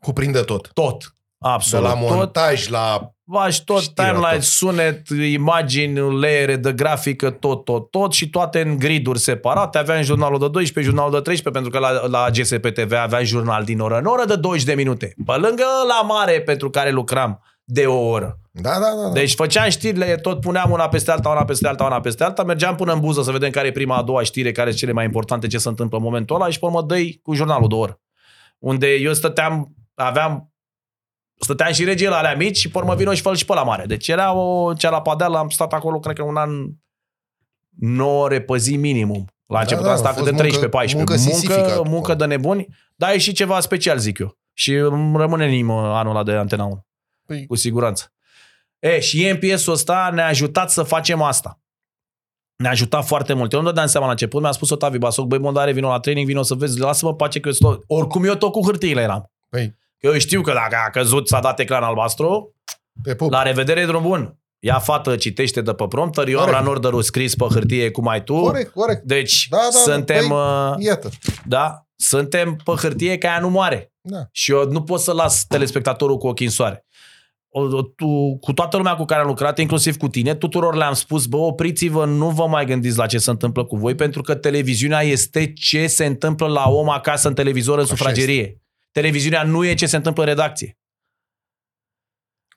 Speaker 2: Cuprinde tot.
Speaker 1: Tot. Absolut.
Speaker 2: De la montaj,
Speaker 1: tot.
Speaker 2: la
Speaker 1: faci tot timeline, sunet, imagini, leere de grafică, tot, tot, tot și toate în griduri separate. Aveam jurnalul de 12, jurnalul de 13, pentru că la, la GSP TV aveam jurnal din oră în oră de 20 de minute. Pe lângă la mare pentru care lucram de o oră.
Speaker 2: Da, da, da, da.
Speaker 1: Deci făceam știrile, tot puneam una peste alta, una peste alta, una peste alta, mergeam până în buză să vedem care e prima, a doua știre, care sunt cele mai importante, ce se întâmplă în momentul ăla și pe urmă dăi cu jurnalul de oră. Unde eu stăteam, aveam stăteam și regie la alea mici și pormă vino și fă și pe la mare. Deci era o cea la padeală, am stat acolo, cred că un an 9 ore pe zi minimum. La început da, da, am stat de 13-14. Muncă, muncă, muncă de nebuni, dar e și ceva special, zic eu. Și rămâne în inimă anul ăla de Antena 1. Păi. Cu siguranță. E, și MPS-ul ăsta ne-a ajutat să facem asta. Ne-a ajutat foarte mult. Eu nu dădeam seama la început, mi-a spus Otavi Basoc, băi, Mondare, vino la training, vino să vezi, lasă-mă pace că eu tot... Oricum eu tot cu hârtiile eram.
Speaker 2: Păi.
Speaker 1: Că eu știu că dacă a căzut, s-a dat ecran albastru,
Speaker 2: pe pup.
Speaker 1: la revedere, drum bun. Ia fată, citește de pe prompter, eu corect. am la order scris pe hârtie cum ai tu.
Speaker 2: Corect, corect.
Speaker 1: Deci da, da, suntem... Da,
Speaker 2: păi, iată.
Speaker 1: Da, suntem pe hârtie ca ea nu moare.
Speaker 2: Da.
Speaker 1: Și eu nu pot să las telespectatorul cu ochii în soare. O, tu, cu toată lumea cu care am lucrat, inclusiv cu tine, tuturor le-am spus, bă, opriți-vă, nu vă mai gândiți la ce se întâmplă cu voi, pentru că televiziunea este ce se întâmplă la om acasă în televizor, în Așa sufragerie. Este. Televiziunea nu e ce se întâmplă în redacție.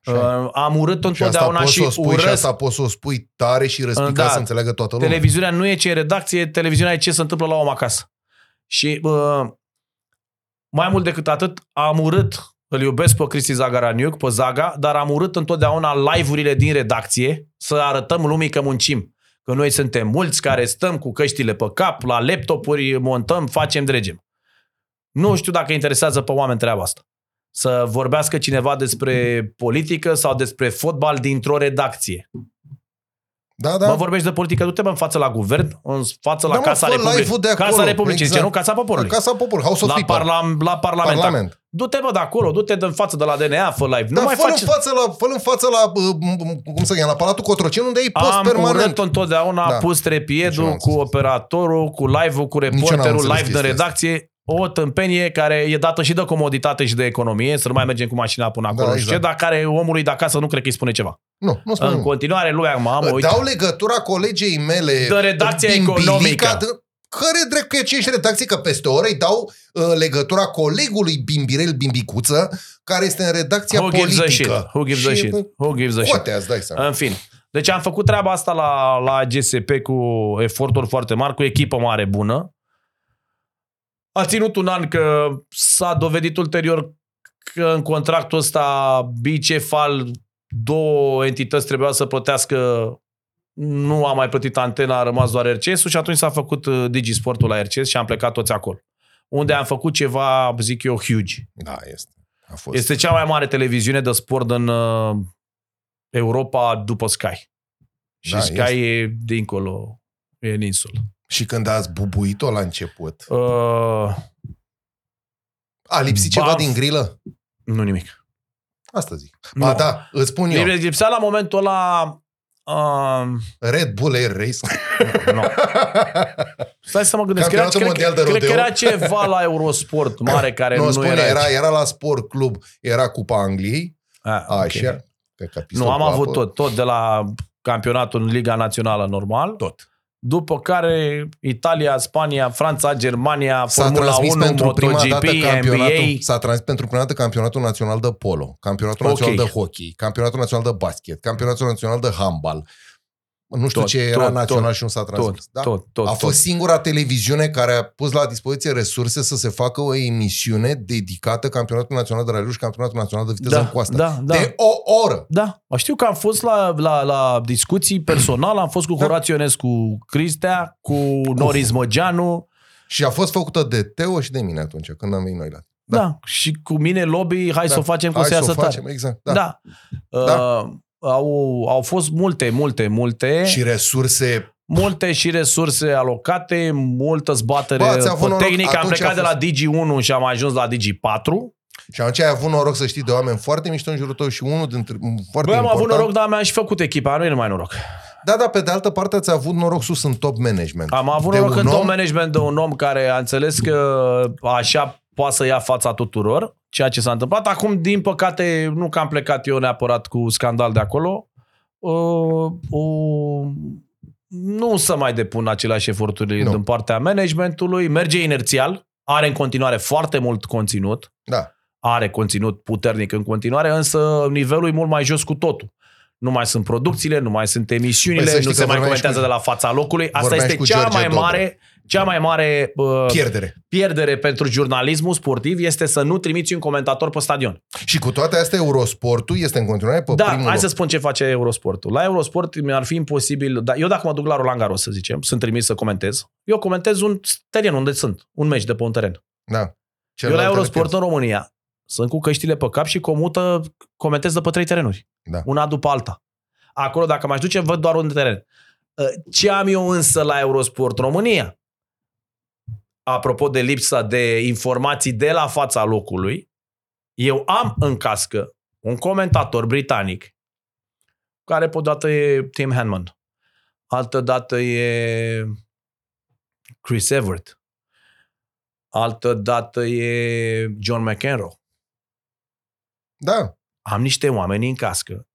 Speaker 1: Uh, am urât întotdeauna și,
Speaker 2: și urăsc. Și asta poți să o spui tare și răspicat da, să înțeleagă toată lumea.
Speaker 1: Televiziunea nu e ce e redacție, televiziunea e ce se întâmplă la om acasă. Și uh, mai mult decât atât, am urât, îl iubesc pe Cristi Zagaraniuc, pe Zaga, dar am urât întotdeauna live-urile din redacție să arătăm lumii că muncim. Că noi suntem mulți care stăm cu căștile pe cap, la laptopuri, montăm, facem, dregem. Nu știu dacă interesează pe oameni treaba asta. Să vorbească cineva despre politică sau despre fotbal dintr-o redacție.
Speaker 2: Da, da.
Speaker 1: Mă vorbești de politică, du-te mă în față la guvern, în față la da, Casa Republicii. Casa Republicii, exact. nu Casa Poporului.
Speaker 2: La Casa Poporului, House of
Speaker 1: la, parla- la Parlament. Parlament. Du-te mă de acolo, du-te în față de la DNA, fă live.
Speaker 2: Da,
Speaker 1: nu mai
Speaker 2: fă faci... în față la, fă în față la, cum să la Palatul Cotroceni, unde ai post
Speaker 1: Am
Speaker 2: permanent.
Speaker 1: Am întotdeauna da. pus trepiedul cu operatorul, cu live-ul, cu reporterul, live de redacție o tâmpenie care e dată și de comoditate și de economie, să nu mai mergem cu mașina până acolo, da, exact. ce, dar care omului de acasă nu cred că îi spune ceva.
Speaker 2: Nu, nu spune
Speaker 1: În continuare, lui mamă,
Speaker 2: uite. Dau legătura colegei mele
Speaker 1: de redacția economică.
Speaker 2: care drept că e aceeași redacție, că peste o oră îi dau uh, legătura colegului Bimbirel Bimbicuță, care este în redacția
Speaker 1: Who
Speaker 2: politică.
Speaker 1: Gives a shit? Who gives a shit? Who gives a shit?
Speaker 2: Poate, dai seama.
Speaker 1: În fin. Deci am făcut treaba asta la, la GSP cu eforturi foarte mari, cu echipă mare bună. A ținut un an că s-a dovedit ulterior că în contractul ăsta Bicefal două entități trebuia să plătească nu am mai plătit antena, a rămas doar rcs și atunci s-a făcut uh, Digisportul la RCS și am plecat toți acolo. Unde am făcut ceva, zic eu, huge.
Speaker 2: Da, este. A fost.
Speaker 1: Este cea mai mare televiziune de sport din uh, Europa după Sky. Și da, Sky este. e dincolo, e în insulă.
Speaker 2: Și când ați bubuit-o la început? Uh, a lipsit ceva din grilă?
Speaker 1: Nu nimic.
Speaker 2: Asta zic. Nu. Ba da, îți spun eu.
Speaker 1: Lipsea la momentul ăla uh,
Speaker 2: Red Bull Air Race. <laughs>
Speaker 1: nu. Stai să mă gândesc. Cred, cred, cred, cred că era ceva la Eurosport <coughs> mare care nu, nu spune, era,
Speaker 2: era Era la Sport Club, era Cupa Angliei.
Speaker 1: Ah, okay. Așa. Nu, am
Speaker 2: apă.
Speaker 1: avut tot. Tot de la campionatul în Liga Națională normal.
Speaker 2: Tot
Speaker 1: după care Italia, Spania, Franța, Germania, Formula 1, pentru MotoGP, prima dată NBA.
Speaker 2: S-a transmis pentru prima dată campionatul național de polo, campionatul okay. național de hockey, campionatul național de basket, campionatul național de handball, nu știu tot, ce era tot, național tot, și nu s-a transmis. Tot, da?
Speaker 1: tot, tot,
Speaker 2: a fost
Speaker 1: tot.
Speaker 2: singura televiziune care a pus la dispoziție resurse să se facă o emisiune dedicată Campionatul Național de Raliu și Campionatul Național de Viteză
Speaker 1: da,
Speaker 2: în Coastă.
Speaker 1: Da, da.
Speaker 2: De o oră!
Speaker 1: Da. Știu că am fost la, la, la discuții personal, am fost cu da. Horațiu cu Cristea, cu Noris Măgeanu.
Speaker 2: Și a fost făcută de Teo și de mine atunci, când am venit noi la
Speaker 1: da. da. Și cu mine lobby, hai da. să o facem cu să o facem,
Speaker 2: exact. Da.
Speaker 1: da. da. Uh, au, au fost multe, multe, multe.
Speaker 2: Și resurse
Speaker 1: multe și resurse alocate, multă zbatere
Speaker 2: Bă, ați avut
Speaker 1: pe
Speaker 2: noroc,
Speaker 1: tehnică. Am
Speaker 2: atunci
Speaker 1: plecat
Speaker 2: a
Speaker 1: de la Digi1 și am ajuns la Digi4.
Speaker 2: Și atunci ai avut noroc să știi de oameni foarte mișto în jurul tău și unul dintre foarte
Speaker 1: Băi, am
Speaker 2: important.
Speaker 1: avut noroc, dar mi-am și făcut echipa, nu e numai noroc.
Speaker 2: Da, da, pe de altă parte ați avut noroc sus în top management.
Speaker 1: Am avut
Speaker 2: de
Speaker 1: noroc
Speaker 2: un
Speaker 1: în
Speaker 2: om,
Speaker 1: top management de un om care a înțeles că așa poate să ia fața tuturor, ceea ce s-a întâmplat. Acum, din păcate, nu că am plecat eu neapărat cu scandal de acolo, uh, uh, nu să mai depun aceleași eforturi
Speaker 2: Nu.
Speaker 1: din partea managementului, merge inerțial, are în continuare foarte mult conținut,
Speaker 2: Da.
Speaker 1: are conținut puternic în continuare, însă nivelul e mult mai jos cu totul. Nu mai sunt producțiile, nu mai sunt emisiunile,
Speaker 2: Păi să știi
Speaker 1: nu
Speaker 2: că
Speaker 1: se mai
Speaker 2: vorbeam și
Speaker 1: comentează
Speaker 2: cu-
Speaker 1: de la fața locului. Asta
Speaker 2: vorbeam
Speaker 1: este
Speaker 2: și cu
Speaker 1: cea
Speaker 2: George
Speaker 1: mai
Speaker 2: Dobră.
Speaker 1: mare, cea mai mare uh,
Speaker 2: Pierdere.
Speaker 1: pierdere pentru jurnalismul sportiv este să nu trimiți un comentator pe stadion.
Speaker 2: Și cu toate astea, Eurosportul este în continuare pe
Speaker 1: Da,
Speaker 2: primul
Speaker 1: hai
Speaker 2: loc.
Speaker 1: să spun ce face Eurosportul. La Eurosport mi-ar fi imposibil, da, eu dacă mă duc la Roland Garros, să zicem, sunt trimis să comentez, eu comentez un teren unde sunt, un meci de pe un teren.
Speaker 2: Da.
Speaker 1: eu la
Speaker 2: Celelalte
Speaker 1: Eurosport
Speaker 2: le
Speaker 1: în România sunt cu căștile pe cap și comută, comentez de pe trei terenuri.
Speaker 2: Da.
Speaker 1: Una după alta. Acolo, dacă m-aș duce, văd doar un teren. Uh, Ce am eu însă la Eurosport România? Apropo de lipsa de informații de la fața locului, eu am în cască un comentator britanic, care pe dată e Tim Hanman, altă dată e Chris Everett, altă dată e John McEnroe.
Speaker 2: Da.
Speaker 1: Am niște oameni în cască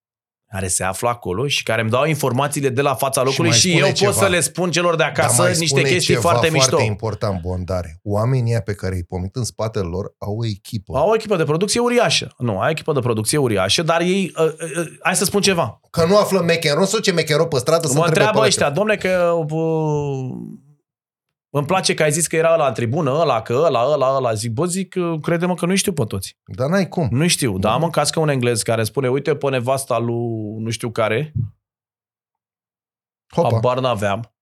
Speaker 1: care se află acolo și care îmi dau informațiile de la fața locului
Speaker 2: mai
Speaker 1: și,
Speaker 2: spune
Speaker 1: eu
Speaker 2: ceva.
Speaker 1: pot să le spun celor de
Speaker 2: Dar
Speaker 1: acasă
Speaker 2: mai
Speaker 1: niște
Speaker 2: spune
Speaker 1: chestii
Speaker 2: ceva
Speaker 1: foarte mișto.
Speaker 2: foarte important, Bondare. Oamenii ăia pe care îi pomit în spatele lor au o echipă.
Speaker 1: Au o echipă de producție uriașă. Nu, au o echipă de producție uriașă, dar ei... Uh, uh, hai să spun ceva.
Speaker 2: Că nu află mecheron sau ce mecheron pe stradă să
Speaker 1: Mă
Speaker 2: întrebe
Speaker 1: întreabă
Speaker 2: pe
Speaker 1: ăștia, domne, că uh, îmi place că ai zis că era ăla în tribună, ăla, că ăla, ăla, ăla. Zic, bă, zic, uh, crede-mă că nu știu pe toți.
Speaker 2: Dar n-ai cum.
Speaker 1: Nu știu, dar am în cască un englez care spune, uite pe nevasta lui nu știu care,
Speaker 2: Hopa.
Speaker 1: Habar n-aveam.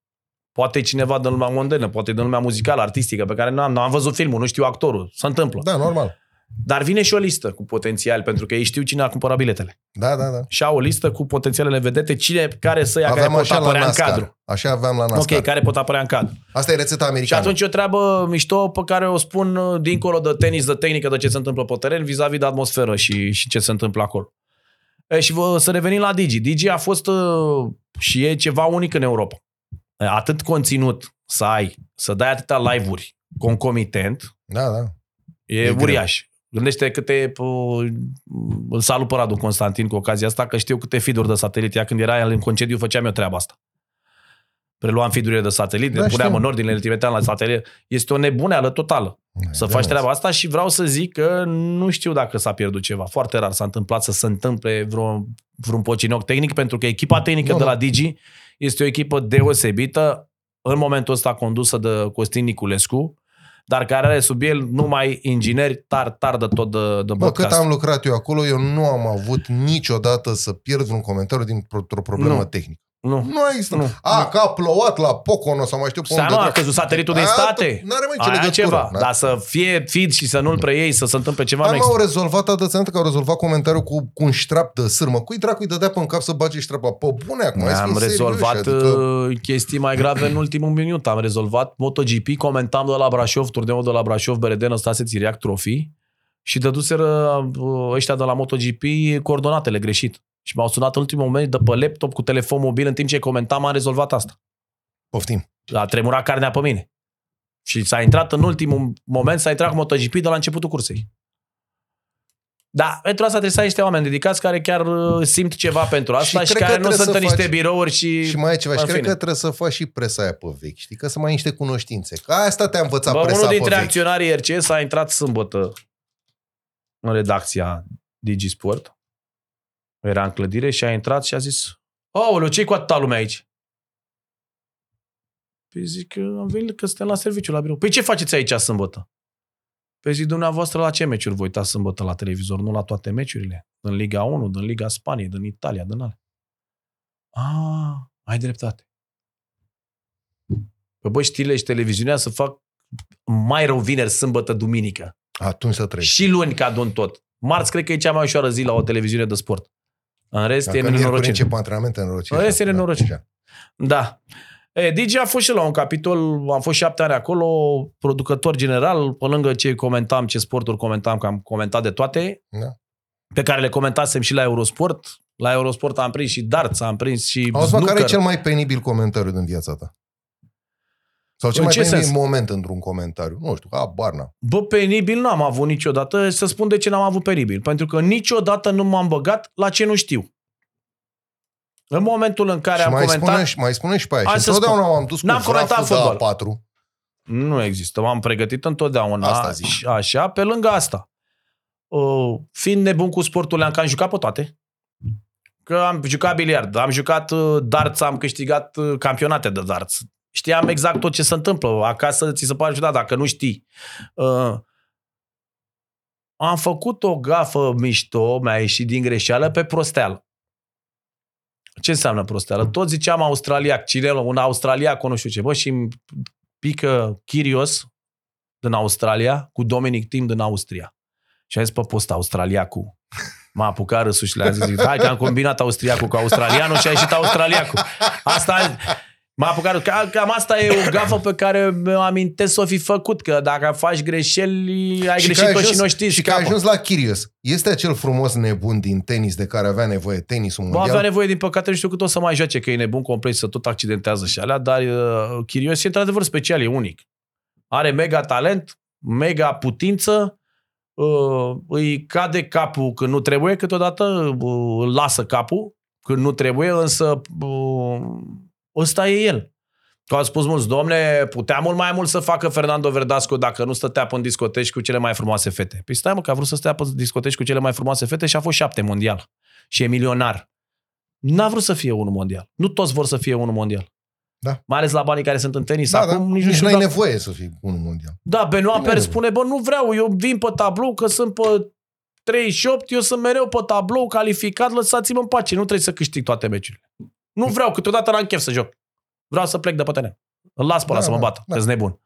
Speaker 1: Poate e cineva din lumea mondenă, poate e din lumea muzicală, artistică, pe care n-am, n-am văzut filmul, nu știu actorul. Se întâmplă.
Speaker 2: Da, normal.
Speaker 1: Dar vine și o listă cu potențial, pentru că ei știu cine a cumpărat biletele.
Speaker 2: Da, da, da.
Speaker 1: Și au o listă cu potențialele vedete, cine, care să ia, care
Speaker 2: Aveam
Speaker 1: pot
Speaker 2: așa la
Speaker 1: apărea în
Speaker 2: NASCAR.
Speaker 1: cadru.
Speaker 2: Așa aveam la NASCAR.
Speaker 1: Ok, care pot apărea în cadru.
Speaker 2: Asta e rețeta
Speaker 1: Și
Speaker 2: americană.
Speaker 1: atunci o treabă mișto pe care o spun uh, dincolo de tenis, de tehnică, de ce se întâmplă pe teren, vis-a-vis de atmosferă și, și ce se întâmplă acolo. E, și vă, să revenim la Digi. Digi a fost uh, și e ceva unic în Europa. E, Atât conținut să ai, să dai atâtea live-uri concomitent,
Speaker 2: Da, da.
Speaker 1: e,
Speaker 2: E
Speaker 1: e
Speaker 2: greu.
Speaker 1: uriaș. Gândește câte... uh, Îl salut pe Radu Constantin cu ocazia asta, că știu câte feed de satelit. Ea când era el în concediu, făceam eu treaba asta. Preluam feed de satelit,
Speaker 2: Da,
Speaker 1: le puneam
Speaker 2: știu.
Speaker 1: în ordine, le trimiteam la satelit. Este o nebuneală totală să
Speaker 2: Da,
Speaker 1: faci
Speaker 2: mă.
Speaker 1: treaba asta și vreau să zic că nu știu dacă s-a pierdut ceva. Foarte rar s-a întâmplat să se întâmple vreo, vreun pocinoc tehnic, pentru că echipa tehnică
Speaker 2: Nu,
Speaker 1: de
Speaker 2: nu.
Speaker 1: la Digi este o echipă deosebită, în momentul ăsta condusă de Costin Niculescu, dar care are sub el numai ingineri tar, tar de tot de, de
Speaker 2: Bă, cât
Speaker 1: broadcast.
Speaker 2: am lucrat eu acolo, eu nu am avut niciodată să pierd vreun comentariu dintr-o problemă
Speaker 1: Nu.
Speaker 2: tehnică.
Speaker 1: Nu.
Speaker 2: Nu există.
Speaker 1: Nu.
Speaker 2: A, că a plouat la Pocono sau mai știu pe
Speaker 1: Stai
Speaker 2: unde.
Speaker 1: mă, a
Speaker 2: dracu.
Speaker 1: căzut satelitul din
Speaker 2: Aia
Speaker 1: state.
Speaker 2: N-are mai ce
Speaker 1: Aia
Speaker 2: legătură.
Speaker 1: ceva.
Speaker 2: Da.
Speaker 1: Dar să fie feed și să nu-l preiei, să se întâmple ceva, nu
Speaker 2: Dar
Speaker 1: există.
Speaker 2: m-au rezolvat, adăți aminte că au rezolvat comentariul cu, cu un ștrap de sârmă. Cui dracu îi dădea pe în cap să bage ștrapa? Pe bune acum, hai să
Speaker 1: Am
Speaker 2: fim serioși,
Speaker 1: rezolvat
Speaker 2: adică...
Speaker 1: uh, chestii mai grave în ultimul minut. Am rezolvat MotoGP, comentam de la Brașov, turneul de la Brașov, Bereden, Stase Țiriac, Trofii și dăduseră uh, ăștia de la MotoGP coordonatele greșit. Și m-au sunat în ultimul moment de pe laptop cu telefon mobil în timp ce comentam, am rezolvat asta.
Speaker 2: Poftim.
Speaker 1: A tremurat carnea pe mine. Și s-a intrat în ultimul moment, s-a intrat cu MotoGP de la începutul cursei. Da, pentru asta trebuie să ai niște oameni dedicați care chiar uh, simt ceva pentru asta
Speaker 2: Și
Speaker 1: și,
Speaker 2: cred
Speaker 1: care
Speaker 2: că
Speaker 1: nu
Speaker 2: trebuie
Speaker 1: sunt
Speaker 2: să
Speaker 1: în niște
Speaker 2: faci-
Speaker 1: birouri și...
Speaker 2: Și mai e ceva. Și
Speaker 1: în
Speaker 2: cred
Speaker 1: fine.
Speaker 2: că trebuie să faci și presa aia pe vechi. Știi? Că să mai ai niște cunoștințe. Că asta te-a învățat
Speaker 1: Bă,
Speaker 2: presa
Speaker 1: unul
Speaker 2: pe
Speaker 1: dintre
Speaker 2: vechi.
Speaker 1: acționarii RCS a intrat sâmbătă în redacția Digisport. Era în clădire și a intrat și a zis Aoleu, ce cu atâta lume aici? Păi zic că am venit că suntem la serviciu la birou. Păi ce faceți aici sâmbătă? Păi zic, dumneavoastră la ce meciuri vă uitați sâmbătă la televizor? Nu la toate meciurile? Din Liga 1, din Liga Spaniei, din Italia, din ale. Ah, ai dreptate. Păi bă, știrile și televiziunea să fac mai rău vineri, sâmbătă, duminică.
Speaker 2: Atunci să treci.
Speaker 1: Și luni ca adun tot. Marți cred că e cea mai ușoară zi la o televiziune de sport. În rest
Speaker 2: Dacă
Speaker 1: e
Speaker 2: miercuri
Speaker 1: nenorocire.
Speaker 2: încep antrenamente în
Speaker 1: În rest e nenorocire. Da. E, Digi a fost și la un capitol, am fost șapte ani acolo, producător general, pe lângă ce comentam, ce sporturi comentam, că am comentat de toate,
Speaker 2: Da.
Speaker 1: pe care le comentasem și la Eurosport. La Eurosport am prins și darts, am prins și
Speaker 2: Auzi, mă, care e
Speaker 1: snooker.
Speaker 2: cel mai penibil comentariu din viața ta? Sau cel
Speaker 1: În
Speaker 2: mai
Speaker 1: ce
Speaker 2: penibil
Speaker 1: sens?
Speaker 2: moment într-un comentariu? Nu știu, a, barna.
Speaker 1: Bă, penibil n-am avut niciodată. Să spun de ce n-am avut penibil. Pentru că niciodată nu m-am băgat la ce nu știu. În momentul în care
Speaker 2: Și
Speaker 1: am
Speaker 2: mai
Speaker 1: comentat...
Speaker 2: spune, și mai spune și pe aia.
Speaker 1: Hai
Speaker 2: Și
Speaker 1: să
Speaker 2: întotdeauna m-am dus cu
Speaker 1: N-am comentat
Speaker 2: vraful de
Speaker 1: fotbal.
Speaker 2: A4.
Speaker 1: Nu există. M-am pregătit întotdeauna.
Speaker 2: Asta zic.
Speaker 1: și Așa, pe lângă asta. Uh, fiind nebun cu sportul, le-am că am jucat pe toate. Că am jucat biliard, am jucat uh, darts, am câștigat uh, campionate de darts. Știam exact tot ce se întâmplă. Acasă ți se pare ciudat dacă nu știi. Uh, am făcut o gafă mișto, mi-a ieșit din greșeală pe prosteală. Ce înseamnă prosteală? Tot ziceam australiac, cine, un australiac, nu știu ce, bă, și îmi pică Chirios din Australia cu Dominic Tim din Austria. Și am zis, pe post australiacul. M-a apucat râsul și le-a zis, hai că am combinat austriacul cu australianul și a ieșit australiacul. Asta M-a apucat, ca- cam asta e o gafă pe care mi-o amintesc să o fi făcut, că dacă faci greșeli, ai
Speaker 2: Și
Speaker 1: greșit
Speaker 2: că ai
Speaker 1: tot și
Speaker 2: ajuns-
Speaker 1: nu știi.
Speaker 2: Și că ai ajuns la Chirios. Este acel frumos nebun din tenis de care avea nevoie tenisul
Speaker 1: Bă,
Speaker 2: mondial?
Speaker 1: avea nevoie, din păcate, nu știu cât o să mai joace, că e nebun complet să tot accidentează și alea, dar uh, Chirios e într-adevăr special, e unic. Are mega talent, mega putință, uh, îi cade capul când nu trebuie, câteodată uh, îl lasă capul când nu trebuie, însă uh, ăsta e el. Că au spus mulți, domne, putea mult mai mult să facă Fernando Verdasco dacă nu stătea pe în discoteci cu cele mai frumoase fete. Păi stai mă, că a vrut să stea pe discoteci cu cele mai frumoase fete și a fost șapte mondial. Și e milionar. N-a vrut să fie unul mondial. Nu toți vor să fie unul mondial.
Speaker 2: Da.
Speaker 1: Mai ales la banii care sunt în tenis.
Speaker 2: Da,
Speaker 1: Acum
Speaker 2: da,
Speaker 1: nici nu
Speaker 2: nici
Speaker 1: știu
Speaker 2: n-ai
Speaker 1: dacă-
Speaker 2: nevoie să fii unul mondial.
Speaker 1: da, Benoit
Speaker 2: Bine,
Speaker 1: Perez
Speaker 2: bă.
Speaker 1: spune, bă, nu vreau, eu vin pe tablou, că sunt pe 38, eu sunt mereu pe tablou, calificat, lăsați-mă în pace, nu trebuie să câștig toate meciurile. Nu vreau, câteodată n-am chef să joc. Vreau să plec de pe teren. Îl las pe ăla
Speaker 2: Da,
Speaker 1: să mă
Speaker 2: da,
Speaker 1: bată,
Speaker 2: da.
Speaker 1: că nebun.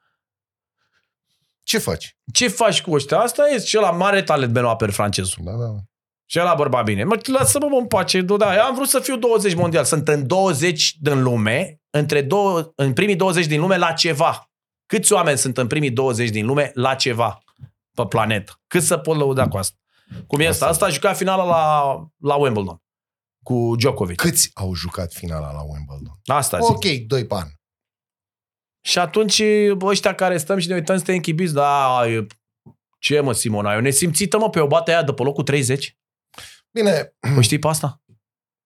Speaker 2: Ce faci?
Speaker 1: Ce faci cu ăștia? Asta e și la mare talent Benoit Perez francezul.
Speaker 2: Da, da.
Speaker 1: Și la bărbat bine. Mă, lasă-mă mă, în pace. Da, eu am vrut să fiu 20 mondial. Sunt în 20 din lume, între două, în primii 20 din lume la ceva. Câți oameni sunt în primii 20 din lume la ceva pe planetă? Cât să pot lăuda cu asta? Cum e asta?
Speaker 2: Asta.
Speaker 1: Asta a jucat finala la, la Wimbledon cu Djokovic.
Speaker 2: Câți au jucat finala la Wimbledon?
Speaker 1: Asta zic.
Speaker 2: Ok, doi pan.
Speaker 1: Și atunci bă, ăștia care stăm și ne uităm suntem închibiți, da, e- ce mă, Simona, eu nesimțită, mă, pe o bată aia de pe locul 30?
Speaker 2: Bine,
Speaker 1: O știi pe asta?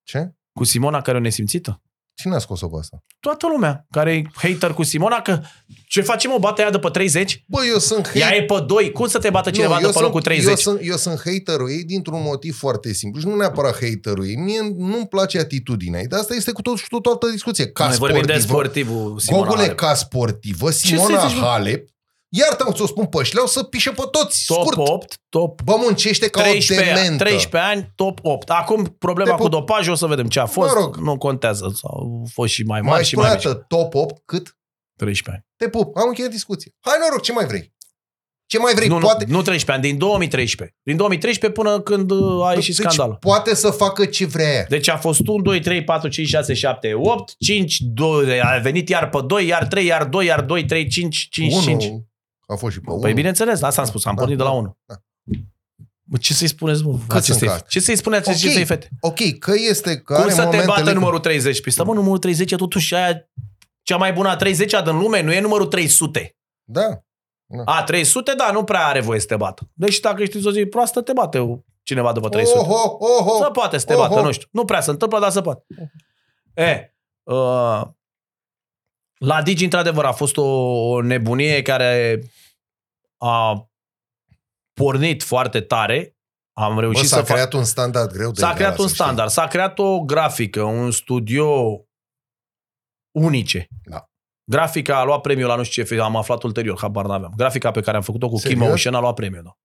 Speaker 2: ce?
Speaker 1: Cu Simona care e o nesimțită?
Speaker 2: Cine a scos-o pe asta?
Speaker 1: toată lumea care e hater cu Simona, că ce facem o bate aia după 30?
Speaker 2: Bă, eu sunt hater.
Speaker 1: Ea e pe 2. Cum să te bată cineva
Speaker 2: eu
Speaker 1: după
Speaker 2: sunt,
Speaker 1: locul 30?
Speaker 2: Eu sunt, eu sunt haterul ei dintr-un motiv foarte simplu. Și nu neapărat haterul ei. Mie nu-mi place atitudinea ei. Dar asta este cu tot și tot o altă discuție. Ca
Speaker 1: Noi vorbim de
Speaker 2: sportivă,
Speaker 1: sportivul Simona
Speaker 2: Gogule,
Speaker 1: Halep.
Speaker 2: ca sportivă,
Speaker 1: să-i
Speaker 2: Simona
Speaker 1: zici, mă?
Speaker 2: Halep, iartă-mă ți-o spun pe șleau, să pișe pe toți,
Speaker 1: Top
Speaker 2: scurt.
Speaker 1: 8, top
Speaker 2: Bă, muncește ca
Speaker 1: 13,
Speaker 2: o
Speaker 1: ani,
Speaker 2: dementă.
Speaker 1: 13 ani, top 8. Acum problema
Speaker 2: Te
Speaker 1: cu
Speaker 2: pup.
Speaker 1: dopajul, o să vedem ce a fost.
Speaker 2: Mă rog.
Speaker 1: Nu contează. Au fost și mai
Speaker 2: Mai
Speaker 1: mari și mai
Speaker 2: spune
Speaker 1: mici.
Speaker 2: top 8, cât?
Speaker 1: 13 ani.
Speaker 2: Te pup, am încheiat discuție. Hai noroc, ce mai vrei? Ce mai vrei?
Speaker 1: Nu,
Speaker 2: poate,
Speaker 1: nu, nu 13 ani, din 2013. Din 2013 până când uh, a ieșit
Speaker 2: deci,
Speaker 1: scandalul.
Speaker 2: poate să facă ce vrea ea.
Speaker 1: Deci a fost 1, 2, 3, 4, 5, 6, 7, 8, 5, 2, a venit iar pe 2, iar 3, iar 2, iar 2, 3, 5, 5, 5.
Speaker 2: Unu, a fost și pe
Speaker 1: Păi
Speaker 2: unu.
Speaker 1: bineînțeles, asta am spus, am
Speaker 2: Da,
Speaker 1: pornit de la
Speaker 2: da,
Speaker 1: 1.
Speaker 2: da.
Speaker 1: Bă, ce să-i spuneți, mă,
Speaker 2: Cât
Speaker 1: acestei,
Speaker 2: sunt
Speaker 1: ce să-i spuneți
Speaker 2: Ok.
Speaker 1: acestei fete?
Speaker 2: Ok, că este că
Speaker 1: Cum
Speaker 2: are
Speaker 1: să te
Speaker 2: momentele
Speaker 1: bată
Speaker 2: când-
Speaker 1: numărul 30? Păi stă, mă, numărul 30 e totuși aia cea mai bună a 30-a din lume, nu e numărul 300.
Speaker 2: Da.
Speaker 1: A, 300, da, nu prea are voie să te bată. Deci dacă știți o zi proastă, te bate cineva după 300.
Speaker 2: Oho, oho.
Speaker 1: Să poate să te
Speaker 2: Oho.
Speaker 1: bată, nu știu. Nu prea se întâmplă, dar se poate. E, uh, la Digi, într-adevăr, a fost o, o nebunie care a pornit foarte tare. Am
Speaker 2: Bă,
Speaker 1: reușit
Speaker 2: s-a
Speaker 1: să fac...
Speaker 2: creat un standard greu de
Speaker 1: S-a
Speaker 2: egalat,
Speaker 1: creat un
Speaker 2: să știi.
Speaker 1: standard, s-a creat o grafică, un studio unice.
Speaker 2: Da.
Speaker 1: Grafica a luat premiul la nu știu ce, am aflat ulterior, habar n-aveam. Grafica pe care am făcut-o cu
Speaker 2: Serios?
Speaker 1: Kim Motion a luat premiul, da.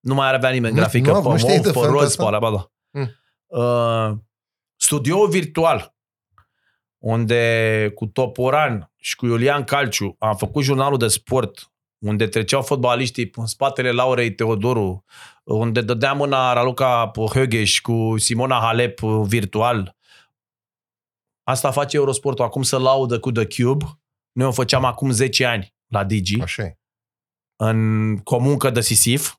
Speaker 1: Nu mai avea nimeni
Speaker 2: Nu-
Speaker 1: grafică
Speaker 2: nu-
Speaker 1: pe
Speaker 2: nu știai
Speaker 1: mov,
Speaker 2: de
Speaker 1: pe
Speaker 2: felul
Speaker 1: roz,
Speaker 2: ăsta?
Speaker 1: pe alea, ba da.
Speaker 2: Mm.
Speaker 1: Uh, studio virtual, unde cu Toporan și cu Iulian Calciu am făcut jurnalul de sport, unde treceau fotbaliștii în spatele Laurei Teodoru, unde dădea mâna Raluca Högeș cu Simona Halep uh, virtual. Asta face Eurosportul acum să laudă cu The Cube. Noi o făceam acum 10 ani la Digi,
Speaker 2: Așa e.
Speaker 1: în comuncă de sisif.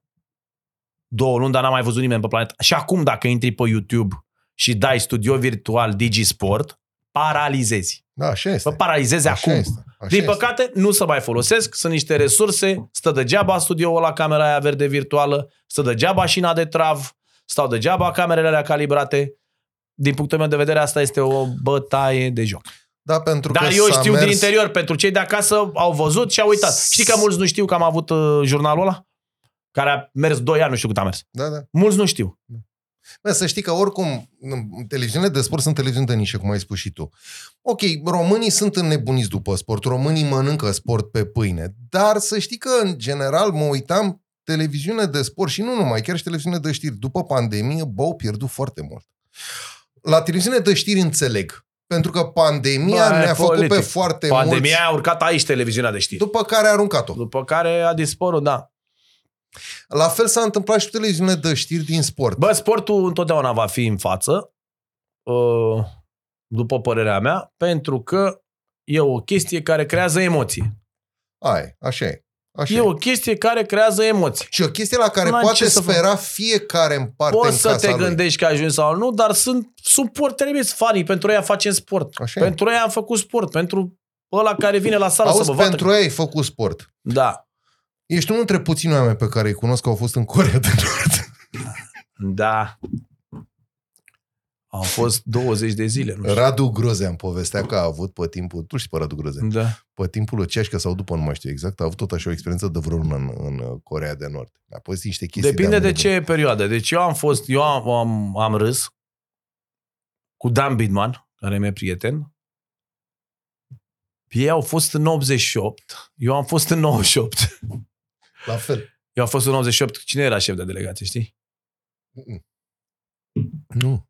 Speaker 1: Două luni, dar n-am mai văzut nimeni pe planetă. Și acum, dacă intri pe YouTube și dai studio virtual Digi Sport, paralizezi.
Speaker 2: Da, așa este.
Speaker 1: Vă paralizezi
Speaker 2: Așa
Speaker 1: acum.
Speaker 2: este. Așa
Speaker 1: Din
Speaker 2: este.
Speaker 1: păcate, nu se mai folosesc, sunt niște resurse, stă degeaba studioul la camera aia verde virtuală, stă degeaba șina de trav, stau degeaba camerele alea calibrate. Din punctul meu de vedere, asta este o bătaie de joc.
Speaker 2: Da, pentru
Speaker 1: Dar
Speaker 2: că
Speaker 1: eu
Speaker 2: s-a
Speaker 1: știu
Speaker 2: mers...
Speaker 1: din interior, pentru cei de acasă au văzut și au uitat. Știi că mulți nu știu că am avut uh, jurnalul ăla? Care a mers 2 ani, nu știu cât a mers.
Speaker 2: Da, da.
Speaker 1: Mulți nu știu.
Speaker 2: Bă, să știi că oricum în televiziunile de sport sunt televiziuni de nișă, cum ai spus și tu. Ok, românii sunt înnebuniți după sport, românii mănâncă sport pe pâine, dar să știi că în general mă uitam televiziune de sport și nu numai, chiar și televiziune de știri. După pandemie, bă, au pierdut foarte mult. La televiziune de știri înțeleg, pentru că pandemia
Speaker 1: Bă, e
Speaker 2: ne-a făcut
Speaker 1: politic.
Speaker 2: pe foarte
Speaker 1: Pandemia a urcat aici televiziunea de știri.
Speaker 2: mulți, după care a aruncat-o.
Speaker 1: După care a dispărut, da.
Speaker 2: La fel s-a întâmplat și cu televiziunile de știri din sport.
Speaker 1: Bă, sportul întotdeauna va fi în față, uh, după părerea mea, pentru că e o chestie care creează emoție.
Speaker 2: Ai, așa e. Așa
Speaker 1: E
Speaker 2: e.
Speaker 1: o chestie care creează emoții.
Speaker 2: Și o chestie la care
Speaker 1: N-ai
Speaker 2: poate
Speaker 1: ce să
Speaker 2: spera fiecare în parte în
Speaker 1: Poți să
Speaker 2: casa
Speaker 1: te
Speaker 2: lui.
Speaker 1: gândești că ajungi sau nu, dar sunt suporterii fanii. Pentru ei facem sport.
Speaker 2: Așa e.
Speaker 1: pentru ei am făcut sport. Pentru ăla care vine la sală să
Speaker 2: Auzi,
Speaker 1: vă vadă.
Speaker 2: pentru ei ai făcut sport.
Speaker 1: Da.
Speaker 2: Ești unul dintre puțini oameni pe care îi cunosc că au fost în Corea de Nord.
Speaker 1: Da. Au fost 20 de zile, nu știu.
Speaker 2: Radu Grozean povestea că a avut pe timpul, tu știi pe Radu Grozean,
Speaker 1: Da.
Speaker 2: pe timpul lui Ceașcă sau după, nu mai știu exact, a avut tot așa o experiență de vreo lună în, în Corea de Nord. A povestit niște chestii
Speaker 1: Depinde de
Speaker 2: amănunte.
Speaker 1: ce perioadă. Deci eu am fost, eu am, am, am râs cu Dan Bidman, care mi-e prieten. Ei au fost în 88, eu am fost în 98.
Speaker 2: La fel.
Speaker 1: Eu am fost în 88, cine era șef de delegație, știi?
Speaker 2: Nu.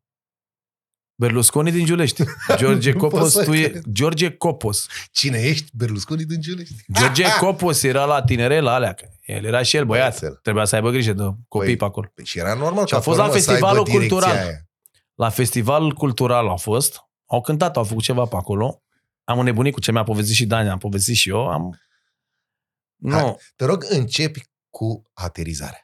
Speaker 1: Berlusconi din Giulești. <laughs> George
Speaker 2: Nu pot
Speaker 1: Copos,
Speaker 2: să
Speaker 1: tu e...
Speaker 2: cred.
Speaker 1: George Copos.
Speaker 2: Cine ești? Berlusconi din Giulești?
Speaker 1: George <laughs> Copos era la tinere la alea. că El era și el băiat.
Speaker 2: Băiețel.
Speaker 1: Trebuia să aibă grijă de copii
Speaker 2: Păi,
Speaker 1: pe acolo.
Speaker 2: Păi și era normal
Speaker 1: Și a
Speaker 2: ca
Speaker 1: fost
Speaker 2: pe
Speaker 1: la
Speaker 2: urmă să aibă
Speaker 1: festivalul
Speaker 2: direcția
Speaker 1: cultural.
Speaker 2: Aia.
Speaker 1: La festival cultural a fost, au cântat, au făcut ceva pe acolo. Am înnebunit cu ce mi-a povestit și Dani, am povestit și eu. Am... Nu,
Speaker 2: Hai. Te rog, începi cu aterizarea.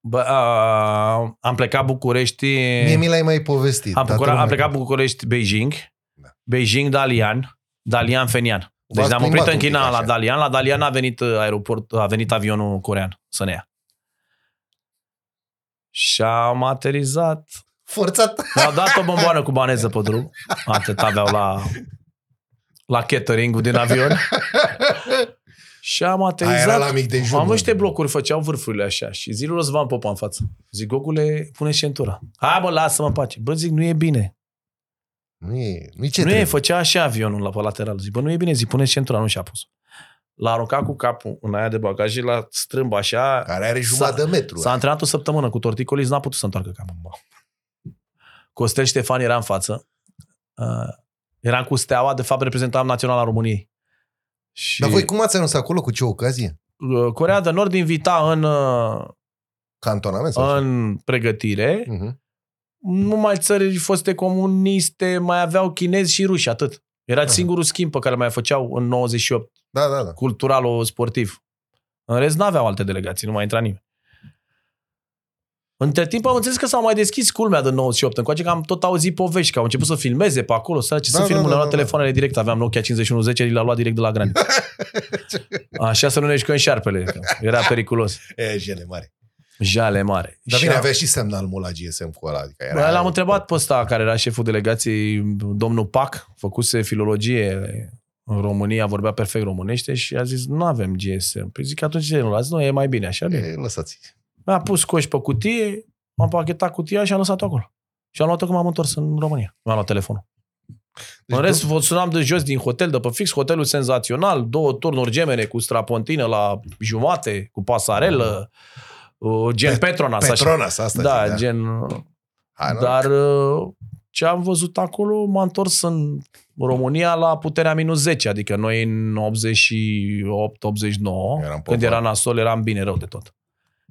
Speaker 1: bă, a, am plecat București...
Speaker 2: Mie mi l-ai mai povestit.
Speaker 1: am,
Speaker 2: dar
Speaker 1: Bucura,
Speaker 2: tu
Speaker 1: am
Speaker 2: mai-
Speaker 1: plecat București Beijing.
Speaker 2: Da.
Speaker 1: Beijing Dalian, Dalian Fenian. Deci
Speaker 2: V-ați
Speaker 1: ne-am
Speaker 2: plimbat
Speaker 1: oprit în
Speaker 2: un pic
Speaker 1: China la
Speaker 2: așa.
Speaker 1: Dalian. La Dalian a venit uh, aeroport, a venit avionul corean să ne ia. Și am aterizat.
Speaker 2: Forțat.
Speaker 1: Mi-au dat o bomboană <laughs> cu baneză pe drum. Atât aveau la, la catering din avion. <laughs> Și am
Speaker 2: Aia
Speaker 1: aterizat.
Speaker 2: era la mic dejun.
Speaker 1: Am
Speaker 2: mă.
Speaker 1: niște blocuri, făceau vârfurile așa. Și zic lui Răzvan Popa în față. Zic, Gogule, pune centura. Hai bă, lasă-mă în pace. Bă, zic, nu e bine.
Speaker 2: Nu e, nu e ce
Speaker 1: Ce nu
Speaker 2: trebuie.
Speaker 1: e, făcea așa avionul la pe lateral. Zic, bă, nu e bine, zic, pune centura, nu și-a pus. L-a aruncat cu capul în aia de bagaj și l-a strâmb așa.
Speaker 2: Care are jumătate de metru.
Speaker 1: S-a antrenat o săptămână cu torticolis, n-a putut să întoarcă capul. Costel Ștefan era în față. Uh, eram cu Steaua, de fapt reprezentam Naționala României. Și
Speaker 2: Dar voi cum ați ajuns acolo? Cu ce ocazie?
Speaker 1: uh, Corea de Nord invita în, uh,
Speaker 2: Cantonament? Sau ce?
Speaker 1: în pregătire
Speaker 2: Mhm.
Speaker 1: numai țări foste comuniste mai aveau chinezi și ruși, atât. Era
Speaker 2: Aha.
Speaker 1: singurul schimb pe care mai făceau în 98,
Speaker 2: Da, da, da.
Speaker 1: cultural sportiv. În rest n-aveau alte delegații, nu mai intra nimeni. Între timp am înțeles că s-au mai deschis culmea de 98 încoace, că am tot auzit povești, că au început să filmeze pe acolo, să ce
Speaker 2: Da,
Speaker 1: să
Speaker 2: da,
Speaker 1: filmul,
Speaker 2: da,
Speaker 1: le-au luat
Speaker 2: da, da.
Speaker 1: telefoanele direct, aveam Nokia 5110, l-a luat direct de la grani. <laughs> Așa să nu ne jucăm șarpele, că era periculos.
Speaker 2: E, jele mare.
Speaker 1: Jale mare.
Speaker 2: Dar
Speaker 1: Și
Speaker 2: bine,
Speaker 1: am-
Speaker 2: avea și semnalul la GSM cu ăla. Adică
Speaker 1: Bă,
Speaker 2: era...
Speaker 1: L-am întrebat pe ăsta care era șeful delegației, domnul Pac, făcuse filologie în România, vorbea perfect românește și a zis, nu avem GSM. Păi zic, atunci ce nu luați? Nu, e mai bine așa. Bine.
Speaker 2: E, lăsați.
Speaker 1: Mi-a pus coși pe cutie, am pachetat cutia și am lăsat-o acolo. Și am luat-o când m-am întors în România. Mi-am luat telefonul.
Speaker 2: Deci
Speaker 1: în rest, vă sunam de jos din hotel, de pe fix, hotelul senzațional, două turnuri gemene cu strapontină la jumate, cu pasarelă, uh, gen
Speaker 2: Pet-
Speaker 1: Petronas. așa.
Speaker 2: Petronas, asta
Speaker 1: Da,
Speaker 2: zic,
Speaker 1: gen...
Speaker 2: Hai, nu?
Speaker 1: Dar uh, ce am văzut acolo, m-a întors în România la puterea minus 10, adică noi în 88-89,
Speaker 2: Eram pe
Speaker 1: când
Speaker 2: val.
Speaker 1: era nasol, eram bine rău de tot.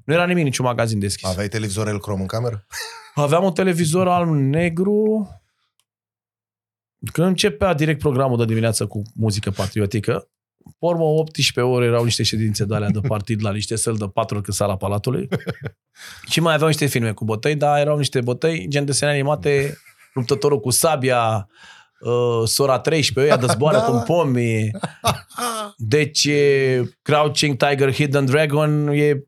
Speaker 1: Nu era nimic, niciun magazin deschis.
Speaker 2: Aveai televizor el crom în cameră? <laughs>
Speaker 1: Aveam un televizor alb negru Când începea direct programul de dimineață cu muzică patriotică, pe urmă 18 ore erau niște ședințe de alea de partid la niște săli de patru cât sala Palatului. <laughs> și mai aveau niște filme cu bătăi, dar erau niște bătăi, gen desene animate, luptătorul cu sabia, uh, sora 13, ăia de zboară <laughs>
Speaker 2: Da.
Speaker 1: cu pomi. Deci, e Crouching Tiger, Hidden Dragon e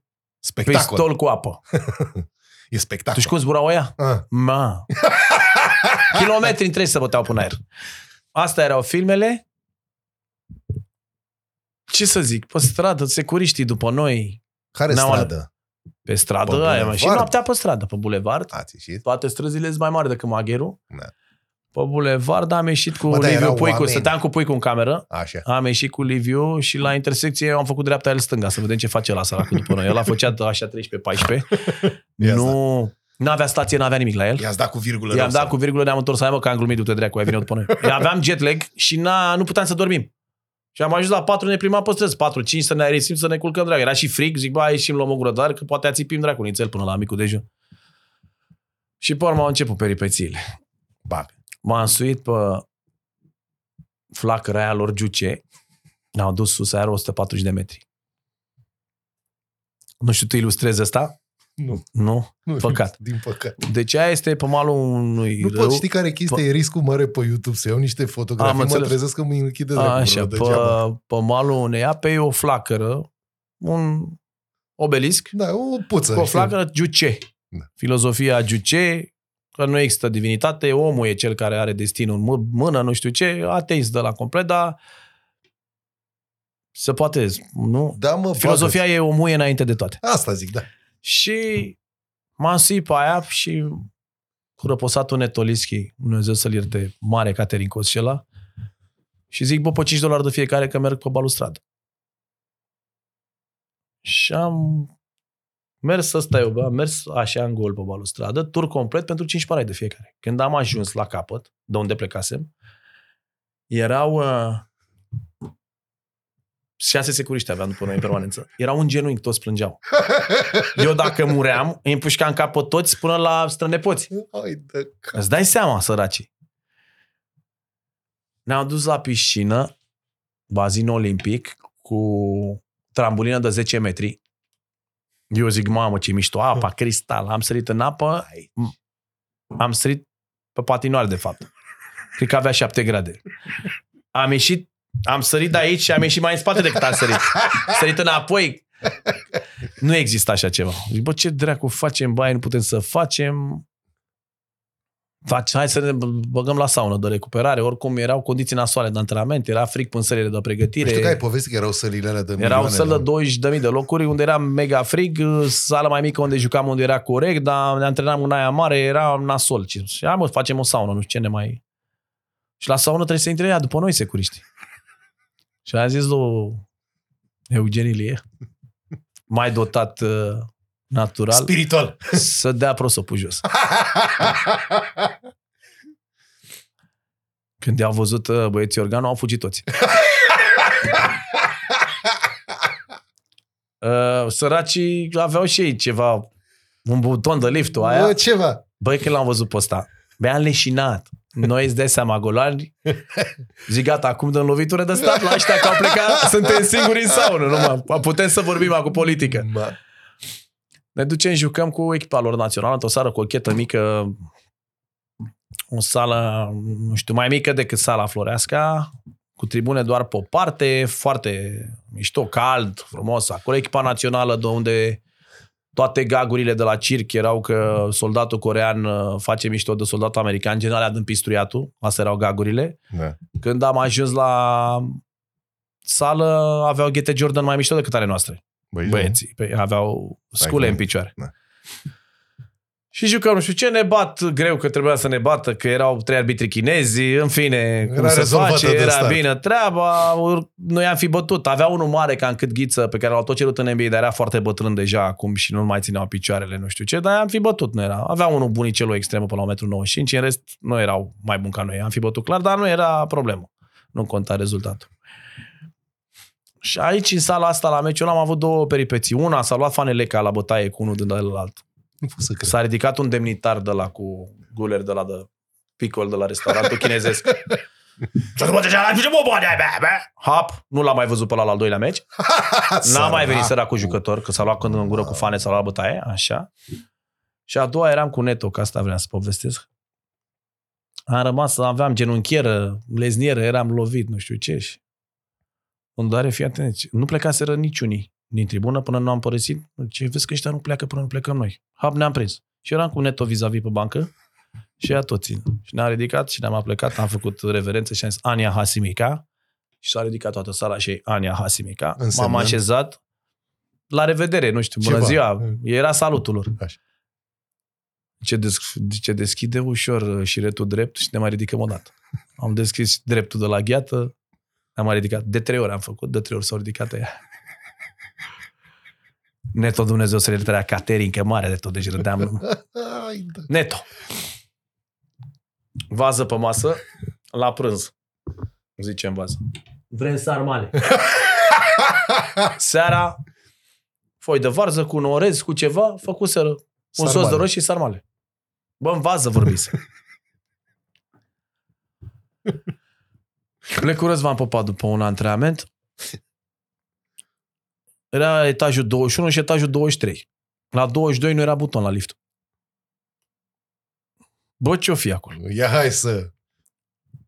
Speaker 2: Spectacol.
Speaker 1: pistol cu apă. <laughs>
Speaker 2: E
Speaker 1: Tu
Speaker 2: spectacol.
Speaker 1: știi cum zburau ăia?
Speaker 2: Ah.
Speaker 1: Ma. <laughs> Kilometri întregi se băteau până aer. Asta erau filmele. Ce să zic? Pe stradă, securiștii după noi,
Speaker 2: Care
Speaker 1: N-am
Speaker 2: stradă?
Speaker 1: pe stradă,
Speaker 2: Pe
Speaker 1: aia, mă.
Speaker 2: bulevard?
Speaker 1: și noaptea pe stradă, pe bulevard.
Speaker 2: Ați ieșit?
Speaker 1: Toate străzile sunt mai mari decât Magheru.
Speaker 2: Da.
Speaker 1: Pe bulevard am ieșit cu
Speaker 2: Bă, dar
Speaker 1: Liviu
Speaker 2: erau
Speaker 1: Puicu.
Speaker 2: oameni.
Speaker 1: Stăteam cu Puicu în cameră.
Speaker 2: Așa.
Speaker 1: Am ieșit cu Liviu și la intersecție am făcut dreapta el stânga, să vedem ce face la săracul după noi. El a făcea așa <laughs> 13-14.
Speaker 2: Ia
Speaker 1: nu, nu avea stație, nu avea nimic la el.
Speaker 2: I-ați dat cu virgulă.
Speaker 1: I-am
Speaker 2: rău
Speaker 1: dat
Speaker 2: sau?
Speaker 1: cu virgulă, ne-am întors, hai mă, că am glumit, du-te dracu, ai venit după noi. Eu <laughs> aveam jet lag și n-a, nu puteam să dormim. Și am ajuns la 4, ne prima pe străzi, 4, 5, să ne aerisim, să ne culcăm dracu. Era și frig, zic, bă, ieșim, luăm o gură de aer, că poate ațipim dracu nițel până la micul dejun. Și pe urmă au început peripețiile.
Speaker 2: Bam.
Speaker 1: M-am suit pe flacăra aia lor Giuce, ne-au dus sus, aia era 140 de metri. Nu știu, tu ilustrezi asta?
Speaker 2: Nu.
Speaker 1: Nu?
Speaker 2: nu <laughs>
Speaker 1: Păcat.
Speaker 2: Din păcat.
Speaker 1: Deci aia este pe malul unui
Speaker 2: Nu
Speaker 1: râu.
Speaker 2: pot ști care chestie e riscul mare pe YouTube să iau niște fotografii,
Speaker 1: Am
Speaker 2: mă
Speaker 1: înțeles.
Speaker 2: trezesc că mă închide de
Speaker 1: Așa, pe, pe malul unei ape e o flacără, un obelisc,
Speaker 2: Da, o puță.
Speaker 1: cu o
Speaker 2: știu.
Speaker 1: flacără Giuce.
Speaker 2: Da.
Speaker 1: Filozofia Giuce, că nu există divinitate, omul e cel care are destinul în mâ- mână, nu știu ce, ateist de la complet, dar se poate, nu?
Speaker 2: Da, mă,
Speaker 1: Filozofia e o muie înainte de toate.
Speaker 2: bagă-ți. Asta zic, da.
Speaker 1: Și m-am suit pe aia și cu răposatul Netolischi, Dumnezeu să-l ierte, mare Caterin Coscela, și zic, bă, pe 5 dolari de fiecare că merg pe balustradă. Și am mers ăsta eu, bă, am mers așa în gol pe balustradă, tur complet pentru 5 parai de fiecare. Când am ajuns la capăt, de unde plecasem, erau uh, șase securiști aveam după noi în permanență. Erau în genunchi, toți plângeau. Eu dacă muream, îi împușcam în cap pe toți până la strănepoți.
Speaker 2: Hai de cap.
Speaker 1: Îți dai seama, săracii. Ne-au dus la piscină, bazin olimpic, cu trambulină de 10 metri. Eu zic, mamă, ce mișto, apa, <laughs> cristal. Am sărit în apă, am sărit pe patinoare, de fapt. Cred că avea 7 grade. Am ieșit, am sărit de aici și am ieșit mai în spate decât am sărit. Sărit înapoi. Nu există așa ceva. Zic, bă, ce dracu facem, baie, nu putem să facem. Faci, hai să ne băgăm la saună de recuperare. Oricum erau condiții nasoale de antrenament, era frig în sălile de pregătire.
Speaker 2: Știu că ai povestit că erau sălile alea de
Speaker 1: Erau
Speaker 2: milioane,
Speaker 1: săli
Speaker 2: da?
Speaker 1: de 20.000 de locuri unde era mega frig, sală mai mică unde jucam unde era corect, dar ne antrenam în aia mare, era nasol. Și hai mă, facem o saună, nu știu ce ne mai... Și la saună trebuie să intre ea după noi securiști. Și a zis lui Eugen Ilie, mai dotat uh, natural,
Speaker 2: Spiritual.
Speaker 1: să dea prosopul jos. <laughs> Când i-au văzut uh, băieții organul, au fugit toți. <laughs> Uh, săracii aveau și ei ceva, un buton de lift aia.
Speaker 2: Bă, ceva.
Speaker 1: Băi, când l-am văzut pe ăsta, bea leșinat. Noi îți dai seama, golari, zic gata, acum dăm lovitură de stat la ăștia că au plecat, suntem singuri în saună, numai. Putem să vorbim acum politică.
Speaker 2: Ma.
Speaker 1: Ne ducem, jucăm cu echipa lor națională într-o sală cochetă mică, o sală, nu știu, mai mică decât sala Floreasca, cu tribune doar pe o parte, foarte mișto, cald, frumos. Acolo echipa națională de unde toate gagurile de la circ erau că soldatul corean uh, face mișto de soldatul american, gen alea din pistruiatul, astea erau gagurile.
Speaker 2: Da.
Speaker 1: Când am ajuns la sală, aveau ghete Jordan mai mișto decât ale noastre
Speaker 2: Băi,
Speaker 1: băieții. Păi aveau scule
Speaker 2: cum-
Speaker 1: în picioare.
Speaker 2: Da.
Speaker 1: Și jucăm, nu știu ce, ne bat greu că trebuia să ne bată, că erau trei arbitri chinezi, în fine, cum
Speaker 2: Era
Speaker 1: se
Speaker 2: rezolvată
Speaker 1: face,
Speaker 2: de
Speaker 1: era
Speaker 2: start.
Speaker 1: bine treaba, ur- noi am fi bătut. Avea unul mare ca în cât ghiță, pe care l-au tot cerut în NBA, dar era foarte bătrân deja acum și nu mai țineau picioarele, nu știu ce, dar am fi bătut, nu era. Avea unul bunicelul extremă până la 1,95 m, în rest nu erau mai buni ca noi, am fi bătut clar, dar nu era problemă. Nu conta rezultatul. Și aici, în sala asta, la meciul am avut două peripeții. Una, s-a luat Faneleca la bătaie cu unul din celălalt.
Speaker 2: Nu pot să cred.
Speaker 1: S-a ridicat un demnitar de la cu guler de la de picol de la restaurantul chinezesc. <laughs> Hap, nu l-am mai văzut pe la al doilea meci. <laughs> N-a mai venit săracul jucător, că s-a luat când în gură cu faneț, s-a luat bătaie, așa. Și a doua eram cu Neto, că asta vreau să povestesc. Am rămas, aveam genunchieră, leznieră, eram lovit, nu știu ce. Și îmi doare, fii atent, nu plecaseră niciunii din tribună până nu am părăsit. Ce vezi că ăștia nu pleacă până nu plecăm noi. Hap ne-am prins. Și eram cu Neto vis-a-vis pe bancă și ea tot țin. Și ne-a ridicat și ne-am plecat, am făcut reverență și am zis Ania Hasimica. Și s-a ridicat toată sala și Ania Hasimica.
Speaker 2: Însemnând?
Speaker 1: M-am așezat. La revedere, nu știu, bună
Speaker 2: Ceva.
Speaker 1: ziua. Era salutul lor.
Speaker 2: Așa.
Speaker 1: Ce, des, ce deschide ușor uh, șiretul drept și ne mai ridicăm o dată. Am deschis dreptul de la gheată, ne-am mai ridicat. De trei ori am făcut, de trei ori s-au ridicat ea. Neto Dumnezeu să le Caterin, că mare de tot, deci râdeam.
Speaker 2: Ai, da.
Speaker 1: Neto. Vază pe masă, la prânz. Zicem vază. Vrem sarmale. <laughs> Seara, foi de varză cu un orez, cu ceva, făcuseră un sos de
Speaker 2: Sarmale.
Speaker 1: roșii și sarmale. Bă, în vază vorbise. <laughs> Le cu Răzvan Popa după un antrenament. Era etajul 21 și etajul 23. La 22 nu era buton la lift. Bă, ce-o fi acolo?
Speaker 2: Ia hai să...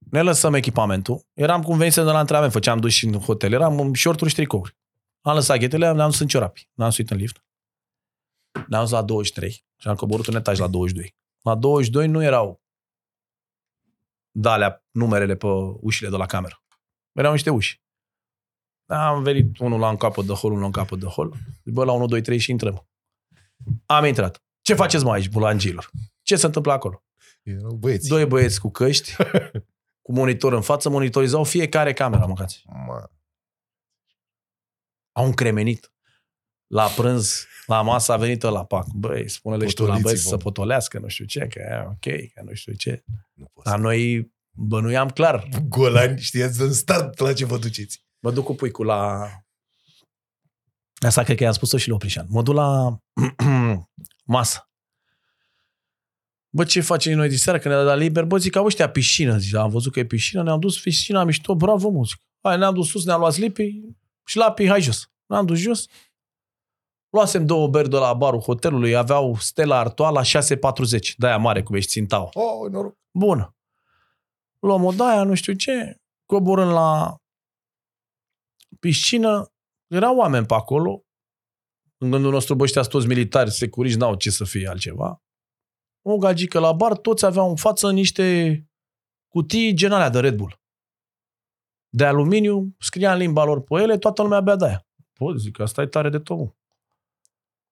Speaker 1: Ne lăsăm echipamentul. Eram cum venisem de la antrenament, făceam duș în hotel. Eram în shorturi și tricouri. Am lăsat ghetele, ne-am dus în ciorapi. Ne-am suit în lift. Ne-am dus la 23 și am coborât un etaj la 22. La 22 nu erau dalea, numerele pe ușile de la cameră. Erau niște uși. Am venit unul la un capăt de hol, unul la un capăt de hol. Zic, Bă, la 1, 2, 3 și intrăm. Am intrat. Ce faceți mai aici, bulangilor? Ce se întâmplă acolo?
Speaker 2: Erau băieți.
Speaker 1: Doi băieți cu căști, <laughs> cu monitor în față, monitorizau fiecare camera, mâncați.
Speaker 2: Ma.
Speaker 1: Au încremenit. La prânz, la masă a venit la pac. Băi, spune-le și tu la băieți
Speaker 2: Potoliți-vă.
Speaker 1: să potolească, nu știu ce, că e ok, că nu știu ce.
Speaker 2: Nu pot
Speaker 1: Dar noi bănuiam clar.
Speaker 2: Golani, știați în start la ce vă duceți.
Speaker 1: Mă duc cu puicul la... Asta cred că i-am spus-o și la Oprișan. Mă duc la <clears throat> masă. Bă, ce facem noi de seară când ne-a dat liber? Bă, zic, au ăștia piscină. Zic, am văzut că e piscină, ne-am dus piscina mișto, bravo, mă, zic. Hai, ne-am dus sus, ne-am luat slipii și lapi, hai jos. Ne-am dus jos. Luasem două beri de la barul hotelului, aveau Stella Artois la 6,40. De-aia mare, cum ești țintau.
Speaker 2: Oh, noroc.
Speaker 1: Bună. Luăm o daia, nu știu ce, coborând la piscină, erau oameni pe acolo. În gândul nostru, bă, ăștia sunt toți militari, securiști, n-au ce să fie altceva. O gagică la bar, toți aveau în față niște cutii gen alea de Red Bull. De aluminiu, scria în limba lor pe ele, toată lumea bea de aia. Bă, zic, asta e tare de tot.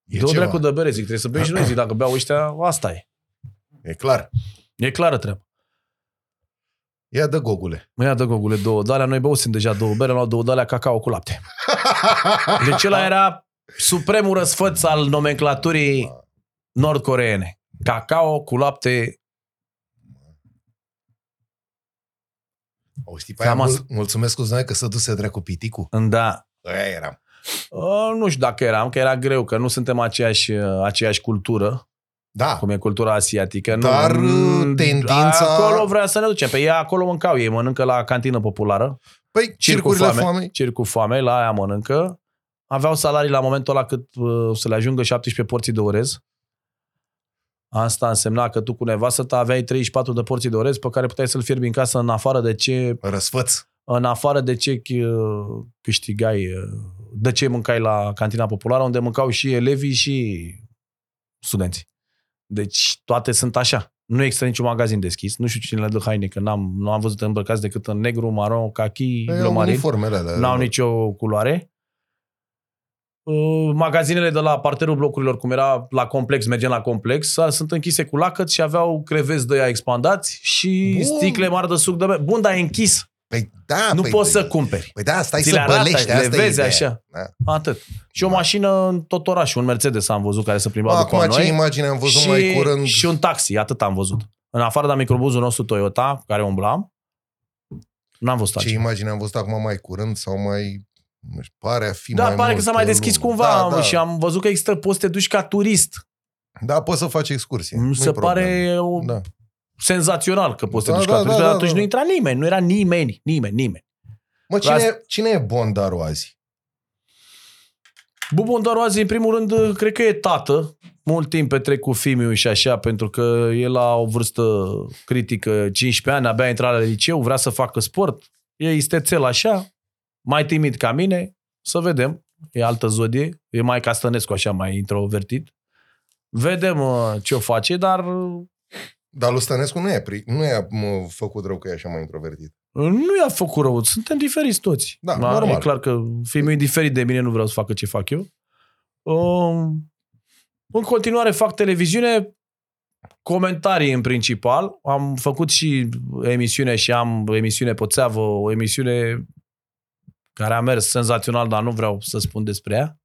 Speaker 1: Mă.
Speaker 2: E
Speaker 1: De o
Speaker 2: ceva.
Speaker 1: dracu de bere, zic, trebuie să bem și noi, zic, dacă beau ăștia, asta e.
Speaker 2: E clar.
Speaker 1: E clară treaba.
Speaker 2: Ia de gogule.
Speaker 1: Mă ia de gogule două dalea, noi băusem deja două bere, am luat două dalea cacao cu lapte. <laughs> Deci ăla era supremul răsfăț al nomenclaturii nord-coreene. Cacao cu lapte.
Speaker 2: O știi pe aia,
Speaker 1: Famas.
Speaker 2: mul- mulțumesc cu că să duse dracu piticul.
Speaker 1: Da.
Speaker 2: Aia eram.
Speaker 1: Uh, nu știu dacă eram, că era greu, că nu suntem aceeași, uh, aceeași cultură,
Speaker 2: Da.
Speaker 1: cum e cultura asiatică.
Speaker 2: Dar,
Speaker 1: nu,
Speaker 2: uh, tendința-
Speaker 1: Acolo vrea să ne ducem. Pe ei acolo mâncau, ei mănâncă la cantină populară.
Speaker 2: Păi,
Speaker 1: Circul
Speaker 2: circurile
Speaker 1: foame.
Speaker 2: foamei.
Speaker 1: Circ cu foame, la aia mănâncă. Aveau salarii la momentul ăla cât uh, să le ajungă 17 porții de orez. Asta însemna că tu cu nevastă ta aveai 34 de porții de orez pe care puteai să-l fierbi în casă în afară de ce,
Speaker 2: Răsfăț.
Speaker 1: în afară de ce uh, câștigai, uh, de ce mâncai la cantina populară, unde mâncau și elevii și studenții. Deci toate sunt așa. Nu există niciun magazin deschis. Nu știu cine le dă haine, că n-am, nu am văzut îmbrăcați decât în negru, maron, kaki,
Speaker 2: Păi, au
Speaker 1: bleu marin
Speaker 2: uniformele alea.
Speaker 1: n-au nicio culoare. Uh, Magazinele de la parterul blocurilor, cum era la complex, mergem la complex, a- sunt închise cu lacăt și aveau creveți de aia expandați și
Speaker 2: Bun.
Speaker 1: sticle mari de suc de bere. Bun, dar e închis.
Speaker 2: Păi da,
Speaker 1: nu
Speaker 2: păi,
Speaker 1: poți
Speaker 2: păi,
Speaker 1: să cumperi.
Speaker 2: Păi da, stai
Speaker 1: Ți
Speaker 2: să
Speaker 1: le arată,
Speaker 2: bălești,
Speaker 1: le
Speaker 2: asta e
Speaker 1: vezi
Speaker 2: ideea.
Speaker 1: așa.
Speaker 2: Da.
Speaker 1: Atât. Și o mașină în tot orașul, un Mercedes am văzut care se plimba
Speaker 2: Bă,
Speaker 1: după
Speaker 2: acum ce
Speaker 1: noi.
Speaker 2: imagine am văzut
Speaker 1: și,
Speaker 2: mai curând.
Speaker 1: și un taxi, atât am văzut. În afară de microbuzul nostru Toyota, cu care umblam, n-am văzut
Speaker 2: Ce
Speaker 1: altceva.
Speaker 2: imagine am văzut acum mai curând sau mai... nu știu, Pare a fi
Speaker 1: Da,
Speaker 2: mai
Speaker 1: pare că
Speaker 2: multă
Speaker 1: s-a mai deschis
Speaker 2: lume.
Speaker 1: cumva
Speaker 2: Da, da.
Speaker 1: și am văzut că există poți să te duci ca turist.
Speaker 2: da, poți să faci excursii.
Speaker 1: Mi
Speaker 2: Nu-i
Speaker 1: se
Speaker 2: problemă.
Speaker 1: pare o,
Speaker 2: Da.
Speaker 1: Senzațional că poți să
Speaker 2: Da,
Speaker 1: te duci
Speaker 2: da,
Speaker 1: ca atunci,
Speaker 2: da,
Speaker 1: dar
Speaker 2: da,
Speaker 1: atunci
Speaker 2: da.
Speaker 1: nu intra nimeni, nu era nimeni, nimeni, nimeni.
Speaker 2: Mă, cine,
Speaker 1: Las-
Speaker 2: e, cine e Bondaru azi?
Speaker 1: Bubon doar azi, în primul rând, cred că e tată. Mult timp petrec cu Fimiu și așa, pentru că el la o vârstă critică, 15 ani, abia a intrat la liceu, vrea să facă sport. E istețel așa, mai timid ca mine, să vedem. E altă zodie, e mai Castănescu așa, mai introvertit. Vedem uh, ce o face, dar uh,
Speaker 2: Dar lui Stănescu nu e, pri- nu e mă, făcut rău că e așa mai introvertit.
Speaker 1: nu i-a făcut rău. Suntem diferiți toți.
Speaker 2: Da, normal.
Speaker 1: E clar că Fimiu e diferit de mine, nu vreau să facă ce fac eu. Um, în continuare fac televiziune, comentarii în principal. Am făcut și emisiune și am emisiune pe țeavă, o emisiune care a mers senzațional, dar nu vreau să spun despre ea.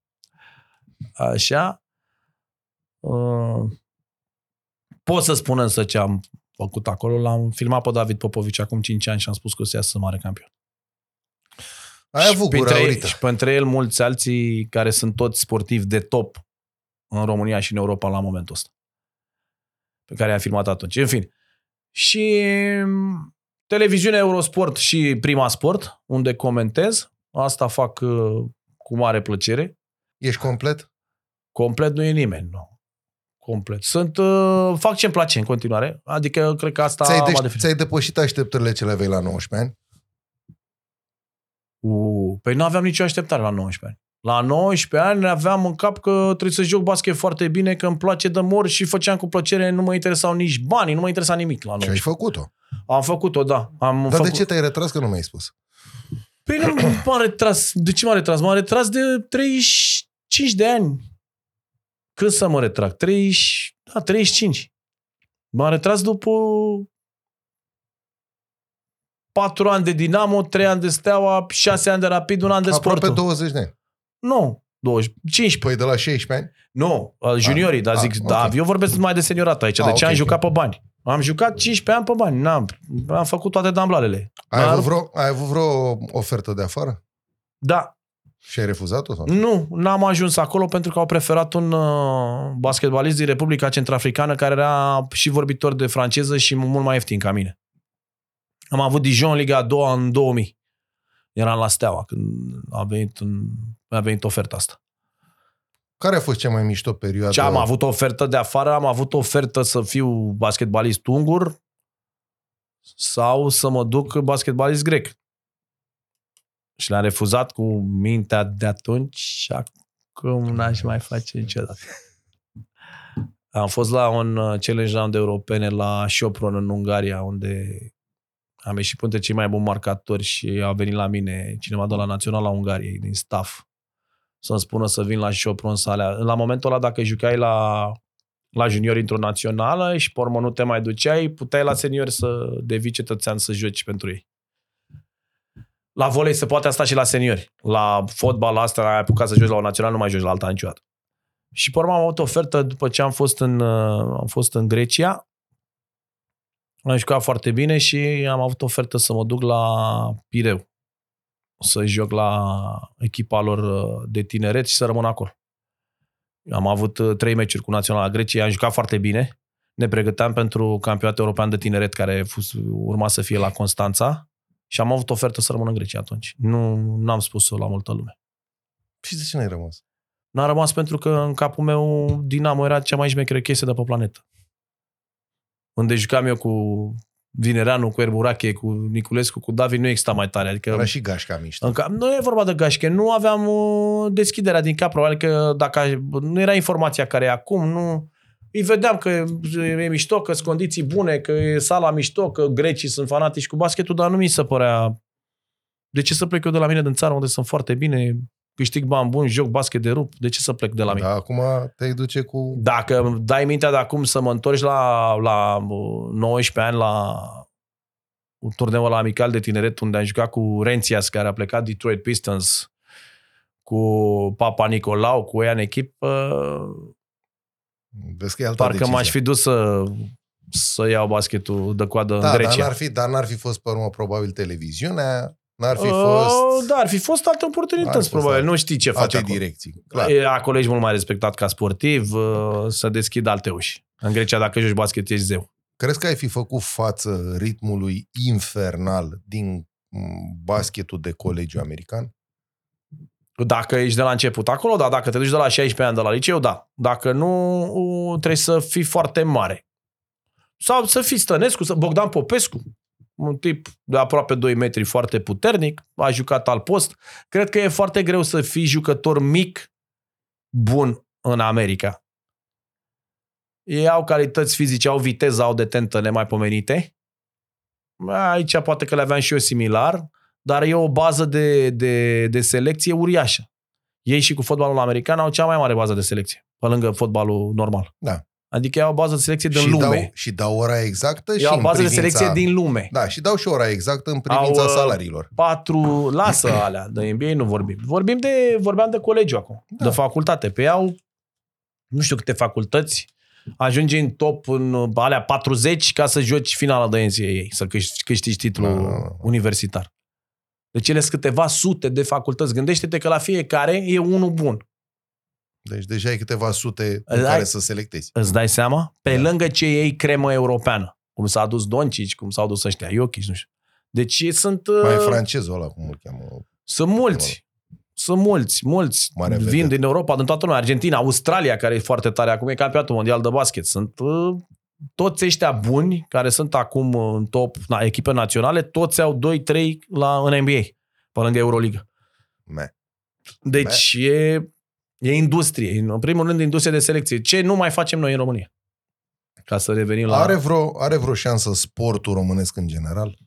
Speaker 1: Așa. Uh, pot să spun însă ce am făcut acolo. L-am filmat pe David Popovici acum 5 ani și am spus că o să iasă mare campion.
Speaker 2: Ai
Speaker 1: Și
Speaker 2: avut gura
Speaker 1: printre,
Speaker 2: aurită.
Speaker 1: și pentru el mulți alții care sunt toți sportivi de top în România și în Europa la momentul ăsta. Pe care i-am filmat atunci. În fine. Și mm, televiziunea Eurosport și Prima Sport, unde comentez. Asta fac uh, cu mare plăcere.
Speaker 2: Ești complet?
Speaker 1: Complet nu e nimeni, nu. Complet. Sunt, uh, fac ce-mi place în continuare. Adică, cred că asta
Speaker 2: Ți-ai,
Speaker 1: m-a
Speaker 2: de-
Speaker 1: definit.
Speaker 2: ți-ai depășit așteptările ce le aveai la 19 ani?
Speaker 1: Uh, păi nu aveam nicio așteptare la 19 ani. La 19 ani aveam în cap că trebuie să joc basket foarte bine, că îmi place de mor și făceam cu plăcere, nu mă interesau nici banii, nu mă interesa nimic la
Speaker 2: Și ai
Speaker 1: 19.
Speaker 2: făcut-o.
Speaker 1: Am făcut-o, da. Am
Speaker 2: Dar
Speaker 1: făcut...
Speaker 2: de ce te-ai retras că nu mi-ai spus?
Speaker 1: Păi nu m-am retras. De ce m-am retras? M-am retras de 35 de ani. Când să mă retrag? 30... Da, 35. M-am retras după 4 ani de Dinamo, 3 ani de Steaua, 6 ani de Rapid, un an de
Speaker 2: Aproape
Speaker 1: Sportul.
Speaker 2: 20 de ani.
Speaker 1: Nu, 20, 15.
Speaker 2: Păi de la 16 ani?
Speaker 1: Nu, uh, juniorii, dar
Speaker 2: ah,
Speaker 1: zic,
Speaker 2: ok.
Speaker 1: da, eu vorbesc mai de seniorat aici,
Speaker 2: Ah,
Speaker 1: de ce
Speaker 2: ok,
Speaker 1: am
Speaker 2: ok.
Speaker 1: jucat pe bani. Am jucat 15 ani pe bani, n-am, am făcut toate damblalele.
Speaker 2: Ai,
Speaker 1: Dar-
Speaker 2: avut vreo, ai avut vreo ofertă de afară?
Speaker 1: Da,
Speaker 2: Și ai refuzat-o? Sau?
Speaker 1: nu, n-am ajuns acolo pentru că au preferat un uh, basketbalist din Republica Centrafricană care era și vorbitor de franceză și mult mai ieftin ca mine. Am avut Dijon în Liga a doua în 2000. Eram la Steaua când a venit, în, a venit oferta asta.
Speaker 2: Care a fost cea mai mișto perioadă?
Speaker 1: Ce am avut o ofertă de afară, am avut o ofertă să fiu basketbalist ungur sau să mă duc basketbalist grec. Și le-am refuzat cu mintea de atunci și acum n-aș mai face niciodată. Am fost la un uh, challenge round europene la Sopron în Ungaria, unde am ieșit printre cei mai buni marcatori și a venit la mine cineva de la Naționala Ungariei, din staff, să-mi spună să vin la Sopron să alea. La momentul ăla, dacă jucai la, la junior într-o națională și pe urmă nu te mai duceai, puteai la senior să devii cetățean să joci pentru ei. La volei se poate asta și la seniori. La fotbal, la asta, ai apucat să joci la o națională, nu mai joci la alta niciodată. Și pe urmă am avut o ofertă după ce am fost în, uh, am fost în Grecia. Am jucat foarte bine și am avut ofertă să mă duc la Pireu. Să joc la echipa lor uh, de tineret și să rămân acolo. Am avut uh, trei meciuri cu Naționala Greciei, am jucat foarte bine. Ne pregăteam pentru campionatul european de tineret care fus, urma să fie la Constanța și am avut ofertă să rămân în Grecia atunci. Nu n-am spus-o la multă lume.
Speaker 2: Și de ce n-ai rămas?
Speaker 1: N-a rămas pentru că în capul meu Dinamo era cea mai șmecheră chestie de pe planetă. Unde jucam eu cu Vinereanu, cu Erburache, cu Niculescu, cu David, nu exista mai tare. Adică
Speaker 2: Era și gașca mișto.
Speaker 1: în cap, nu e vorba de gașche, nu aveam uh, deschiderea din cap, probabil că dacă aș- nu era informația care e acum, nu... Îi vedeam că e mișto, că sunt condiții bune, că e sala mișto, că grecii sunt fanatici cu basketul, dar nu mi se părea... De ce să plec eu de la mine din țară unde sunt foarte bine, câștig bani buni, joc basket de rup, de ce să plec de la mine?
Speaker 2: Da, acum te duce cu...
Speaker 1: Dacă îmi dai mintea de acum să mă întorci la, la uh, 19 ani la un turneu la amical de tineret unde am jucat cu Rențias, care a plecat Detroit Pistons, cu Papa Nicolau, cu ea în echipă,
Speaker 2: Vezi că e altă
Speaker 1: parcă
Speaker 2: decizie.
Speaker 1: m-aș fi dus să, să iau basketul de coadă
Speaker 2: da,
Speaker 1: în
Speaker 2: dar
Speaker 1: Grecia.
Speaker 2: n-ar, fi, dar n-ar fi fost pe urmă probabil televiziunea, n-ar fi
Speaker 1: Uh,
Speaker 2: fost
Speaker 1: Da, ar fi fost alte
Speaker 2: Ar
Speaker 1: oportunități,
Speaker 2: fi fost
Speaker 1: probabil.
Speaker 2: alte-
Speaker 1: Nu știi ce faci
Speaker 2: alte
Speaker 1: acolo.
Speaker 2: direcții. Clar.
Speaker 1: E, Acolo ești mult mai respectat ca sportiv, uh, să deschid alte uși. În Grecia, dacă joci basket, ești zeu.
Speaker 2: Crezi că ai fi făcut față ritmului infernal din mm, basketul de colegiu american?
Speaker 1: Dacă ești de la început acolo, da. Dacă te duci de la 16 ani de la liceu, da. Dacă nu, trebuie să fii foarte mare. Sau să fii Stănescu, să Bogdan Popescu, un tip de aproape 2 metri foarte puternic, a jucat al post. Cred că e foarte greu să fii jucător mic, bun în America. Ei au calități fizice, au viteză, au detentă nemaipomenite. Aici poate că le aveam și eu similar, dar e o bază de, de, de selecție uriașă. Ei și cu fotbalul american au cea mai mare bază de selecție, pe lângă fotbalul normal.
Speaker 2: Da.
Speaker 1: Adică ei au o bază de selecție din
Speaker 2: și
Speaker 1: lume.
Speaker 2: Dau, și dau ora exactă și
Speaker 1: Ei au
Speaker 2: în
Speaker 1: bază
Speaker 2: privința...
Speaker 1: de selecție din lume.
Speaker 2: Da, și dau și ora exactă în privința
Speaker 1: Au, uh,
Speaker 2: salariilor.
Speaker 1: Patru, lasă <clears throat> alea, de NBA nu vorbim. Vorbim de, vorbeam de colegiu acum,
Speaker 2: Da.
Speaker 1: de facultate. Pe ei au nu știu câte facultăți, ajungi în top în alea 40 ca să joci finala de NCAA, să câștigi, câștigi titlul
Speaker 2: Da, da, da.
Speaker 1: universitar. Deci ele sunt câteva sute de facultăți. Gândește-te că la fiecare e unul bun.
Speaker 2: Deci deja ai câteva sute în
Speaker 1: Ai-
Speaker 2: care să selectezi.
Speaker 1: Îți dai seama? Pe
Speaker 2: Da.
Speaker 1: lângă ce ei cremă europeană. Cum s-a adus Doncic, cum s-au dus ăștia, Jokic, nu știu. Deci ei sunt...
Speaker 2: Mai e
Speaker 1: uh,
Speaker 2: francezul ăla, cum îl cheamă.
Speaker 1: Sunt mulți. Sunt mulți, mulți.
Speaker 2: Mare
Speaker 1: Vin
Speaker 2: vedere.
Speaker 1: din Europa, din toată lumea. Argentina, Australia, care e foarte tare acum, e campionatul mondial de basket. Sunt uh, toți ăștia buni, care sunt acum în top na, echipe naționale, toți au 2-3 la, în NBA, pe lângă Euroliga.
Speaker 2: Me.
Speaker 1: Deci e, e industrie. În primul rând, industrie de selecție. Ce nu mai facem noi în România? Ca să revenim la...
Speaker 2: Are vreo, are vreo șansă sportul românesc în general?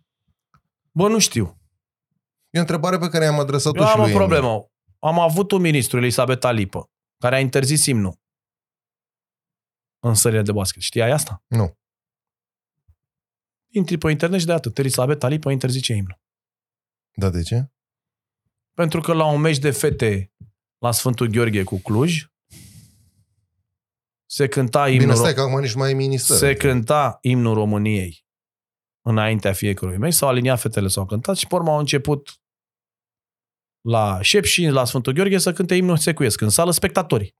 Speaker 1: Bă, nu știu.
Speaker 2: E o întrebare pe care i-am adresat-o
Speaker 1: Eu
Speaker 2: și
Speaker 1: am o
Speaker 2: lui Emil.
Speaker 1: problemă. Am avut un ministru, Elisabeta Lipă, care a interzis imnul în sările de basket. Știai asta?
Speaker 2: Nu.
Speaker 1: Intri pe internet și de atât. Elisabeta Lipă interzice imnul.
Speaker 2: Da, de ce?
Speaker 1: Pentru că la un meci de fete la Sfântul Gheorghe cu Cluj se cânta imnul,
Speaker 2: Bine, stai
Speaker 1: Ro-
Speaker 2: că acum nici mai e minister.
Speaker 1: se cânta imnul României înaintea fiecărui meci, s-au aliniat fetele, s-au cântat și pe urmă au început la șep și la Sfântul Gheorghe să cânte imnul secuiesc în sală spectatorii.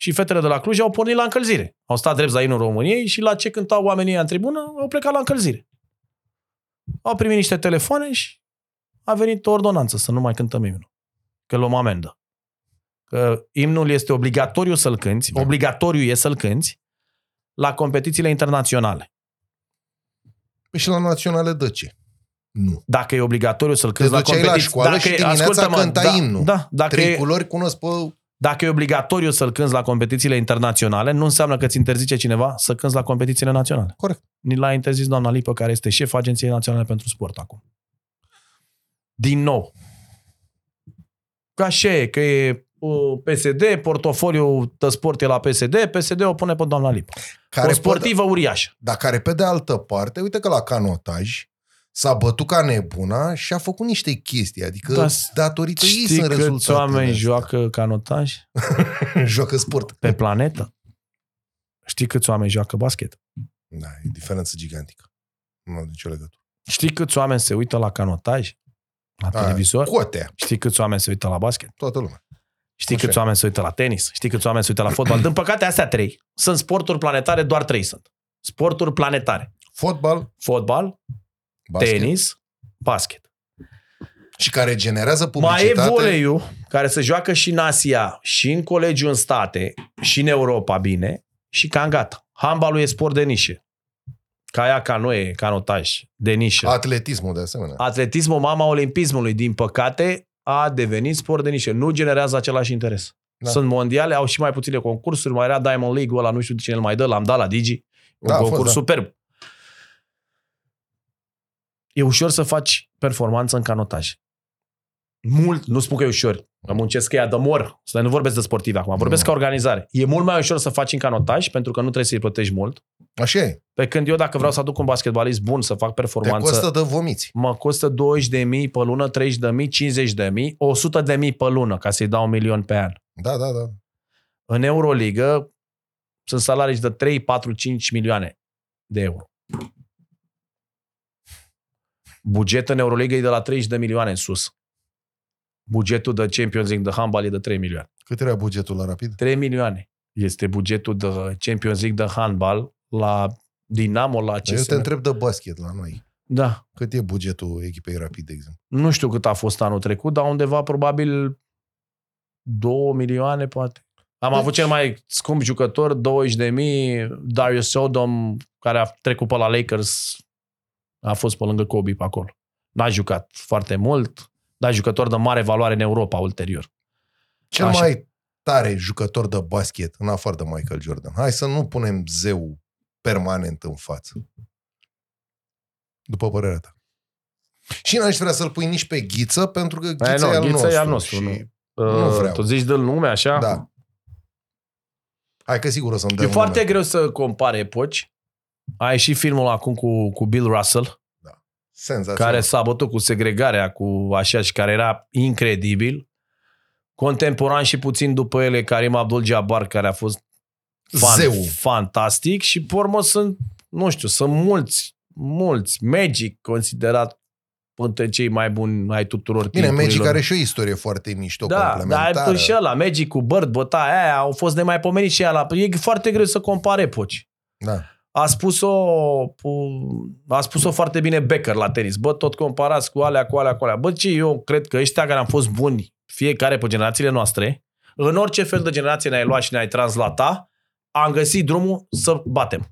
Speaker 1: Și fetele de la Cluj au pornit la încălzire. Au stat drept la imnul României și la ce cântau oamenii ăia în tribună, au plecat la încălzire. Au primit niște telefoane și a venit o ordonanță să nu mai cântăm imnul. Că luăm amendă. Că imnul este obligatoriu să-l cânti,
Speaker 2: Da.
Speaker 1: obligatoriu e să-l cânti la competițiile internaționale.
Speaker 2: Păi și la naționale de ce? Nu.
Speaker 1: Dacă e obligatoriu să-l cânti
Speaker 2: Te
Speaker 1: la
Speaker 2: duceai la
Speaker 1: competiții...
Speaker 2: școală
Speaker 1: dacă
Speaker 2: și
Speaker 1: e-
Speaker 2: dimineața
Speaker 1: ascultă-mă,
Speaker 2: cântai
Speaker 1: da,
Speaker 2: imnul.
Speaker 1: Da, dacă
Speaker 2: Trei
Speaker 1: e,
Speaker 2: culori cunosc pe...
Speaker 1: dacă e obligatoriu să-l cânti la competițiile internaționale, nu înseamnă că ți interzice cineva să cânti la competițiile naționale.
Speaker 2: Corect.
Speaker 1: Ni l-a interzis doamna Lipă, care este șef Agenției Naționale pentru Sport acum. Din nou. Ca așa e, că e uh, PSD, portofoliul de sport e la PSD, PSD o pune pe doamna Lipă.
Speaker 2: Care
Speaker 1: o sportivă uriașă.
Speaker 2: Dar care pe de altă parte, uite că la canotaj s-a bătut ca nebuna și a făcut niște chestii. Adică
Speaker 1: Da,
Speaker 2: datorită ei
Speaker 1: Știi
Speaker 2: sunt
Speaker 1: câți
Speaker 2: rezultatele
Speaker 1: oameni
Speaker 2: astea.
Speaker 1: joacă canotaj <laughs>
Speaker 2: joacă sport.
Speaker 1: pe planetă? Știi câți oameni joacă basket?
Speaker 2: Da, e diferență gigantică. Nu are nicio legătură.
Speaker 1: Știi câți oameni se uită la canotaj? La
Speaker 2: Da,
Speaker 1: televizor?
Speaker 2: Cotea,
Speaker 1: Știi câți oameni se uită la basket?
Speaker 2: toată lumea.
Speaker 1: Știi
Speaker 2: Așa.
Speaker 1: câți oameni se uită la tenis? Știi câți oameni se uită la fotbal? Din păcate, astea trei. Sunt sporturi planetare, doar trei sunt. Sporturi planetare.
Speaker 2: Fotbal,
Speaker 1: Fotbal,
Speaker 2: basket.
Speaker 1: tenis, basket.
Speaker 2: Și care generează
Speaker 1: Mai
Speaker 2: publicitate.
Speaker 1: e voleiul, care se joacă și în Asia, și în colegiu în state, și în Europa, bine, și cam gata. Handbalul e sport de nișe. Caia, canoe, canotaj, de nișă.
Speaker 2: Atletismul, de asemenea.
Speaker 1: Atletismul, mama olimpismului, din păcate, a devenit sport de nișă. Nu generează același interes.
Speaker 2: Da.
Speaker 1: Da. Sunt mondiale, au și mai puține concursuri, mai era Diamond League-ul ăla, nu știu cine îl mai dă, l-am dat la Digi. Un
Speaker 2: Da, a
Speaker 1: da,
Speaker 2: fost,
Speaker 1: concurs
Speaker 2: da.
Speaker 1: superb. E ușor să faci performanță în canotaj. Mult, nu spun că e ușor, că muncesc ea de mor, să nu vorbesc de sportivi acum, vorbesc
Speaker 2: Nu.
Speaker 1: ca organizare. E mult mai ușor să faci în canotaj, pentru că nu trebuie să-i plătești mult.
Speaker 2: Așa e.
Speaker 1: Pe când eu, dacă vreau să aduc un basketbalist bun, să fac
Speaker 2: Te
Speaker 1: performanță,
Speaker 2: costă de vomiți.
Speaker 1: mă costă 20 de mii pe lună, 30 de mii, 50 de mii, 100 de mii pe lună, ca să-i dau un milion pe an.
Speaker 2: Da, da, da.
Speaker 1: În Euroligă sunt salarii de 3, 4, 5 milioane de euro. Bugetul în Euroligă e de la 30 de milioane în sus. Bugetul de Champions League de handball e de 3 milioane.
Speaker 2: Cât era bugetul la rapid?
Speaker 1: 3 milioane este bugetul de Champions League de handball la Dinamo la
Speaker 2: Eu
Speaker 1: ce
Speaker 2: te întreb de basket la noi.
Speaker 1: Da.
Speaker 2: Cât e bugetul echipei Rapid, de exemplu?
Speaker 1: Nu știu cât a fost anul trecut, dar undeva probabil 2 milioane, poate. Am
Speaker 2: Deci-
Speaker 1: avut cel mai scump jucător, 20 de mii, Darius Sodom, care a trecut pe la Lakers, a fost pe lângă Kobe pe acolo. N-a jucat foarte mult, dar jucător de mare valoare în Europa ulterior.
Speaker 2: Cel
Speaker 1: Așa.
Speaker 2: mai tare jucător de basket, în afară de Michael Jordan. Hai să nu punem zeu permanent în față. După părerea ta. Și n-aș vrea să-l pui nici pe Ghiță, pentru că Ghiță
Speaker 1: nu,
Speaker 2: e al
Speaker 1: Ghiță
Speaker 2: nostru.
Speaker 1: e al nostru,
Speaker 2: și...
Speaker 1: nu.
Speaker 2: Nu
Speaker 1: Uh,
Speaker 2: vreau.
Speaker 1: Tu zici de nume așa?
Speaker 2: Da. Hai că sigur o să-mi dăm
Speaker 1: E foarte
Speaker 2: nume.
Speaker 1: greu să compare epoci. A ieșit filmul acum cu, cu Bill Russell,
Speaker 2: Senzațional.
Speaker 1: care s-a bătut cu segregarea, cu așa, și care era incredibil. Contemporan și puțin după ele, Karim Abdul-Jabbar, care a fost fan,
Speaker 2: Zeu.
Speaker 1: fantastic și pe urmă sunt, nu știu, sunt mulți, mulți. Magic considerat între cei mai buni ai tuturor
Speaker 2: Bine, Magic
Speaker 1: timpurilor.
Speaker 2: are și o istorie foarte mișto,
Speaker 1: da, dar
Speaker 2: complementară.
Speaker 1: și ăla, Magic cu Bird, bătaia aia, au fost nemaipomenit și ăla. E foarte greu să compare epoci.
Speaker 2: Da.
Speaker 1: A spus-o, a spus-o foarte bine Becker la tenis. Bă, tot comparați cu alea, cu alea, cu alea. Bă, ce eu cred că ăștia care am fost buni, fiecare pe generațiile noastre, în orice fel de generație ne-ai luat și ne-ai translata, am găsit drumul să batem.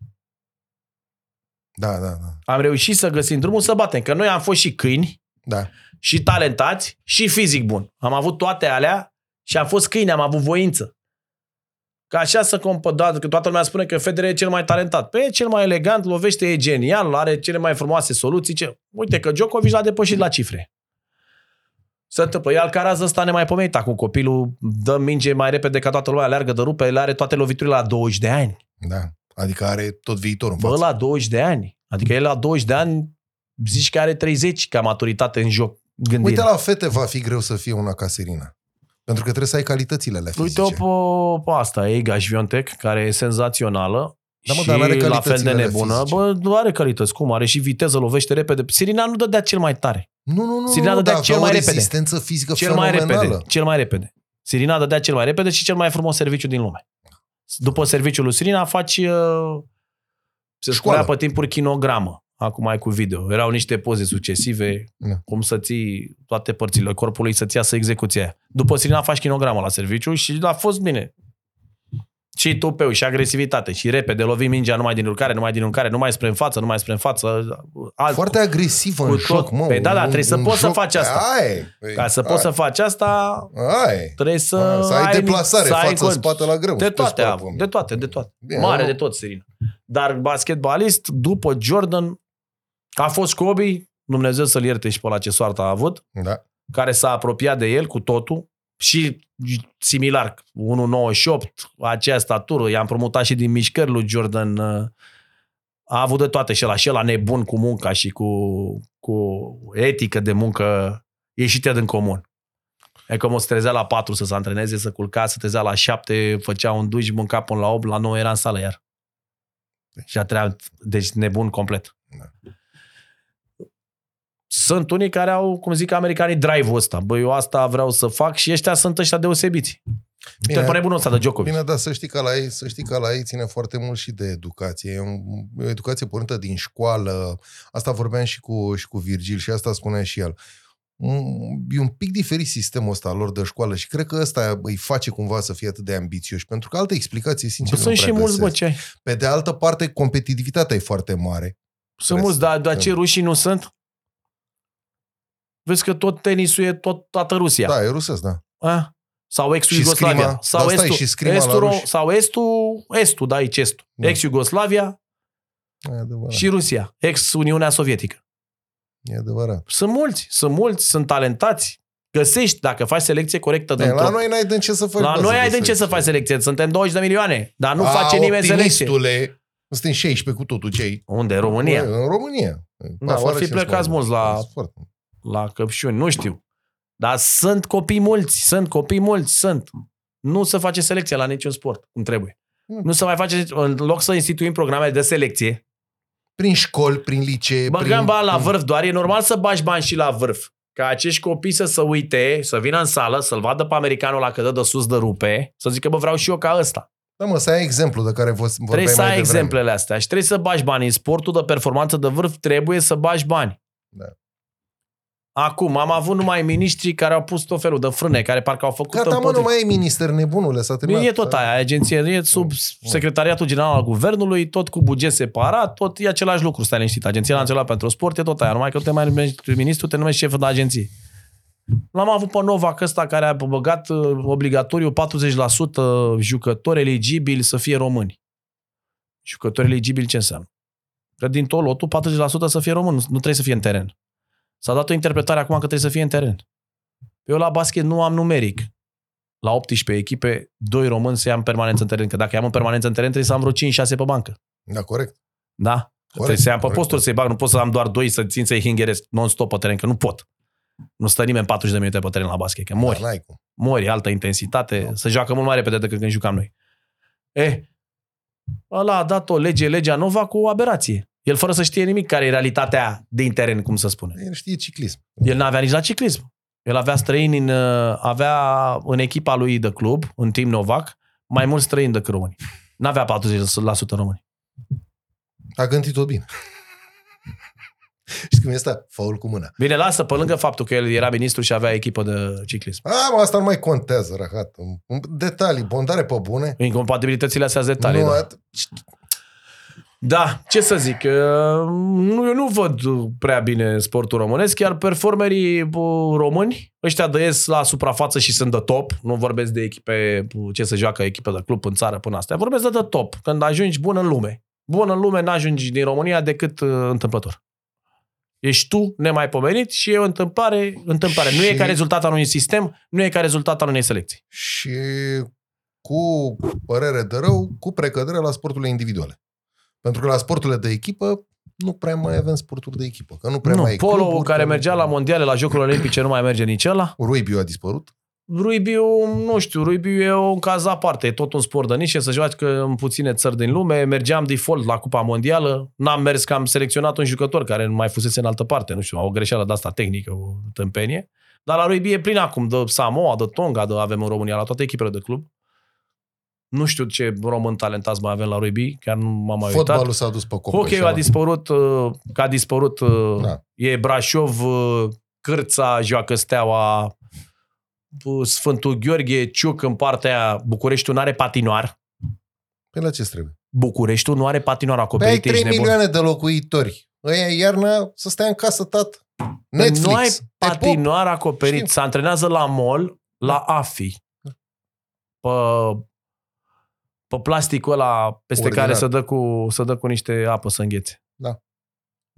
Speaker 2: Da, da, da.
Speaker 1: Am reușit să găsim drumul să batem. Că noi am fost și câini,
Speaker 2: Da.
Speaker 1: și talentați, și fizic bun. Am avut toate alea și am fost câini, am avut voință. Ca așa să compădat, că toată lumea spune că Federer e cel mai talentat. Păi e cel mai elegant, lovește, e genial, are cele mai frumoase soluții. Ce... Uite că Djokovic l-a depășit la cifre. Se întâmplă. E Alcaraz ăsta nemaipomenit acum. Copilul dă minge mai repede ca toată lumea, aleargă de rupe, le are toate loviturile la 20 de ani.
Speaker 2: Da. Adică are tot viitorul în
Speaker 1: Bă,
Speaker 2: față.
Speaker 1: la 20 de ani. Adică el la 20 de ani zici că are 30 ca maturitate în joc. Gândire.
Speaker 2: Uite, la fete va fi greu să fie una ca Serena. Pentru că trebuie să ai calitățile alea fizice.
Speaker 1: Uite-o pe, pe asta, Ega Șviontek, care e senzațională.
Speaker 2: Da, mă,
Speaker 1: și
Speaker 2: dar n-are
Speaker 1: la fel de
Speaker 2: calitățile alea
Speaker 1: nebună.
Speaker 2: fizice.
Speaker 1: Bă, nu are calități. Cum? Are și viteză, lovește repede. Sirina nu dădea cel mai tare.
Speaker 2: Nu, nu, nu,
Speaker 1: Sirena
Speaker 2: nu,
Speaker 1: dădea
Speaker 2: dar
Speaker 1: cel
Speaker 2: avea
Speaker 1: mai
Speaker 2: o
Speaker 1: repede.
Speaker 2: rezistență fizică
Speaker 1: Cel mai
Speaker 2: fenomenală.
Speaker 1: repede. Cel mai repede. Sirina dădea cel mai repede și cel mai frumos serviciu din lume. După serviciul lui Sirina faci... Uh, se
Speaker 2: Școală.
Speaker 1: spunea pe timpuri kinogramă. Acum ai cu video. Erau niște poze succesive,
Speaker 2: Da.
Speaker 1: cum să ții toate părțile corpului să-ți iasă execuția aia. După Sirina faci kinogramă la serviciu și a fost bine. Și tupeu, și agresivitate, și repede, lovi mingea numai din urcare, numai din urcare, numai spre în față, numai spre în față. Alt,
Speaker 2: Foarte agresivă
Speaker 1: cu
Speaker 2: în
Speaker 1: tot.
Speaker 2: joc, mă.
Speaker 1: Păi da, da,
Speaker 2: un-
Speaker 1: trebuie să
Speaker 2: un
Speaker 1: poți să
Speaker 2: joc-
Speaker 1: faci asta.
Speaker 2: Ai, păi,
Speaker 1: Ca să
Speaker 2: ai,
Speaker 1: poți să faci asta,
Speaker 2: Ai.
Speaker 1: trebuie să,
Speaker 2: Să ai deplasare,
Speaker 1: să ai
Speaker 2: față,
Speaker 1: cont.
Speaker 2: spate la greu.
Speaker 1: De
Speaker 2: pe
Speaker 1: toate,
Speaker 2: spate,
Speaker 1: a avut, de toate, de toate.
Speaker 2: Bine,
Speaker 1: Mare
Speaker 2: nu?
Speaker 1: de tot, Serina. Dar basketbalist, după Jordan, a fost Kobe, Dumnezeu să-l ierte și pe la ce soartă a avut,
Speaker 2: Da.
Speaker 1: care s-a apropiat de el cu totul și similar, 1,98, aceea statură, i-a împrumutat și din mișcări lui Jordan, uh, a avut de toate și ăla, și ăla nebun cu munca și cu, cu etică de muncă ieșite din comun. E cum o să trezea la 4 să se antreneze, să culca, să trezea la 7, făcea un duș, mânca până la 8, la 9 era în sală iar. Și a treat, deci nebun complet.
Speaker 2: Da.
Speaker 1: Sunt unii care au, cum zic americanii, drive-ul ăsta. Băi, eu asta vreau să fac și ăștia sunt ăștia deosebiți. Bine, Te pare bunul ăsta de Djokovic.
Speaker 2: Bine, dar să știi că la ei, să știi că la ei ține foarte mult și de educație. E un- e o educație pornită din școală. Asta vorbeam și cu, și cu Virgil și asta spunea și el. Mm, E un pic diferit sistemul ăsta al lor de școală și cred că ăsta îi face cumva să fie atât de ambițioși, pentru că altă explicație, sincer,
Speaker 1: Bă,
Speaker 2: nu
Speaker 1: sunt și
Speaker 2: prea
Speaker 1: mulți, bă,
Speaker 2: găsesc.
Speaker 1: ce ai?
Speaker 2: Pe de altă parte, competitivitatea e foarte mare.
Speaker 1: Sunt mulți, dar, dar ce rușii nu sunt? Vezi că tot tenisul e tot toată Rusia.
Speaker 2: Da, e rusesc, da.
Speaker 1: A? Sau ex-ul
Speaker 2: Și
Speaker 1: Iugoslavia.
Speaker 2: scrima.
Speaker 1: Sau
Speaker 2: Dar stai,
Speaker 1: estul,
Speaker 2: și scrima la
Speaker 1: estul,
Speaker 2: ruși.
Speaker 1: sau estul, estul, da, aici estul.
Speaker 2: Da.
Speaker 1: Ex-Iugoslavia
Speaker 2: E adevărat.
Speaker 1: și Rusia. Ex-Uniunea Sovietică.
Speaker 2: E adevărat.
Speaker 1: Sunt mulți, sunt mulți, sunt talentați. Găsești, dacă faci selecție corectă
Speaker 2: E,
Speaker 1: dintr-o...
Speaker 2: la noi n-ai de ce să faci.
Speaker 1: la
Speaker 2: bă,
Speaker 1: noi
Speaker 2: să
Speaker 1: ai din ce
Speaker 2: găsești.
Speaker 1: să faci selecție. Suntem 20 de milioane, dar nu
Speaker 2: A,
Speaker 1: face nimeni selecție.
Speaker 2: optimistule, Suntem 16 cu totul cei.
Speaker 1: Unde? În România?
Speaker 2: În România.
Speaker 1: Da,
Speaker 2: Afară
Speaker 1: vor fi
Speaker 2: cine
Speaker 1: plecați
Speaker 2: spune?
Speaker 1: mulți la-
Speaker 2: Foarte.
Speaker 1: La Căpșuni, nu știu. Dar sunt copii mulți, sunt copii mulți, sunt. Nu se face selecție la niciun sport, cum trebuie.
Speaker 2: Mm.
Speaker 1: Nu se mai face, în loc să instituim programe de selecție,
Speaker 2: Prin școli, prin licee.
Speaker 1: băgăm
Speaker 2: prin...
Speaker 1: bani la vârf doar. E normal să bagi bani și la vârf. Ca acești copii să se uite, să vină în sală, să-l vadă pe americanul la că dă de sus de rupe, să zică, bă, vreau și eu ca ăsta.
Speaker 2: Da, mă, să ai exemplu de care vă vorbeai
Speaker 1: Trebuie să
Speaker 2: mai
Speaker 1: ai
Speaker 2: devreme.
Speaker 1: exemplele astea și trebuie să bagi bani. În sportul de performanță de vârf trebuie să bagi bani.
Speaker 2: Da.
Speaker 1: Acum, am avut numai miniștri care au pus tot felul de frâne, care parcă au făcut
Speaker 2: Gata, mă, nu
Speaker 1: împotriva.
Speaker 2: mai e minister nebunule, s-a terminat.
Speaker 1: E tot aia, agenție, e sub secretariatul general al guvernului, tot cu buget separat, tot e același lucru, stai liniștit. Agenția Națională pentru Sport e tot aia, numai că te mai numești ministru, te numești șef de agenție. L-am avut pe Novak ăsta care a băgat uh, obligatoriu 40% jucători eligibili să fie români. Jucători eligibili ce înseamnă? Că din tot lotul 40% să fie român, nu nu trebuie să fie în teren. S-a dat o interpretare acum că trebuie să fie în teren. Eu la basket nu am numeric. La 18 echipe, doi români să ia în permanență în teren. Că dacă am în permanență în teren, trebuie să am vreo 5-6 pe bancă.
Speaker 2: Da, corect.
Speaker 1: Da? trebuie să am pe
Speaker 2: corect,
Speaker 1: posturi să-i bag. Nu pot să am doar doi să țin să-i hingheresc non-stop pe teren, că nu pot. Nu stă nimeni 40 de minute pe teren la basket, că mori.
Speaker 2: Da, n-ai cum.
Speaker 1: Mori, altă intensitate,
Speaker 2: Da.
Speaker 1: se joacă mult mai repede decât când jucam noi. Eh, ăla a dat o lege, legea Nova cu o aberație. El fără să știe nimic care e realitatea din teren, cum să spune.
Speaker 2: El știe ciclism.
Speaker 1: El n-avea nici la ciclism. El avea străini în, uh, avea în echipa lui de club, în Team Novak, mai mulți străini decât români. N-avea 40% români.
Speaker 2: A gândit-o bine. Știi cum e asta? Faul cu mâna.
Speaker 1: Bine, lasă, pe lângă faptul că el era ministru și avea echipă de ciclism.
Speaker 2: A, mă, asta nu mai contează, rahat. Detalii, bondare pe bune.
Speaker 1: Incompatibilitățile astea sunt detalii.
Speaker 2: nu,
Speaker 1: da.
Speaker 2: At-
Speaker 1: da, ce să zic, uh, nu, eu nu văd prea bine sportul românesc, chiar performerii bă, români, ăștia de ies la suprafață și sunt de top, nu vorbesc de echipe, bă, ce să joacă echipe de club în țară până astea, vorbesc de, de top, când ajungi bun în lume. Bun în lume n-ajungi din România decât uh, întâmplător. Ești tu nemaipomenit și e o întâmplare, întâmplare. Nu e
Speaker 2: Și-
Speaker 1: ca rezultat al unui sistem, nu e ca rezultat al unei selecții.
Speaker 2: și cu părere de rău, cu precădere la sporturile individuale. Pentru că la sporturile de echipă nu prea mai avem sporturi de echipă. Că nu prea
Speaker 1: Nu,
Speaker 2: mai e
Speaker 1: polo
Speaker 2: cluburi,
Speaker 1: care
Speaker 2: că nu-
Speaker 1: mergea la mondiale, la Jocurile <clears throat> Olimpice, nu mai merge nici ăla.
Speaker 2: Ruibiu a dispărut.
Speaker 1: Ruibiu, nu știu, Ruibiu e un caz aparte, e tot un sport de nișe, să joacă în puține țări din lume. Mergeam default la Cupa Mondială, n-am mers că am selecționat un jucător care nu mai fusese în altă parte, nu știu, o greșeală de asta tehnică, o tâmpenie. Dar la Ruibiu e plin acum, de Samoa, de Tonga, de avem în România, la toate echipele de club. Nu știu ce român talentați mai avem la Rugby, chiar nu m-am mai uitat.
Speaker 2: Fotbalul s-a dus pe copă.
Speaker 1: Hockey a dispărut, uh, că a dispărut, uh,
Speaker 2: Da.
Speaker 1: e Brașov, uh, Cârța, joacă Steaua, uh, Sfântul Gheorghe, Ciuc în partea aia, Bucureștiul nu are patinoar.
Speaker 2: Pe la ce trebuie?
Speaker 1: Bucureștiul nu are patinoar
Speaker 2: Pe ai
Speaker 1: acoperit,
Speaker 2: 3
Speaker 1: ești nebun.
Speaker 2: milioane de locuitori. Ăia iarna să stea în casă, tat. Netflix.
Speaker 1: Nu ai
Speaker 2: Te pop.
Speaker 1: patinoar acoperit,
Speaker 2: Știu.
Speaker 1: se antrenează la mall, la AFI. Pe, pe plasticul ăla peste
Speaker 2: Ordinar.
Speaker 1: care se dă, cu, se dă cu niște apă să înghețe.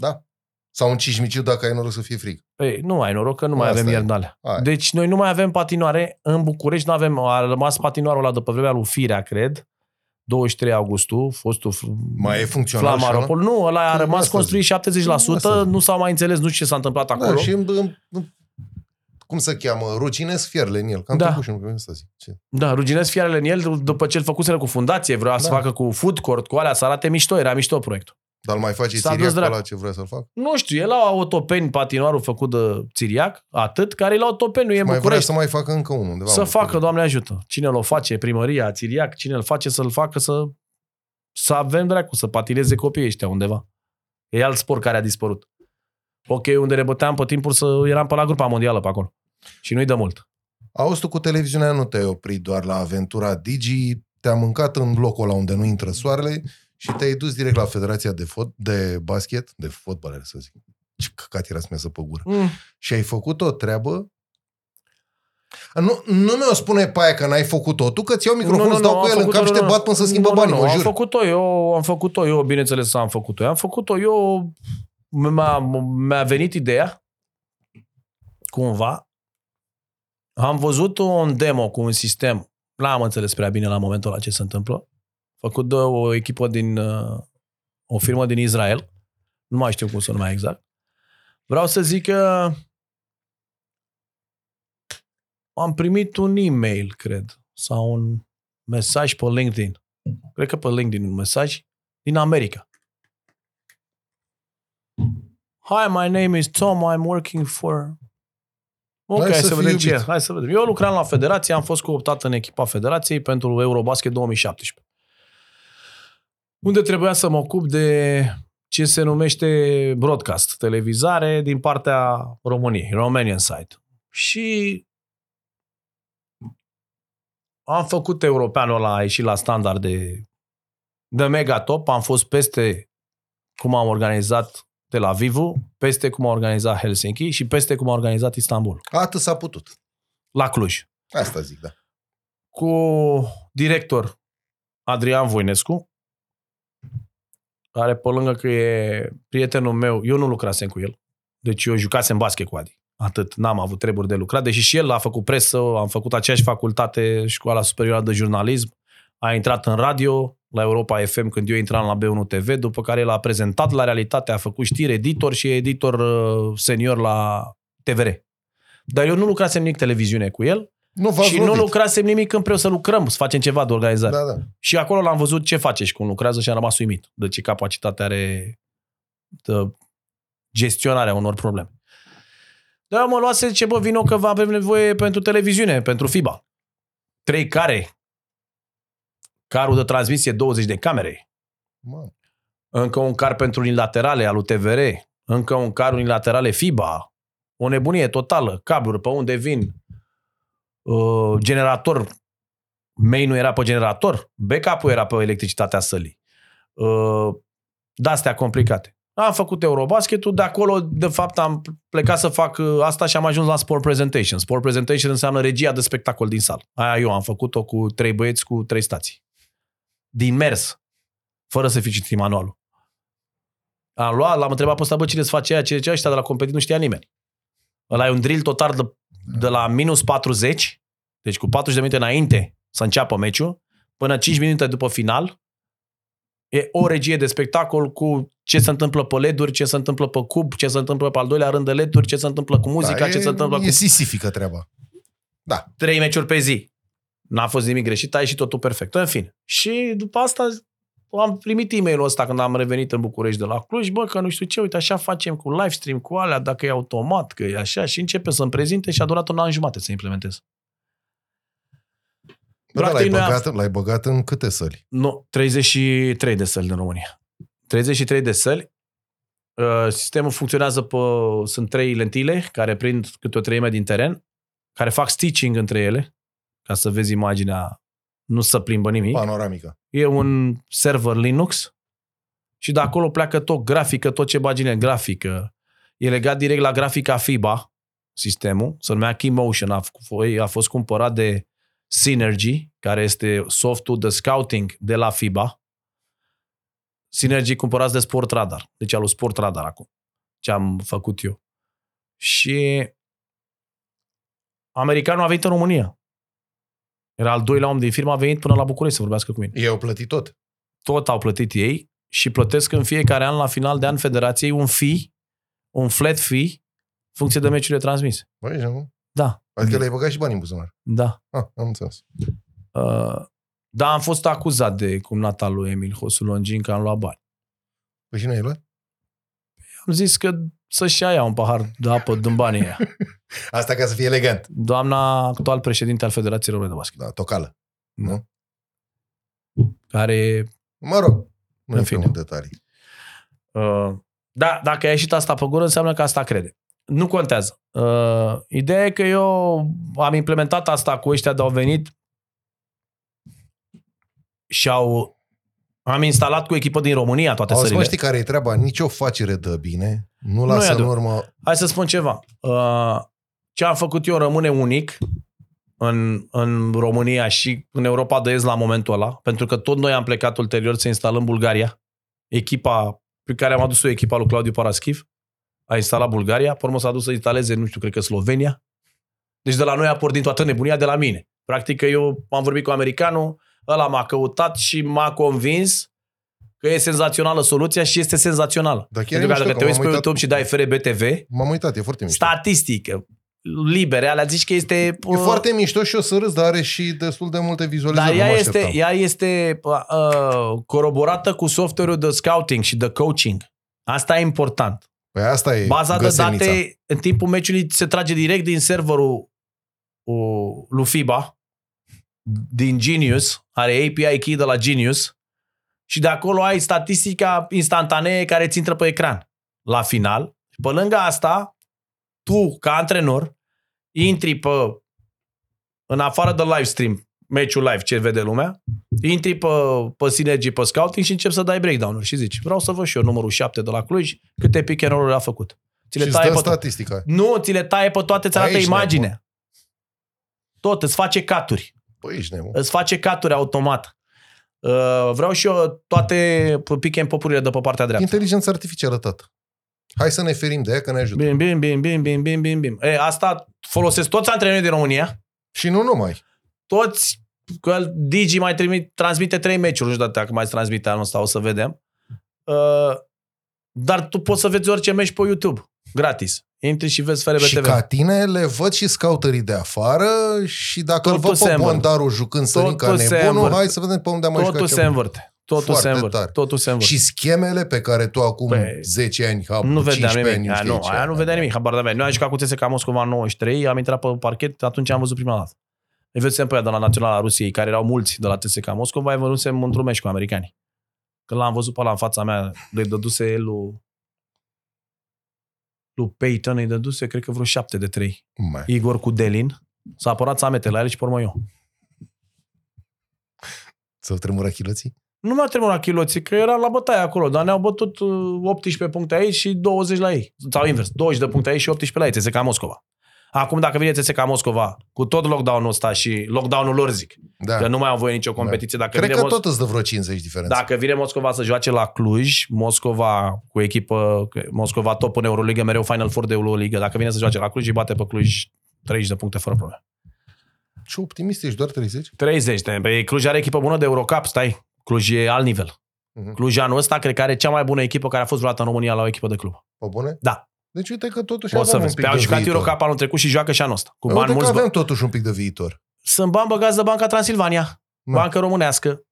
Speaker 2: Da. Sau un cismiciu dacă ai noroc să fie frig.
Speaker 1: Ei, nu ai noroc că nu mai
Speaker 2: Asta
Speaker 1: avem
Speaker 2: e.
Speaker 1: iernale.
Speaker 2: Hai.
Speaker 1: Deci noi nu mai avem patinoare. În București nu avem, a rămas patinoarul ăla de pe vremea lui Firea, cred. 23 augustul, fostul F-
Speaker 2: Mai e funcțional și ăla?
Speaker 1: Flamaropol. Nu, ăla a
Speaker 2: Nu,
Speaker 1: rămas
Speaker 2: asta
Speaker 1: construit 70%,
Speaker 2: Asta zic.
Speaker 1: nu s-au mai înțeles, nu știu ce s-a întâmplat acolo.
Speaker 2: Da, și în, în, în, cum se cheamă? Ruginesc fierle în el. Cam
Speaker 1: Da.
Speaker 2: da. și nu asta zic. Ce?
Speaker 1: Da, ruginesc fiarele în el după ce îl făcuseră cu fundație, vrea da. să
Speaker 2: Da.
Speaker 1: facă cu food court, cu alea, să arate mișto, era mișto proiectul.
Speaker 2: Dar îl mai face
Speaker 1: S-a
Speaker 2: Siriac
Speaker 1: dus
Speaker 2: pe
Speaker 1: dracu.
Speaker 2: ăla ce vrea să-l fac?
Speaker 1: Nu știu, el la autopeni patinoarul făcut de Țiriac, atât, care e la autopeni, nu e în
Speaker 2: Mai vrea
Speaker 1: București.
Speaker 2: să mai facă încă unul undeva.
Speaker 1: Să
Speaker 2: în
Speaker 1: facă,
Speaker 2: București.
Speaker 1: Doamne ajută. Cine îl face? Primăria, Țiriac, cine îl face să-l facă să, să avem dracu, să patineze copiii ăștia undeva. E alt sport care a dispărut. Ok, unde ne băteam pe timpuri să eram pe la grupa mondială pe acolo. Și nu-i de mult.
Speaker 2: Auzi, tu cu televiziunea nu te-ai oprit doar la aventura Digi, te-a mâncat în locul ăla unde nu intră soarele și te-ai dus direct la Federația de, fot, de basket, de fotbal, să zic. Ce căcat era să mi pe gură.
Speaker 1: Mm.
Speaker 2: Și ai făcut o treabă nu, nu mi-o spune pe aia că n-ai făcut-o. Tu că ți iau microfonul, îți dau
Speaker 1: am
Speaker 2: cu el în
Speaker 1: făcut-o,
Speaker 2: cap și te
Speaker 1: nu,
Speaker 2: bat până să schimbă
Speaker 1: nu,
Speaker 2: banii,
Speaker 1: nu,
Speaker 2: mă
Speaker 1: Am
Speaker 2: jur.
Speaker 1: făcut-o eu, am făcut-o eu, bineînțeles am făcut-o eu. Am făcut-o eu, mi-a, mi-a venit ideea, cumva, am văzut un demo cu un sistem, n-am înțeles prea bine la momentul ăla ce se întâmplă, făcut de o echipă din, uh, o firmă din Israel, nu mai știu cum să numai exact. Vreau să zic că am primit un e-mail, cred, sau un mesaj pe LinkedIn. Cred că pe LinkedIn un mesaj din America. Hi, my name is Tom, I'm working for... Ok,
Speaker 2: Hai
Speaker 1: hai,
Speaker 2: să
Speaker 1: să
Speaker 2: fii
Speaker 1: vedem ce e.
Speaker 2: iubit.
Speaker 1: Hai să vedem. Eu lucram la federație, am fost cooptat în echipa federației pentru Eurobasket 2017. unde trebuia să mă ocup de ce se numește broadcast, televizare din partea României, Romanian side. Și am făcut europeanul ăla, a ieșit la standard de, de mega top, am fost peste cum am organizat de la Vivu, peste cum a organizat Helsinki și peste cum a organizat Istanbul.
Speaker 2: Atât s-a putut.
Speaker 1: La Cluj.
Speaker 2: Asta zic, da.
Speaker 1: Cu director Adrian Voinescu, care pe lângă că e prietenul meu, eu nu lucrasem cu el, deci eu jucasem basket cu Adi. Atât, n-am avut treburi de lucrat, deși și el a făcut presă, am făcut aceeași facultate, școala superioară de jurnalism, a intrat în radio, la Europa FM când eu intram la B1 TV, după care el a prezentat la realitate, a făcut știri, editor și editor uh, senior la TVR. Dar eu nu lucrasem nimic televiziune cu el
Speaker 2: Nu
Speaker 1: și
Speaker 2: lovit.
Speaker 1: nu lucrasem nimic împreună să lucrăm, să facem ceva de organizare.
Speaker 2: Da, da.
Speaker 1: Și acolo l-am văzut ce face și cum lucrează și am rămas uimit de ce capacitate are de gestionarea unor probleme. Dar mă luase, zice, bă, vino că va avem nevoie pentru televiziune, pentru FIBA. Trei care. Carul de transmisie, 20 de camere.
Speaker 2: Mă.
Speaker 1: Încă un car pentru unilaterale al UTVR. Încă un car unilaterale FIBA. O nebunie totală. Cabluri pe unde vin. Uh, generator. Main nu era pe generator. Backup-ul era pe electricitatea sălii. Uh, de-astea complicate. Am făcut Eurobasketul, de acolo, de fapt, am plecat să fac uh, asta și am ajuns la Sport Presentation. Sport Presentation înseamnă regia de spectacol din sală. Aia eu am făcut-o cu trei băieți cu trei stații. Din mers, fără să fi citit manualul. Am luat, l-am întrebat pe ăsta, bă, cine să face aia, ce ce ăștia de la competiție, nu știa nimeni. Ăla e un drill total de, de la minus 40, deci cu 40 de minute înainte să înceapă meciul, până 5 minute după final, e o regie de spectacol cu ce se întâmplă pe LED-uri, ce se întâmplă pe cub, ce se întâmplă pe al doilea rând de LED-uri, ce se întâmplă cu muzica,
Speaker 2: da,
Speaker 1: ce
Speaker 2: e,
Speaker 1: se întâmplă
Speaker 2: e
Speaker 1: cu
Speaker 2: sisifică treaba. Da.
Speaker 1: trei meciuri pe zi. N-a fost nimic greșit, a ieșit totul perfect. În fine. Și după asta am primit e-mailul ăsta când am revenit în București de la Cluj, bă, că nu știu ce, uite, așa facem cu live stream, cu alea, dacă e automat, că e așa, și începe să-mi prezinte și a durat un an jumate să implementez.
Speaker 2: Bă, da,
Speaker 1: Practic,
Speaker 2: l-ai,
Speaker 1: noi am-
Speaker 2: băgat, l-ai băgat în câte săli?
Speaker 1: Nu, 33 de săli în România. 33 de săli. Uh, Sistemul funcționează pe... Sunt trei lentile care prind câte o treime din teren, care fac stitching între ele, ca să vezi imaginea, nu să plimbă nimic.
Speaker 2: Panoramică.
Speaker 1: E un server Linux și de acolo pleacă tot grafică, tot ce bagi în el, grafică. E legat direct la grafica FIBA, sistemul, se numea Keymotion, a, f- a fost cumpărat de Synergy, care este softul de scouting de la FIBA. Synergy cumpărați de Sport Radar, deci al lui Sport Radar acum, ce am făcut eu. Și americanul a venit în România. Era al doilea om din firmă, a venit până la București să vorbească cu mine
Speaker 2: Ei au plătit tot.
Speaker 1: tot au plătit ei și plătesc în fiecare an, la final de an, federației un fee, un flat fee, funcție de meciurile transmise.
Speaker 2: Băi, nu?
Speaker 1: Da,
Speaker 2: Adică le-ai băgat și bani în buzunar.
Speaker 1: da.
Speaker 2: Ah, am înțeles.
Speaker 1: Uh, da, am fost acuzat de cumnata lui Emil Hosul Longin că am luat bani.
Speaker 2: Păi și nu ai luat?
Speaker 1: Am zis că să-și ia ea un pahar de apă din banii ăia. <laughs>
Speaker 2: Asta ca să fie elegant.
Speaker 1: Doamna actual președinte al Federației Române de Basket,
Speaker 2: Da, tocală.
Speaker 1: care
Speaker 2: Mă rog, nu
Speaker 1: În
Speaker 2: în
Speaker 1: fine.
Speaker 2: în detalii.
Speaker 1: Uh, da, dacă a ieșit asta pe gură, înseamnă că asta crede. Nu contează. Uh, ideea e că eu am implementat asta cu ăștia de au venit și au am instalat cu echipă din România toate
Speaker 2: Auzi, mă,
Speaker 1: sările.
Speaker 2: știi care e treaba? Nici o facere dă bine. Nu
Speaker 1: Nu e
Speaker 2: lasă în
Speaker 1: adevărat.
Speaker 2: urmă...
Speaker 1: Hai să spun ceva. Uh, ce am făcut eu rămâne unic în, în România și în Europa de Est la momentul ăla, pentru că tot noi am plecat ulterior să instalăm Bulgaria. Echipa pe care am adus-o, echipa lui Claudiu Paraschiv, a instalat Bulgaria, pe urmă s-a dus să instaleze, nu știu, cred că Slovenia. Deci de la noi a pornit toată nebunia de la mine. Practic că eu am vorbit cu americanul, ăla m-a căutat și m-a convins că e senzațională soluția și este senzațională.
Speaker 2: Dar chiar e
Speaker 1: Pentru că
Speaker 2: mișto,
Speaker 1: dacă
Speaker 2: că
Speaker 1: te uiți
Speaker 2: m-am
Speaker 1: pe
Speaker 2: uitat-
Speaker 1: YouTube și dai FRBTV,
Speaker 2: M-am uitat, e foarte mișto.
Speaker 1: statistică, libere, alea zici că este...
Speaker 2: E foarte mișto și o să râs, dar are și destul de multe
Speaker 1: dar
Speaker 2: vizualizări. nu
Speaker 1: ea
Speaker 2: mă
Speaker 1: este,
Speaker 2: așteptam.
Speaker 1: ea este uh, coroborată cu software-ul de scouting și de coaching. Asta e important.
Speaker 2: Păi asta e
Speaker 1: Baza de
Speaker 2: găselnița.
Speaker 1: date în timpul meciului se trage direct din serverul uh, lui FIBA, din Genius, are API key de la Genius, și de acolo ai statistica instantanee care ți intră pe ecran. La final, pe lângă asta, tu, ca antrenor, intri pe, în afară de live stream, meciul live, ce vede lumea, intri pe, pe Synergy, pe Scouting și începi să dai breakdown-uri și zici, vreau să văd și eu numărul 7 de la Cluj, câte pick and roll a făcut. Ți le
Speaker 2: și
Speaker 1: taie
Speaker 2: dă
Speaker 1: pe
Speaker 2: statistica.
Speaker 1: Nu, ți le taie pe toate, îți arată
Speaker 2: Aici
Speaker 1: imaginea. Tot, îți face caturi.
Speaker 2: Păi ești nebun.
Speaker 1: Îți face caturi automat. Uh, vreau și eu toate pick and popurile de pe partea dreaptă.
Speaker 2: Inteligența artificială, tată. Hai să ne ferim de ea, că ne ajută.
Speaker 1: Bim, bim, bim, bim, bim, bim, bim, bim. E, asta folosesc toți antrenorii din România.
Speaker 2: Și nu numai.
Speaker 1: Toți, că Digi mai trimit, transmite trei meciuri, nu știu dacă mai transmite anul ăsta, o să vedem. Uh, dar tu poți să vezi orice meci pe YouTube, gratis. Intri și vezi FRB
Speaker 2: Și
Speaker 1: TV.
Speaker 2: ca tine le văd și scouterii de afară și dacă îl
Speaker 1: Totul
Speaker 2: văd
Speaker 1: se
Speaker 2: pe
Speaker 1: învârte.
Speaker 2: Bondaru jucând sărin ca
Speaker 1: Totul se
Speaker 2: nebunul,
Speaker 1: învârte.
Speaker 2: hai să vedem pe unde am mai
Speaker 1: Totul
Speaker 2: jucat
Speaker 1: se
Speaker 2: ceva.
Speaker 1: învârte. Totul
Speaker 2: Foarte
Speaker 1: se învârte.
Speaker 2: tare.
Speaker 1: Totul se învârte.
Speaker 2: Și schemele pe care tu acum
Speaker 1: Păi,
Speaker 2: 10 ani, hab,
Speaker 1: Nu vedeam
Speaker 2: 15
Speaker 1: nimic.
Speaker 2: ani,
Speaker 1: Aia, nu,
Speaker 2: știi ce
Speaker 1: aia nu
Speaker 2: e.
Speaker 1: vedea nimic, habar de avea. Noi am jucat cu TSK Moscova în 93, am intrat pe parchet, atunci am văzut prima dată. Îi văzusem pe ea de la Naționala Rusiei, care erau mulți de la TSK Moscova, îi văzusem într-un meci cu americanii. Când l-am văzut pe ăla în fața mea, le dăduse el lui, lui Peyton, îi dăduse, cred că vreo 7 de 3.
Speaker 2: Mai.
Speaker 1: Igor cu Delin, s-a apărat țamete la el și pe urmă eu.
Speaker 2: Să tremură chiloții?
Speaker 1: Nu mi-a tremurat chiloții, că era la bătaie acolo, dar ne-au bătut uh, 18 puncte aici și 20 la ei. Sau invers, 20 de puncte aici și 18 la ei, TSK Moscova. Acum dacă vine TSK Moscova cu tot lockdown-ul ăsta și lockdown-ul lor zic,
Speaker 2: Da.
Speaker 1: că nu mai au voie nicio competiție, dacă,
Speaker 2: Cred
Speaker 1: vine
Speaker 2: că
Speaker 1: Mos-
Speaker 2: tot îți dă vreo 50 diferență.
Speaker 1: dacă vine Moscova să joace la Cluj, Moscova cu echipă, că Moscova top în Euroliga, mereu Final Four de Euroliga, dacă vine să joace la Cluj, îi bate pe Cluj 30 de puncte fără probleme.
Speaker 2: Ce optimist ești, doar 30?
Speaker 1: 30 de. Păi Cluj are echipă bună de Eurocup, stai. Cluj e alt nivel.
Speaker 2: Mhm.
Speaker 1: Cluj anul ăsta cred că are cea mai bună echipă care a fost vreodată în România la o echipă de club.
Speaker 2: Pe bune?
Speaker 1: Da.
Speaker 2: Deci uite că totuși
Speaker 1: O să
Speaker 2: avem un
Speaker 1: vezi.
Speaker 2: pic
Speaker 1: Pe au
Speaker 2: de
Speaker 1: jucat
Speaker 2: viitor.
Speaker 1: Eurocup anul trecut și joacă și anul ăsta. Cu
Speaker 2: Uite
Speaker 1: bani
Speaker 2: că
Speaker 1: mulți.
Speaker 2: avem
Speaker 1: Bă.
Speaker 2: totuși un pic de viitor.
Speaker 1: Sunt bani băgați de Banca Transilvania.
Speaker 2: Da.
Speaker 1: Bancă românească.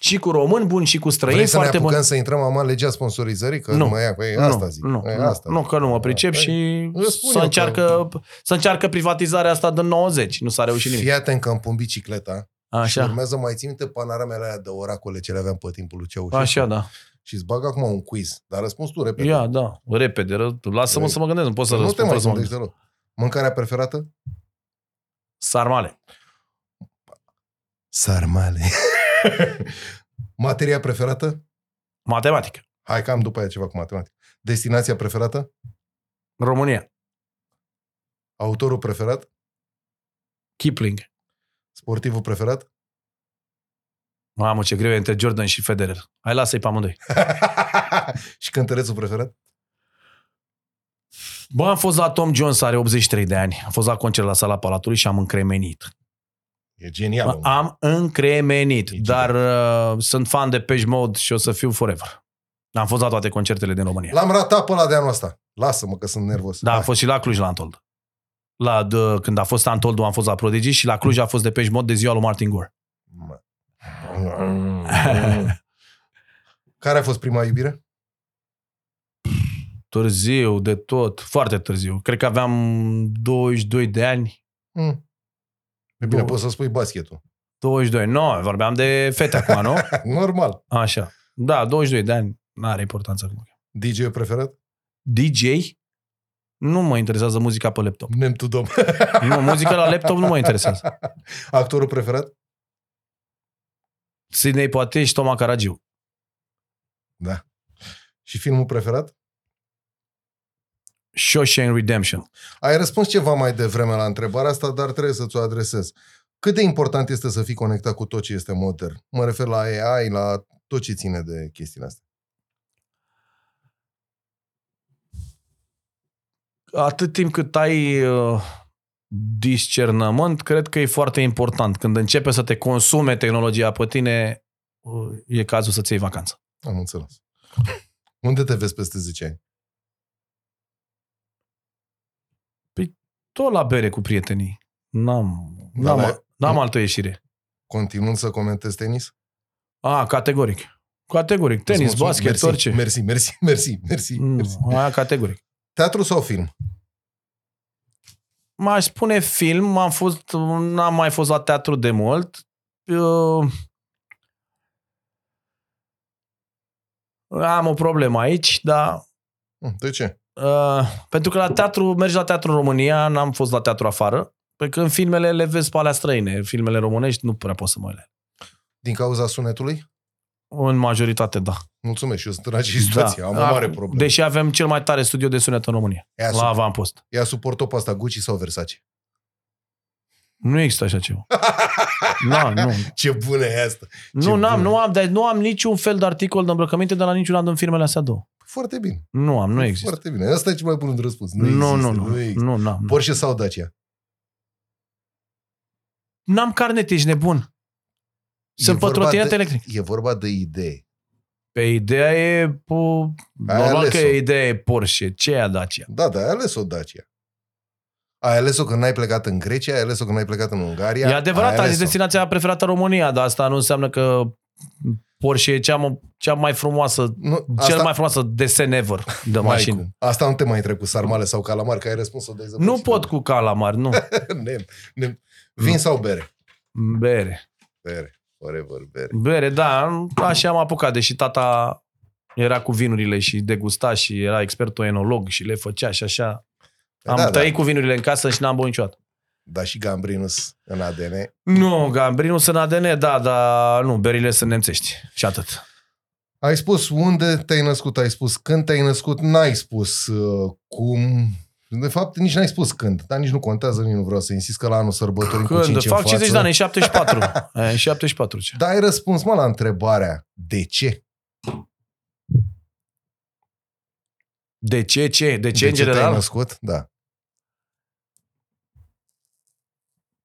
Speaker 1: Și cu români buni și cu străini
Speaker 2: Vrei să ne
Speaker 1: foarte
Speaker 2: apucăm
Speaker 1: buni.
Speaker 2: să intrăm acum în legea sponsorizării? Că
Speaker 1: Nu.
Speaker 2: nu mă ia, păi, asta
Speaker 1: nu,
Speaker 2: zic.
Speaker 1: Nu,
Speaker 2: Păi,
Speaker 1: nu,
Speaker 2: asta
Speaker 1: nu,
Speaker 2: zic.
Speaker 1: că nu mă pricep
Speaker 2: Păi,
Speaker 1: și
Speaker 2: îți spun
Speaker 1: să
Speaker 2: eu
Speaker 1: încearcă, să încearcă privatizarea asta din 90. Nu s-a reușit nimic.
Speaker 2: Fii atent că am pun bicicleta și
Speaker 1: Așa,
Speaker 2: urmează mai țin minte panoramele alea de oracole ce le aveam pe timpul lui Ceaușescu.
Speaker 1: așa, da.
Speaker 2: Și îți bag acum un quiz. Dar răspuns tu repede.
Speaker 1: Ia, da, repede. ră- Lasă-mă
Speaker 2: Păi,
Speaker 1: să mă gândesc, nu pot să
Speaker 2: nu te
Speaker 1: răspund
Speaker 2: mai
Speaker 1: fără să mă
Speaker 2: gândești
Speaker 1: gândesc.
Speaker 2: deloc. Mâncarea preferată?
Speaker 1: Sarmale.
Speaker 2: Sarmale. <laughs> Materia preferată?
Speaker 1: Matematică.
Speaker 2: Hai că am după aia ceva cu matematică. Destinația preferată?
Speaker 1: România.
Speaker 2: Autorul preferat?
Speaker 1: Kipling.
Speaker 2: Sportivul preferat?
Speaker 1: Mamă, ce greu e între Jordan și Federer. Hai, lasă-i pe amândoi. <laughs>
Speaker 2: și cântărețul preferat?
Speaker 1: Bă, am fost la Tom Jones, are 83 de ani. Am fost la concert la sala Palatului și am încremenit.
Speaker 2: E genial.
Speaker 1: Bă,
Speaker 2: omul.
Speaker 1: am încremenit,
Speaker 2: E
Speaker 1: dar uh, sunt fan de Page Mode și o să fiu forever. Am fost la toate concertele din România.
Speaker 2: L-am ratat pe ăla de anul ăsta. Lasă-mă că sunt nervos.
Speaker 1: Da, am
Speaker 2: Hai.
Speaker 1: fost și la Cluj la Antold. La, de, când a fost Antold, am fost la Prodigy și la Cluj a fost de Page Mode de ziua lui Martin Gore.
Speaker 2: Mă. <laughs> Care a fost prima iubire?
Speaker 1: Târziu, de tot, foarte târziu. Cred că aveam 22 de ani.
Speaker 2: Mm. E bine,
Speaker 1: Două.
Speaker 2: poți să spui basketul.
Speaker 1: 22, nu, no, vorbeam de fete acum, nu? <laughs>
Speaker 2: Normal.
Speaker 1: Așa. Da, 22 de ani, nu are importanță acum.
Speaker 2: DJ preferat?
Speaker 1: DJ? Nu mă interesează muzica pe laptop.
Speaker 2: Nem tu dom.
Speaker 1: Nu, muzica la laptop nu mă interesează.
Speaker 2: Actorul preferat?
Speaker 1: Sidney Poitier și Toma Caragiu.
Speaker 2: Da. Și filmul preferat?
Speaker 1: Shawshank Redemption.
Speaker 2: Ai răspuns ceva mai devreme la întrebarea asta, dar trebuie să ți-o adresez. Cât de important este să fii conectat cu tot ce este modern? Mă refer la AI, la tot ce ține de chestiile astea.
Speaker 1: Atât timp cât ai uh, discernământ, cred că e foarte important. Când începe să te consume tehnologia pe tine, uh, e cazul să-ți iei vacanță.
Speaker 2: Am înțeles. Unde te vezi peste 10 ani?
Speaker 1: Tot la bere cu prietenii. N-am,
Speaker 2: Da,
Speaker 1: n-am,
Speaker 2: da.
Speaker 1: n-am altă ieșire.
Speaker 2: Continuând să comentezi tenis?
Speaker 1: A, categoric. Categoric.
Speaker 2: Îți
Speaker 1: Tenis,
Speaker 2: mulțumesc.
Speaker 1: basket,
Speaker 2: mersi,
Speaker 1: orice.
Speaker 2: Mersi, mersi, mersi, mersi, mersi.
Speaker 1: Nu, aia categoric.
Speaker 2: Teatru sau film?
Speaker 1: M-aș spune film, am fost, n-am mai fost la teatru de mult. Uh, Am o problemă aici, dar
Speaker 2: Hm, De ce?
Speaker 1: Uh, pentru că la teatru, mergi la teatru în România, n-am fost la teatru afară, pe când filmele le vezi pe alea străine. Filmele românești nu prea pot să mă le.
Speaker 2: Din cauza sunetului?
Speaker 1: În majoritate, da.
Speaker 2: Mulțumesc și eu sunt în aceeași situație.
Speaker 1: da.
Speaker 2: Am o mare
Speaker 1: Acum,
Speaker 2: problemă.
Speaker 1: Deși avem cel mai tare studio de sunet în România,
Speaker 2: Ea,
Speaker 1: la
Speaker 2: sup-
Speaker 1: avampost.
Speaker 2: ea suportă pe asta Gucci sau Versace?
Speaker 1: Nu există așa ceva. <laughs> Da, nu.
Speaker 2: Ce bună e asta!
Speaker 1: Nu, n-am,
Speaker 2: bună.
Speaker 1: nu, am, dar nu am niciun fel de articol de îmbrăcăminte de la niciuna din firmele astea două.
Speaker 2: Foarte bine.
Speaker 1: Nu am, nu există.
Speaker 2: Foarte bine. Asta e cel mai bun de răspuns. Nu,
Speaker 1: Nu,
Speaker 2: există,
Speaker 1: nu, nu.
Speaker 2: nu există.
Speaker 1: Nu, n-am. nu.
Speaker 2: Porsche sau Dacia?
Speaker 1: N-am carnet, ești nebun. Sunt
Speaker 2: E
Speaker 1: pe
Speaker 2: vorba
Speaker 1: trotinet
Speaker 2: de-
Speaker 1: electric.
Speaker 2: E vorba de idee.
Speaker 1: Pe ideea e... Pu...
Speaker 2: Ai
Speaker 1: Normal
Speaker 2: ales-o.
Speaker 1: că e ideea e Porsche. Ce e Dacia?
Speaker 2: Da, dar ai ales-o Dacia. Ai ales-o când n-ai plecat în Grecia, ai ales-o când n-ai plecat în Ungaria.
Speaker 1: E adevărat,
Speaker 2: ai
Speaker 1: azi e
Speaker 2: ales-o.
Speaker 1: destinația preferată în România, dar asta nu înseamnă că Porsche e cea, mă- cea mai frumoasă,
Speaker 2: Nu,
Speaker 1: cel mai frumoasă desen ever de
Speaker 2: mai
Speaker 1: mașină.
Speaker 2: cum. Asta nu te mai întreb cu sarmale sau calamar, că ai răspuns-o de exemplu.
Speaker 1: Nu pot cu calamar, nu. <laughs>
Speaker 2: nem, nem. Vin sau bere?
Speaker 1: Bere.
Speaker 2: Bere. Forever bere.
Speaker 1: Bere, da, așa am apucat, deși tata era cu vinurile și degusta și era expertul enolog și le făcea și așa. Am
Speaker 2: da,
Speaker 1: trăit
Speaker 2: da.
Speaker 1: cu vinurile în casă și n-am băut niciodată.
Speaker 2: Dar și Gambrinus în ADN.
Speaker 1: Nu, Gambrinul sunt ADN, da, dar nu, berile sunt nemțești și atât.
Speaker 2: Ai spus unde te-ai născut, ai spus când te-ai născut, n-ai spus uh, cum... De fapt, nici n-ai spus când, dar nici nu contează, nici nu vreau să insist că la anul sărbătorim cu
Speaker 1: Când
Speaker 2: 5
Speaker 1: fac
Speaker 2: în
Speaker 1: 50 de
Speaker 2: față.
Speaker 1: ani, în 74. E, în 74 ce?
Speaker 2: Dar ai răspuns, mă, la întrebarea de ce?
Speaker 1: De ce, ce? De ce,
Speaker 2: de
Speaker 1: în
Speaker 2: ce te-ai
Speaker 1: general?
Speaker 2: născut? Da.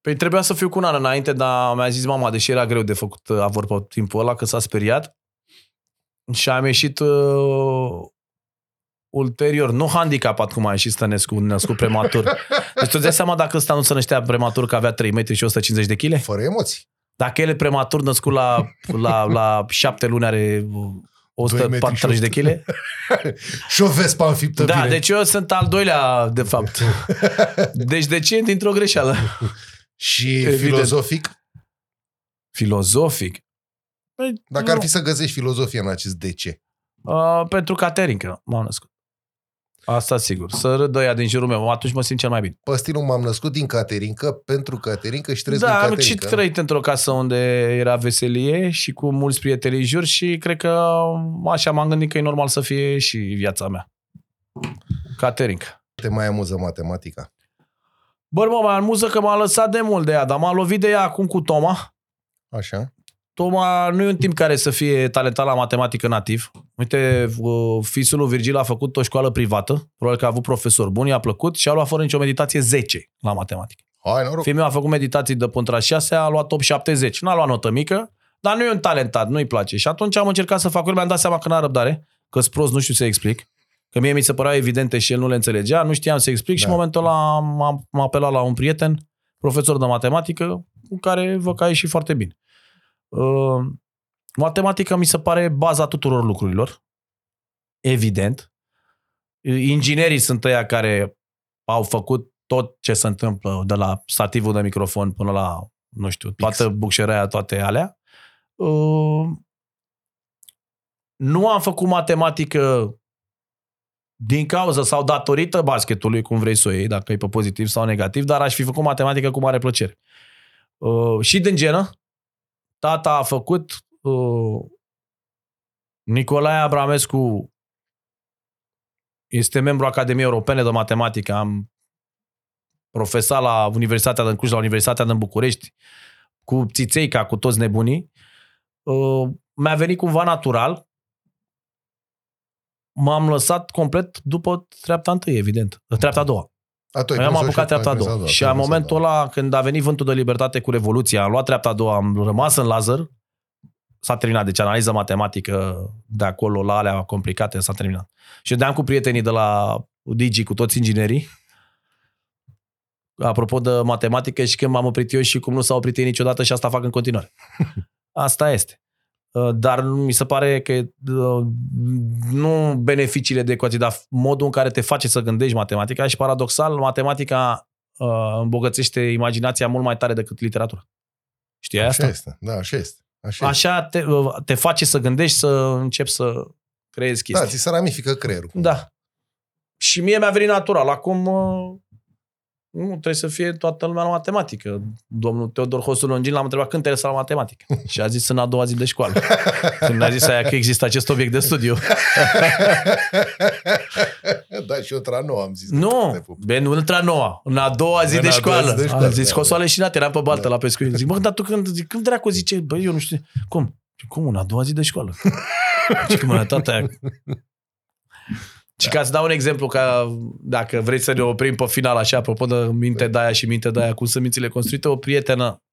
Speaker 1: Păi trebuia să fiu cu un an înainte, dar mi-a zis mama, deși era greu de făcut uh, avort pe timpul ăla, că s-a speriat. Și am ieșit uh, ulterior, nu handicapat cum a ieșit Stănescu, născut prematur. Deci tu îți dai seama dacă ăsta nu se năștea prematur, că avea 3 metri și 150 de kg?
Speaker 2: Fără emoții.
Speaker 1: Dacă el e prematur născut la, la, la 7 luni are uh, 140 de kg? <laughs>
Speaker 2: Și o Vespa înfiptă
Speaker 1: Da,
Speaker 2: bine.
Speaker 1: deci eu sunt al doilea, de fapt. Deci de ce dintr-o greșeală?
Speaker 2: Și
Speaker 1: Evident.
Speaker 2: filozofic?
Speaker 1: Filozofic. Păi,
Speaker 2: Dacă ar
Speaker 1: nu.
Speaker 2: fi să găsești filozofie în acest de ce?
Speaker 1: Uh, pentru caterincă m-am născut. Asta sigur. Să râd ăia din jurul meu. Atunci mă simt cel mai bine.
Speaker 2: Pe stilul m-am născut din caterincă, pentru caterincă și trăiesc
Speaker 1: da,
Speaker 2: în
Speaker 1: am și
Speaker 2: caterincă.
Speaker 1: trăit într-o casă unde era veselie și cu mulți prieteni în jur și cred că așa m-am gândit că e normal să fie și viața mea. Caterincă.
Speaker 2: Te mai amuză matematica.
Speaker 1: Bă, mă, mă amuză că m-a lăsat de mult de ea, dar m-a lovit de ea acum cu Toma.
Speaker 2: Așa?
Speaker 1: Toma nu e un timp care să fie talentat la matematică nativ. Uite, uh, fisul lui Virgil a făcut o școală privată, probabil că a avut profesor bun, i-a plăcut și a luat fără nicio meditație 10 la matematică.
Speaker 2: Hai, noroc.
Speaker 1: Fiul meu a făcut meditații de până la 6, a luat top 70. N-a luat notă mică, dar nu e un talentat, nu-i place. Și atunci am încercat să fac, mi-am dat seama că n-a răbdare, că prost, nu știu să explic. Că mie mi se părea evidente și el nu le înțelegea, nu știam să explic și
Speaker 2: Da.
Speaker 1: în momentul ăla m-am, m-am apelat la un prieten, profesor de matematică, cu care văd că a ieșit foarte bine. Uh, matematica mi se pare baza tuturor lucrurilor, evident. Inginerii sunt ăia care au făcut tot ce se întâmplă de la stativul de microfon până la, nu știu, toată bucșărea, toate alea. Uh, nu am făcut matematică din cauza sau datorită basketului, cum vrei să o iei, dacă e pe pozitiv sau negativ, dar aș fi făcut matematică cu mare plăcere. Uh, și din genă, tata a făcut uh, Nicolae Abramescu este membru Academiei Europene de Matematică. Am profesat la Universitatea din Cluj, la Universitatea din București, cu țițeica, cu toți nebunii. Uh, mi-a venit cumva natural. M-am lăsat complet după treapta întâi, evident. Treapta a doua.
Speaker 2: A, tu ai
Speaker 1: Noi am
Speaker 2: prins-o
Speaker 1: apucat
Speaker 2: și-
Speaker 1: treapta a
Speaker 2: ai
Speaker 1: doua.
Speaker 2: prins
Speaker 1: Și
Speaker 2: ai
Speaker 1: în
Speaker 2: prins a
Speaker 1: momentul
Speaker 2: doua.
Speaker 1: ăla, când a venit vântul de libertate cu Revoluția, am luat treapta a doua, am rămas în laser, s-a terminat. Deci analiza matematică de acolo la alea complicate s-a terminat. Și deam cu prietenii de la Digi, cu toți inginerii, apropo de matematică și când m-am oprit eu și cum nu s-au oprit ei niciodată și asta fac în continuare. <laughs> Asta este. Uh, Dar mi se pare că uh, nu beneficiile de ecuație, dar modul în care te face să gândești matematica și paradoxal, matematica uh, îmbogățește imaginația mult mai tare decât literatura. Știi
Speaker 2: Așa
Speaker 1: asta?
Speaker 2: este. Da, așa este. Așa, este.
Speaker 1: Așa te, uh, te face să gândești, să începi să creezi
Speaker 2: Da,
Speaker 1: chestii.
Speaker 2: ți se ramifică creierul.
Speaker 1: Da. Și mie mi-a venit natural. Acum uh, nu trebuie să fie toată lumea la matematică. Domnul Teodor Hosu Longin l-am întrebat când te la matematică. <laughs> Și a zis în a doua zi de școală. Când mi-a zis aia că există acest obiect de studiu. <laughs>
Speaker 2: da, și eu trano am zis.
Speaker 1: Nu, be, nu într-a noua, în a doua zi
Speaker 2: În
Speaker 1: de
Speaker 2: a doua
Speaker 1: școală.
Speaker 2: zi de școală,
Speaker 1: Am zis
Speaker 2: da,
Speaker 1: că o să
Speaker 2: da.
Speaker 1: o aleșinat, eram pe baltă
Speaker 2: Da.
Speaker 1: la pescuit. Zic, mă, dar tu când, zic, când dracu zice, băi, eu nu știu, cum? Zic, cum, în a doua zi de școală? Și cum era tata aia. Și ca să dau un exemplu, ca dacă vrei să ne oprim pe final așa, apropo de minte de aia și minte de aia, cum sunt mințile construite, o prietenă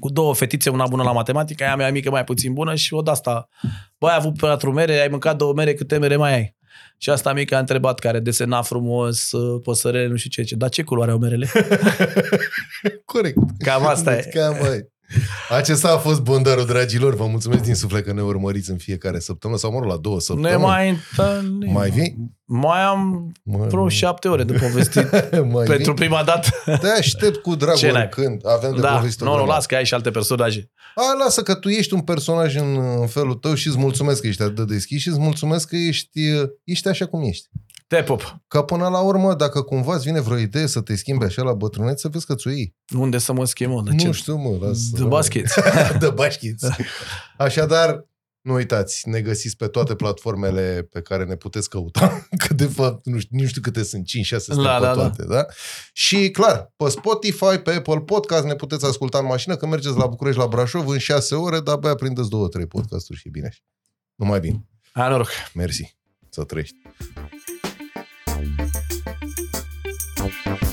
Speaker 1: cu două fetițe, una bună la matematică, aia mea mică mai puțin bună și o de asta, băi, ai avut patru mere, ai mâncat două mere, câte mere mai ai? Și asta mică a întrebat, care desena frumos, uh, păsărele, nu știu ce, ce. Dar ce culoare au merele? <laughs> <laughs>
Speaker 2: Corect.
Speaker 1: Cam asta e.
Speaker 2: Cam mai. Acesta a fost Bondarul, dragilor. Vă mulțumesc din suflet că ne urmăriți în fiecare săptămână sau, mă rog, la două
Speaker 1: Ne
Speaker 2: săptămâni.
Speaker 1: mai întâlnim.
Speaker 2: Mai vii?
Speaker 1: Mai am
Speaker 2: Mă,
Speaker 1: vreo șapte ore de povestit <laughs>
Speaker 2: mai
Speaker 1: pentru
Speaker 2: vii?
Speaker 1: prima dată.
Speaker 2: Te aștept cu drag
Speaker 1: Ce n-ai?
Speaker 2: oricând. Avem de
Speaker 1: Da,
Speaker 2: povestit o
Speaker 1: nu, nu,
Speaker 2: grămadă.
Speaker 1: las că ai și alte personaje.
Speaker 2: A, lasă că tu ești un personaj în, în felul tău și îți mulțumesc că ești atât de deschis și îți mulțumesc că ești, ești așa cum ești.
Speaker 1: Te pup.
Speaker 2: Ca până la urmă, dacă cumva îți vine vreo idee să te schimbi așa la bătrânețe, vezi că ți-o iei.
Speaker 1: Unde să mă schimb, mă? De
Speaker 2: Nu
Speaker 1: ce?
Speaker 2: știu, mă, lasă. <laughs> <laughs>
Speaker 1: De basket.
Speaker 2: de bașchiți. Așadar, nu uitați, ne găsiți pe toate platformele pe care ne puteți căuta, <laughs> că de fapt nu știu, nu știu câte sunt, 5-6 suntem
Speaker 1: Da,
Speaker 2: pe
Speaker 1: da, da.
Speaker 2: toate, da. Și clar, pe Spotify, pe Apple Podcast ne puteți asculta în mașină, când mergeți la București, la Brașov, în 6 ore, dar abia prindeți 2-3 podcasturi și e bine așa. Numai bine.
Speaker 1: Hai noroc.
Speaker 2: Mersi. Să trăiești. Thank you.